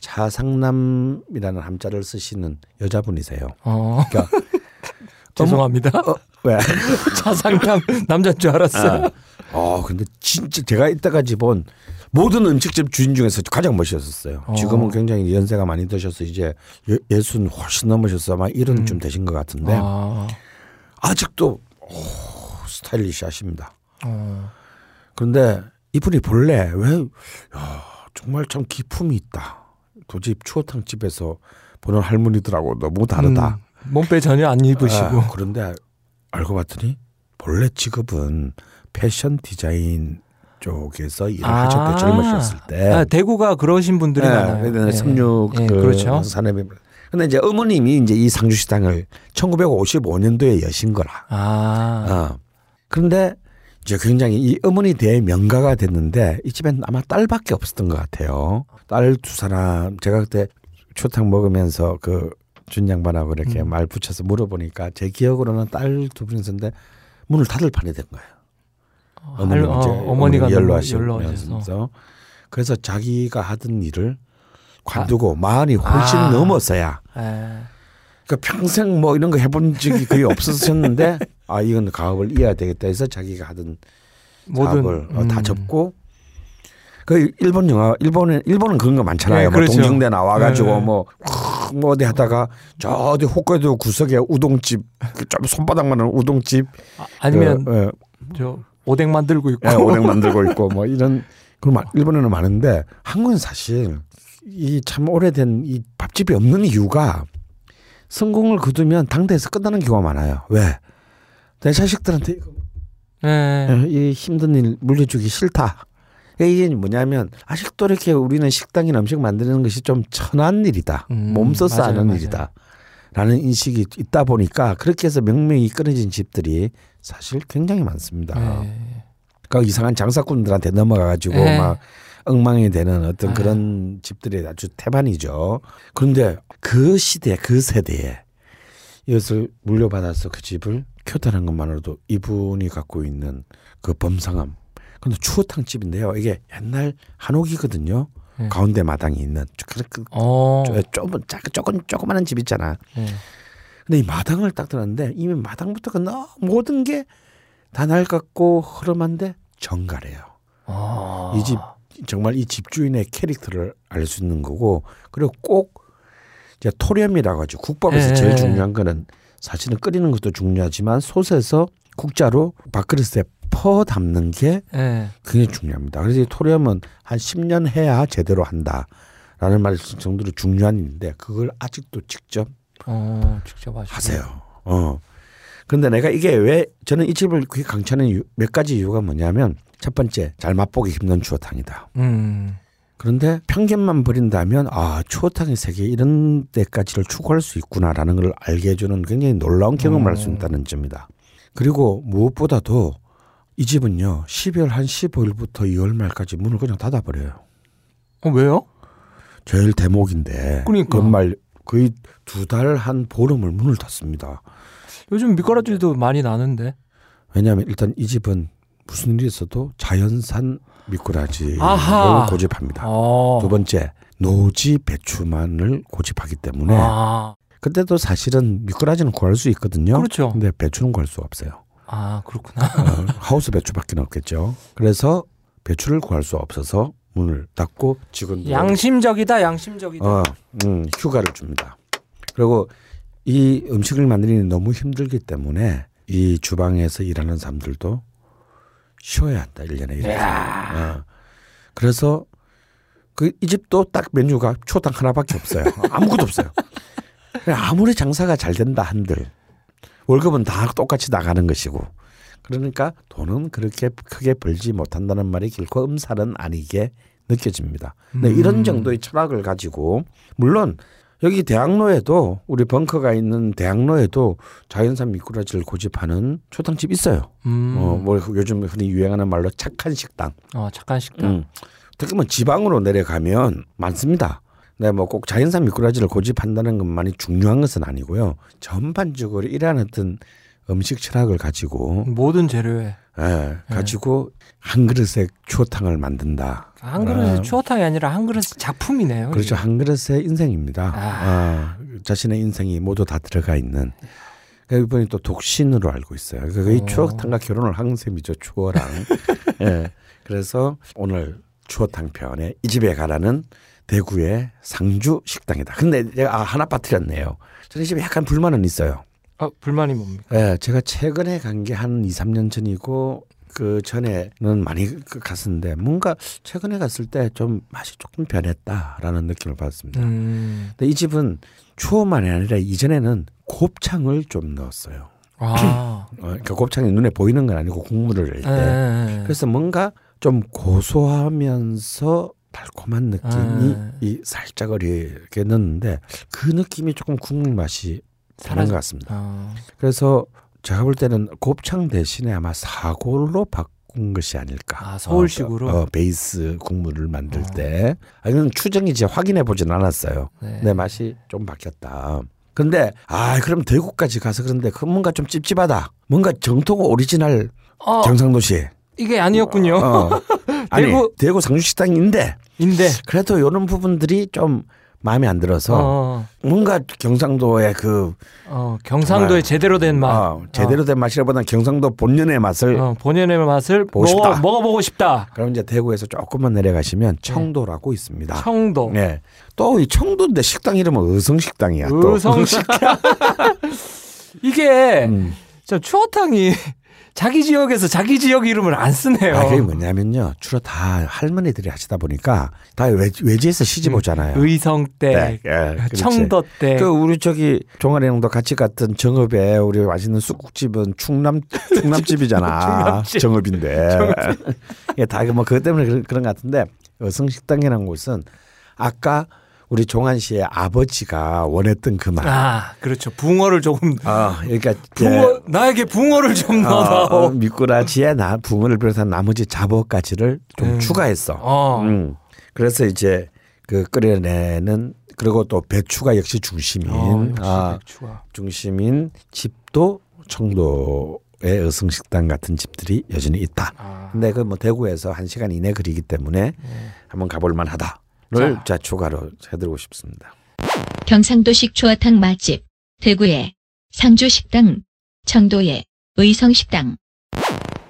차상남이라는 함자를 쓰시는 여자분이세요. 어. 그러니까 <laughs> 죄송합니다. 어, 왜? <laughs> 차상남 남자인 줄 알았어요. 어, 근데 진짜 제가 이때까지 본 모든 음식집 주인 중에서 가장 멋있었어요. 어. 지금은 굉장히 연세가 많이 드셔서 이제 예- 예순 훨씬 넘으셔서 아마 이런 음. 좀 되신 것 같은데 아, 아직도 오, 스타일리시하십니다. 어. 그런데 이분이 본래 왜 야, 정말 참 기품이 있다. 도집 추어탕 집에서 보는 할머니들하고 너무 다르다. 음, 몸빼 전혀 안 입으시고. 아, 그런데 알고 봤더니 본래 직업은 패션 디자인 쪽에서 일을 아. 하셨대 젊으셨을 때. 아, 대구가 그러신 분들이 네, 많아요. 네. 섬유 네, 그 그렇죠. 산업에. 근데 이제 어머님이 이제 이 상주식당을 1955년도에 여신 거라. 아, 어. 그런데 이제 굉장히 이 어머니 대의 명가가 됐는데 이 집엔 아마 딸밖에 없었던 것 같아요. 딸 두 사람 제가 그때 초탕 먹으면서 그 준양반하고 이렇게 음. 말 붙여서 물어보니까 제 기억으로는 딸 두 분이 있었는데 문을 닫을 판이 된 거예요. 어머니 할- 어, 어머니가 연로하시면서. 그래서 자기가 하던 일을 관두고 마흔이 훨씬 아. 넘었어야 에. 그러니까 평생 뭐 이런 거 해본 적이 거의 없었었는데 아 이건 가업을 이어야 되겠다 해서 자기가 하던 모든 사업을 어, 다 음. 접고 그 일본 영화 일본은 일본은 그런 거 많잖아요. 네, 뭐 그렇죠. 동경대 나와가지고 네. 뭐, 뭐 어디 하다가 저 어디 홋카이도 구석에 우동집 그좀 손바닥만한 우동집 아, 아니면 그, 예, 저 오뎅 만들고 있고. 예, 오뎅 만들고 있고 뭐 <laughs> 이런 그 일본에는 많은데 한국은 사실 이 참 오래된 이 밥집이 없는 이유가 성공을 거두면 당대에서 끝나는 경우가 많아요. 왜? 내 자식들한테 이거 예. 이 힘든 일 물려주기 싫다. 이게 뭐냐면 아직도 이렇게 우리는 식당이나 음식 만드는 것이 좀 천한 일이다. 음, 몸 써서 맞아요, 하는 맞아요. 일이다. 라는 인식이 있다 보니까 그렇게 해서 명명이 끊어진 집들이 사실 굉장히 많습니다. 예. 그러니까 이상한 장사꾼들한테 넘어가가지고 네. 막 엉망이 되는 어떤 아유. 그런 집들이 아주 태반이죠. 그런데 그 시대, 그 세대에 이것을 물려받아서 그 집을 켰다는 것만으로도 이분이 갖고 있는 그 범상함. 근데 추어탕 집인데요. 이게 옛날 한옥이거든요. 네. 가운데 마당이 있는 그, 그, 어. 조금 작은 조금 조그마한 집 있잖아. 예. 근데 이 마당을 딱 들었는데 이미 마당부터가 너무 모든 게 다 낡았고 흐름한데 정갈해요. 아. 이집 정말 이 집주인의 캐릭터를 알 수 있는 거고 그리고 꼭 이제 토렴이라고 하죠. 국밥에서 예. 제일 중요한 거는 사실은 끓이는 것도 중요하지만 솥에서 국자로 밥그릇에 퍼 담는 게 예. 굉장히 중요합니다. 그래서 이 토렴은 한 10년 해야 제대로 한다라는 말 정도로 중요한 일인데 그걸 아직도 직접 어, 직접 하시고. 하세요. 어. 근데 내가 이게 왜 저는 이 집을 강추하는 몇 가지 이유가 뭐냐면 첫 번째 잘 맛보기 힘든 추어탕이다. 음. 그런데 편견만 버린다면 아 추어탕의 세계 이런 데까지를 추구할 수 있구나라는 걸 알게 해주는 굉장히 놀라운 경험을 할수 음. 있다는 점이다. 그리고 무엇보다도 이 집은요 12월 한 15일부터 2월 말까지 문을 그냥 닫아버려요. 어, 왜요? 제일 대목인데 그러니까. 연말 거의 두 달 한 보름을 문을 닫습니다. 요즘 미꾸라지도 많이 나는데. 왜냐하면 일단 이 집은 무슨 일이 있어도 자연산 미꾸라지를 아하. 고집합니다. 어. 두 번째 노지 배추만을 고집하기 때문에 아. 그때도 사실은 미꾸라지는 구할 수 있거든요. 그렇죠. 근데 배추는 구할 수 없어요. 아, 그렇구나. 어, 하우스 배추밖에 없겠죠. 그래서 배추를 구할 수 없어서 문을 닫고 직원들 양심적이다, 양심적이다. 어, 음, 휴가를 줍니다. 그리고 이 음식을 만들기 너무 힘들기 때문에 이 주방에서 일하는 사람들도 쉬어야 한다. 1년에 일해서. 어. 그래서 그 이 집도 딱 메뉴가 초당 하나밖에 없어요. 아무것도 없어요. 아무리 장사가 잘 된다 한들 월급은 다 똑같이 나가는 것이고 그러니까 돈은 그렇게 크게 벌지 못한다는 말이 결코 음살은 아니게 느껴집니다. 네, 이런 정도의 철학을 가지고 물론 여기 대학로에도 우리 벙커가 있는 대학로에도 자연산 미꾸라지를 고집하는 초탕집 있어요. 음. 어, 뭐 요즘 흔히 유행하는 말로 착한 식당. 어, 착한 식당. 음. 특히 뭐 지방으로 내려가면 많습니다. 네, 뭐 꼭 자연산 미꾸라지를 고집한다는 것만이 중요한 것은 아니고요. 전반적으로 이러한 어떤 음식 철학을 가지고 모든 재료에 예, 가지고 한 그릇의 추어탕을 만든다. 한 그릇의 아, 추어탕이 아니라 한 그릇의 작품이네요. 그렇죠. 이게. 한 그릇의 인생입니다. 아, 자신의 인생이 모두 다 들어가 있는. 그러니까 이분이 또 독신으로 알고 있어요. 그러니까 이 어. 추어탕과 결혼을 한 셈이죠. 추어랑. <laughs> 예. 그래서 오늘 추어탕 편에 이 집에 가라는 대구의 상주 식당이다. 근데 제가 아, 하나 빠뜨렸네요. 저는 이 집에 약간 불만은 있어요. 어, 불만이 뭡니까? 예, 제가 최근에 간 게 한 2, 3년 전이고 그 전에는 많이 그 갔었는데 뭔가 최근에 갔을 때 좀 맛이 조금 변했다라는 느낌을 받았습니다. 음. 근데 이 집은 추어만이 아니라 이전에는 곱창을 좀 넣었어요. 아. <clears throat> 어, 그러니까 곱창이 눈에 보이는 건 아니고 국물을 낼 때. 예, 예. 그래서 뭔가 좀 고소하면서 달콤한 느낌이 아. 이 살짝 이렇게 넣는데 그 느낌이 조금 국물 맛이 다른 사라져- 것 같습니다. 아. 그래서 제가 볼 때는 곱창 대신에 아마 사골로 바꾼 것이 아닐까. 아, 서울식으로? 어, 어, 베이스 국물을 만들 때. 아니면 추정이 이제 확인해 보진 않았어요. 네. 내 맛이 좀 바뀌었다. 근데 아 그럼 대구까지 가서 그런데 그 뭔가 좀 찝찝하다. 뭔가 정통 오리지널 어, 경상도식. 이게 아니었군요. 어. <laughs> 아니 대구- 대구, 상주 식당인데 인데. 그래도 이런 부분들이 좀 마음에 안 들어서 어, 뭔가 경상도의 그 어, 경상도의 정말, 제대로 된 맛. 어, 제대로 된 맛이라보다는 경상도 본연의 맛을 어, 본연의 맛을 보고 먹어, 싶다. 먹어보고 싶다. 그럼 이제 대구에서 조금만 내려가시면 청도라고 있습니다. 청도. 네. 또 이 청도인데 식당 이름은 의성식당이야. 또. 의성식당. <laughs> <laughs> 이게 음. 저 추어탕이 자기 지역에서 자기 지역 이름을 안 쓰네요. 아, 그게 뭐냐면요. 주로 다 할머니들이 하시다 보니까 다 외, 외지에서 시집 오잖아요. 의성댁, 네, 예, 그렇지. 청도댁. 그 우리 저기 종아리형도 같이 갔던 정읍에 우리 맛있는 쑥국집은 충남 <laughs> 충남집이잖아. 충남집. 정읍인데. <laughs> 예, 다뭐 그것 때문에 그런, 그런 것 같은데 의성식당이라는 곳은 아까 우리 종한 씨의 아버지가 원했던 그 맛. 아, 그렇죠. 붕어를 조금 아, 그러니까 붕어 나에게 붕어를 좀 어, 넣어다오. 어, 미꾸라지에 나 붕어를 비롯한 나머지 잡어가지를 좀 음. 추가했어. 어. 음. 그래서 이제 그 끓여내는 그리고 또 배추가 역시 중심인 어, 역시 아. 중심인 집도 청도의 의성식당 같은 집들이 여전히 있다. 아. 근데 그 뭐 대구에서 한 시간 이내 거리기 때문에 한번 가볼 만하다를 자. 자 추가로 해드리고 싶습니다. 경상도식 추어탕 맛집 대구의 상주식당 청도의 의성식당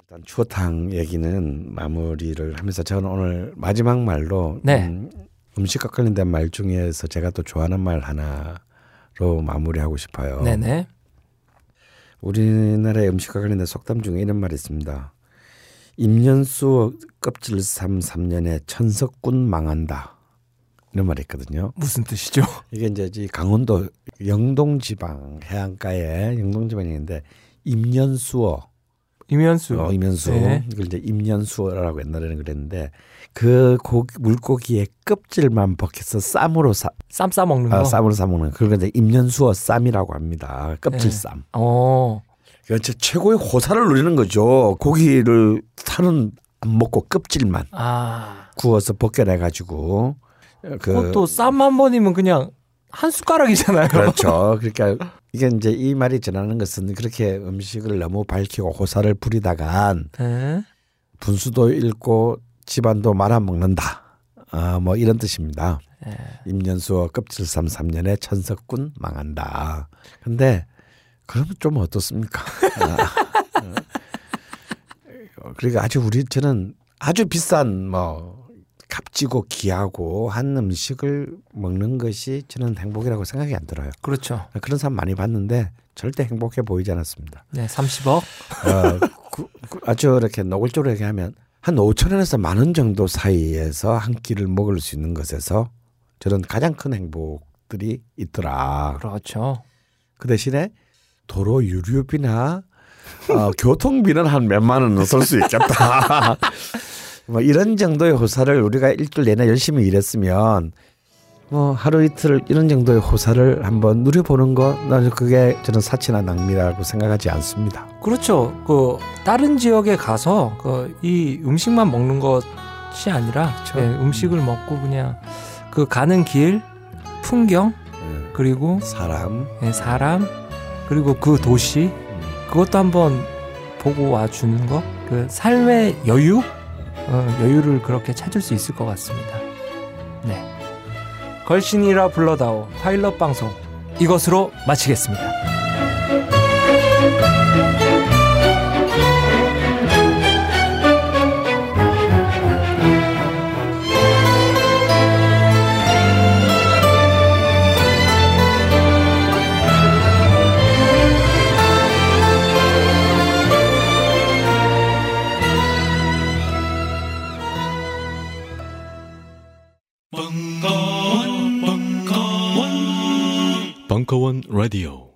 일단 추어탕 얘기는 마무리를 하면서 저는 오늘 마지막 말로 네. 음, 음식과 관련된 말 중에서 제가 또 좋아하는 말 하나로 마무리하고 싶어요. 네네. 우리나라의 음식과 관련된 속담 중에 이런 말이 있습니다. 임년수 껍질삼 3년에 천석군 망한다. 이런 말이 있거든요. 무슨 뜻이죠? <laughs> 이게 이제 이 강원도 영동 지방 해안가에 영동 지방인데 임년수어 임현수. 어, 이면수 네. 이걸 이제 임년수라고 옛날에는 그랬는데 그 고, 물고기의 껍질만 벗겨서 쌈으로 사, 쌈싸 먹는 거. 아, 쌈으로 싸 먹는 그걸 이제 임년수어 쌈이라고 합니다. 껍질쌈. 어. 이건 진짜 최고의 호사를 누리는 거죠. 고기를 살은 안 먹고 껍질만 아. 구워서 벗겨내 가지고 그 그것도 쌈 한 번이면 그냥 한 숟가락이잖아요. 그렇죠. <laughs> 그러니까 이게 이제 이 말이 전하는 것은 그렇게 음식을 너무 밝히고 호사를 부리다간 네. 분수도 잃고 집안도 말아 먹는다. 아, 뭐 이런 뜻입니다. 예. 임년수어 껍질삼 3년에 천석군 망한다. 근데 그러면 좀 어떻습니까? 아, <laughs> 어. 그러니까 아주 우리 저는 아주 비싼 뭐 값지고 귀하고 한 음식을 먹는 것이 저는 행복이라고 생각이 안 들어요. 그렇죠. 그런 사람 많이 봤는데 절대 행복해 보이지 않았습니다. 네, 30억. 어, 그- 그 아주 이렇게 노골적으로 얘기하면 한 5천 원에서 만 원 정도 사이에서 한 끼를 먹을 수 있는 것에서 저는 가장 큰 행복들이 있더라. 그렇죠. 그 대신에 도로 유류비나 어, 교통비는 한 몇만 원은 쓸 수 있겠다. <laughs> 뭐 이런 정도의 호사를 우리가 일주일 내내 열심히 일했으면 뭐 하루 이틀 이런 정도의 호사를 한번 누려보는 거 나는 그게 저는 사치나 낭비라고 생각하지 않습니다. 그렇죠. 그 다른 지역에 가서 그 이 음식만 먹는 것이 아니라 예, 음식을 먹고 그냥 그 가는 길, 풍경 예, 그리고 사람 예, 사람 그리고 그 도시 그것도 한번 보고 와 주는 거. 그 삶의 여유, 어, 여유를 그렇게 찾을 수 있을 것 같습니다. 네. 걸신이라 불러다오 파일럿 방송 이것으로 마치겠습니다. Radio。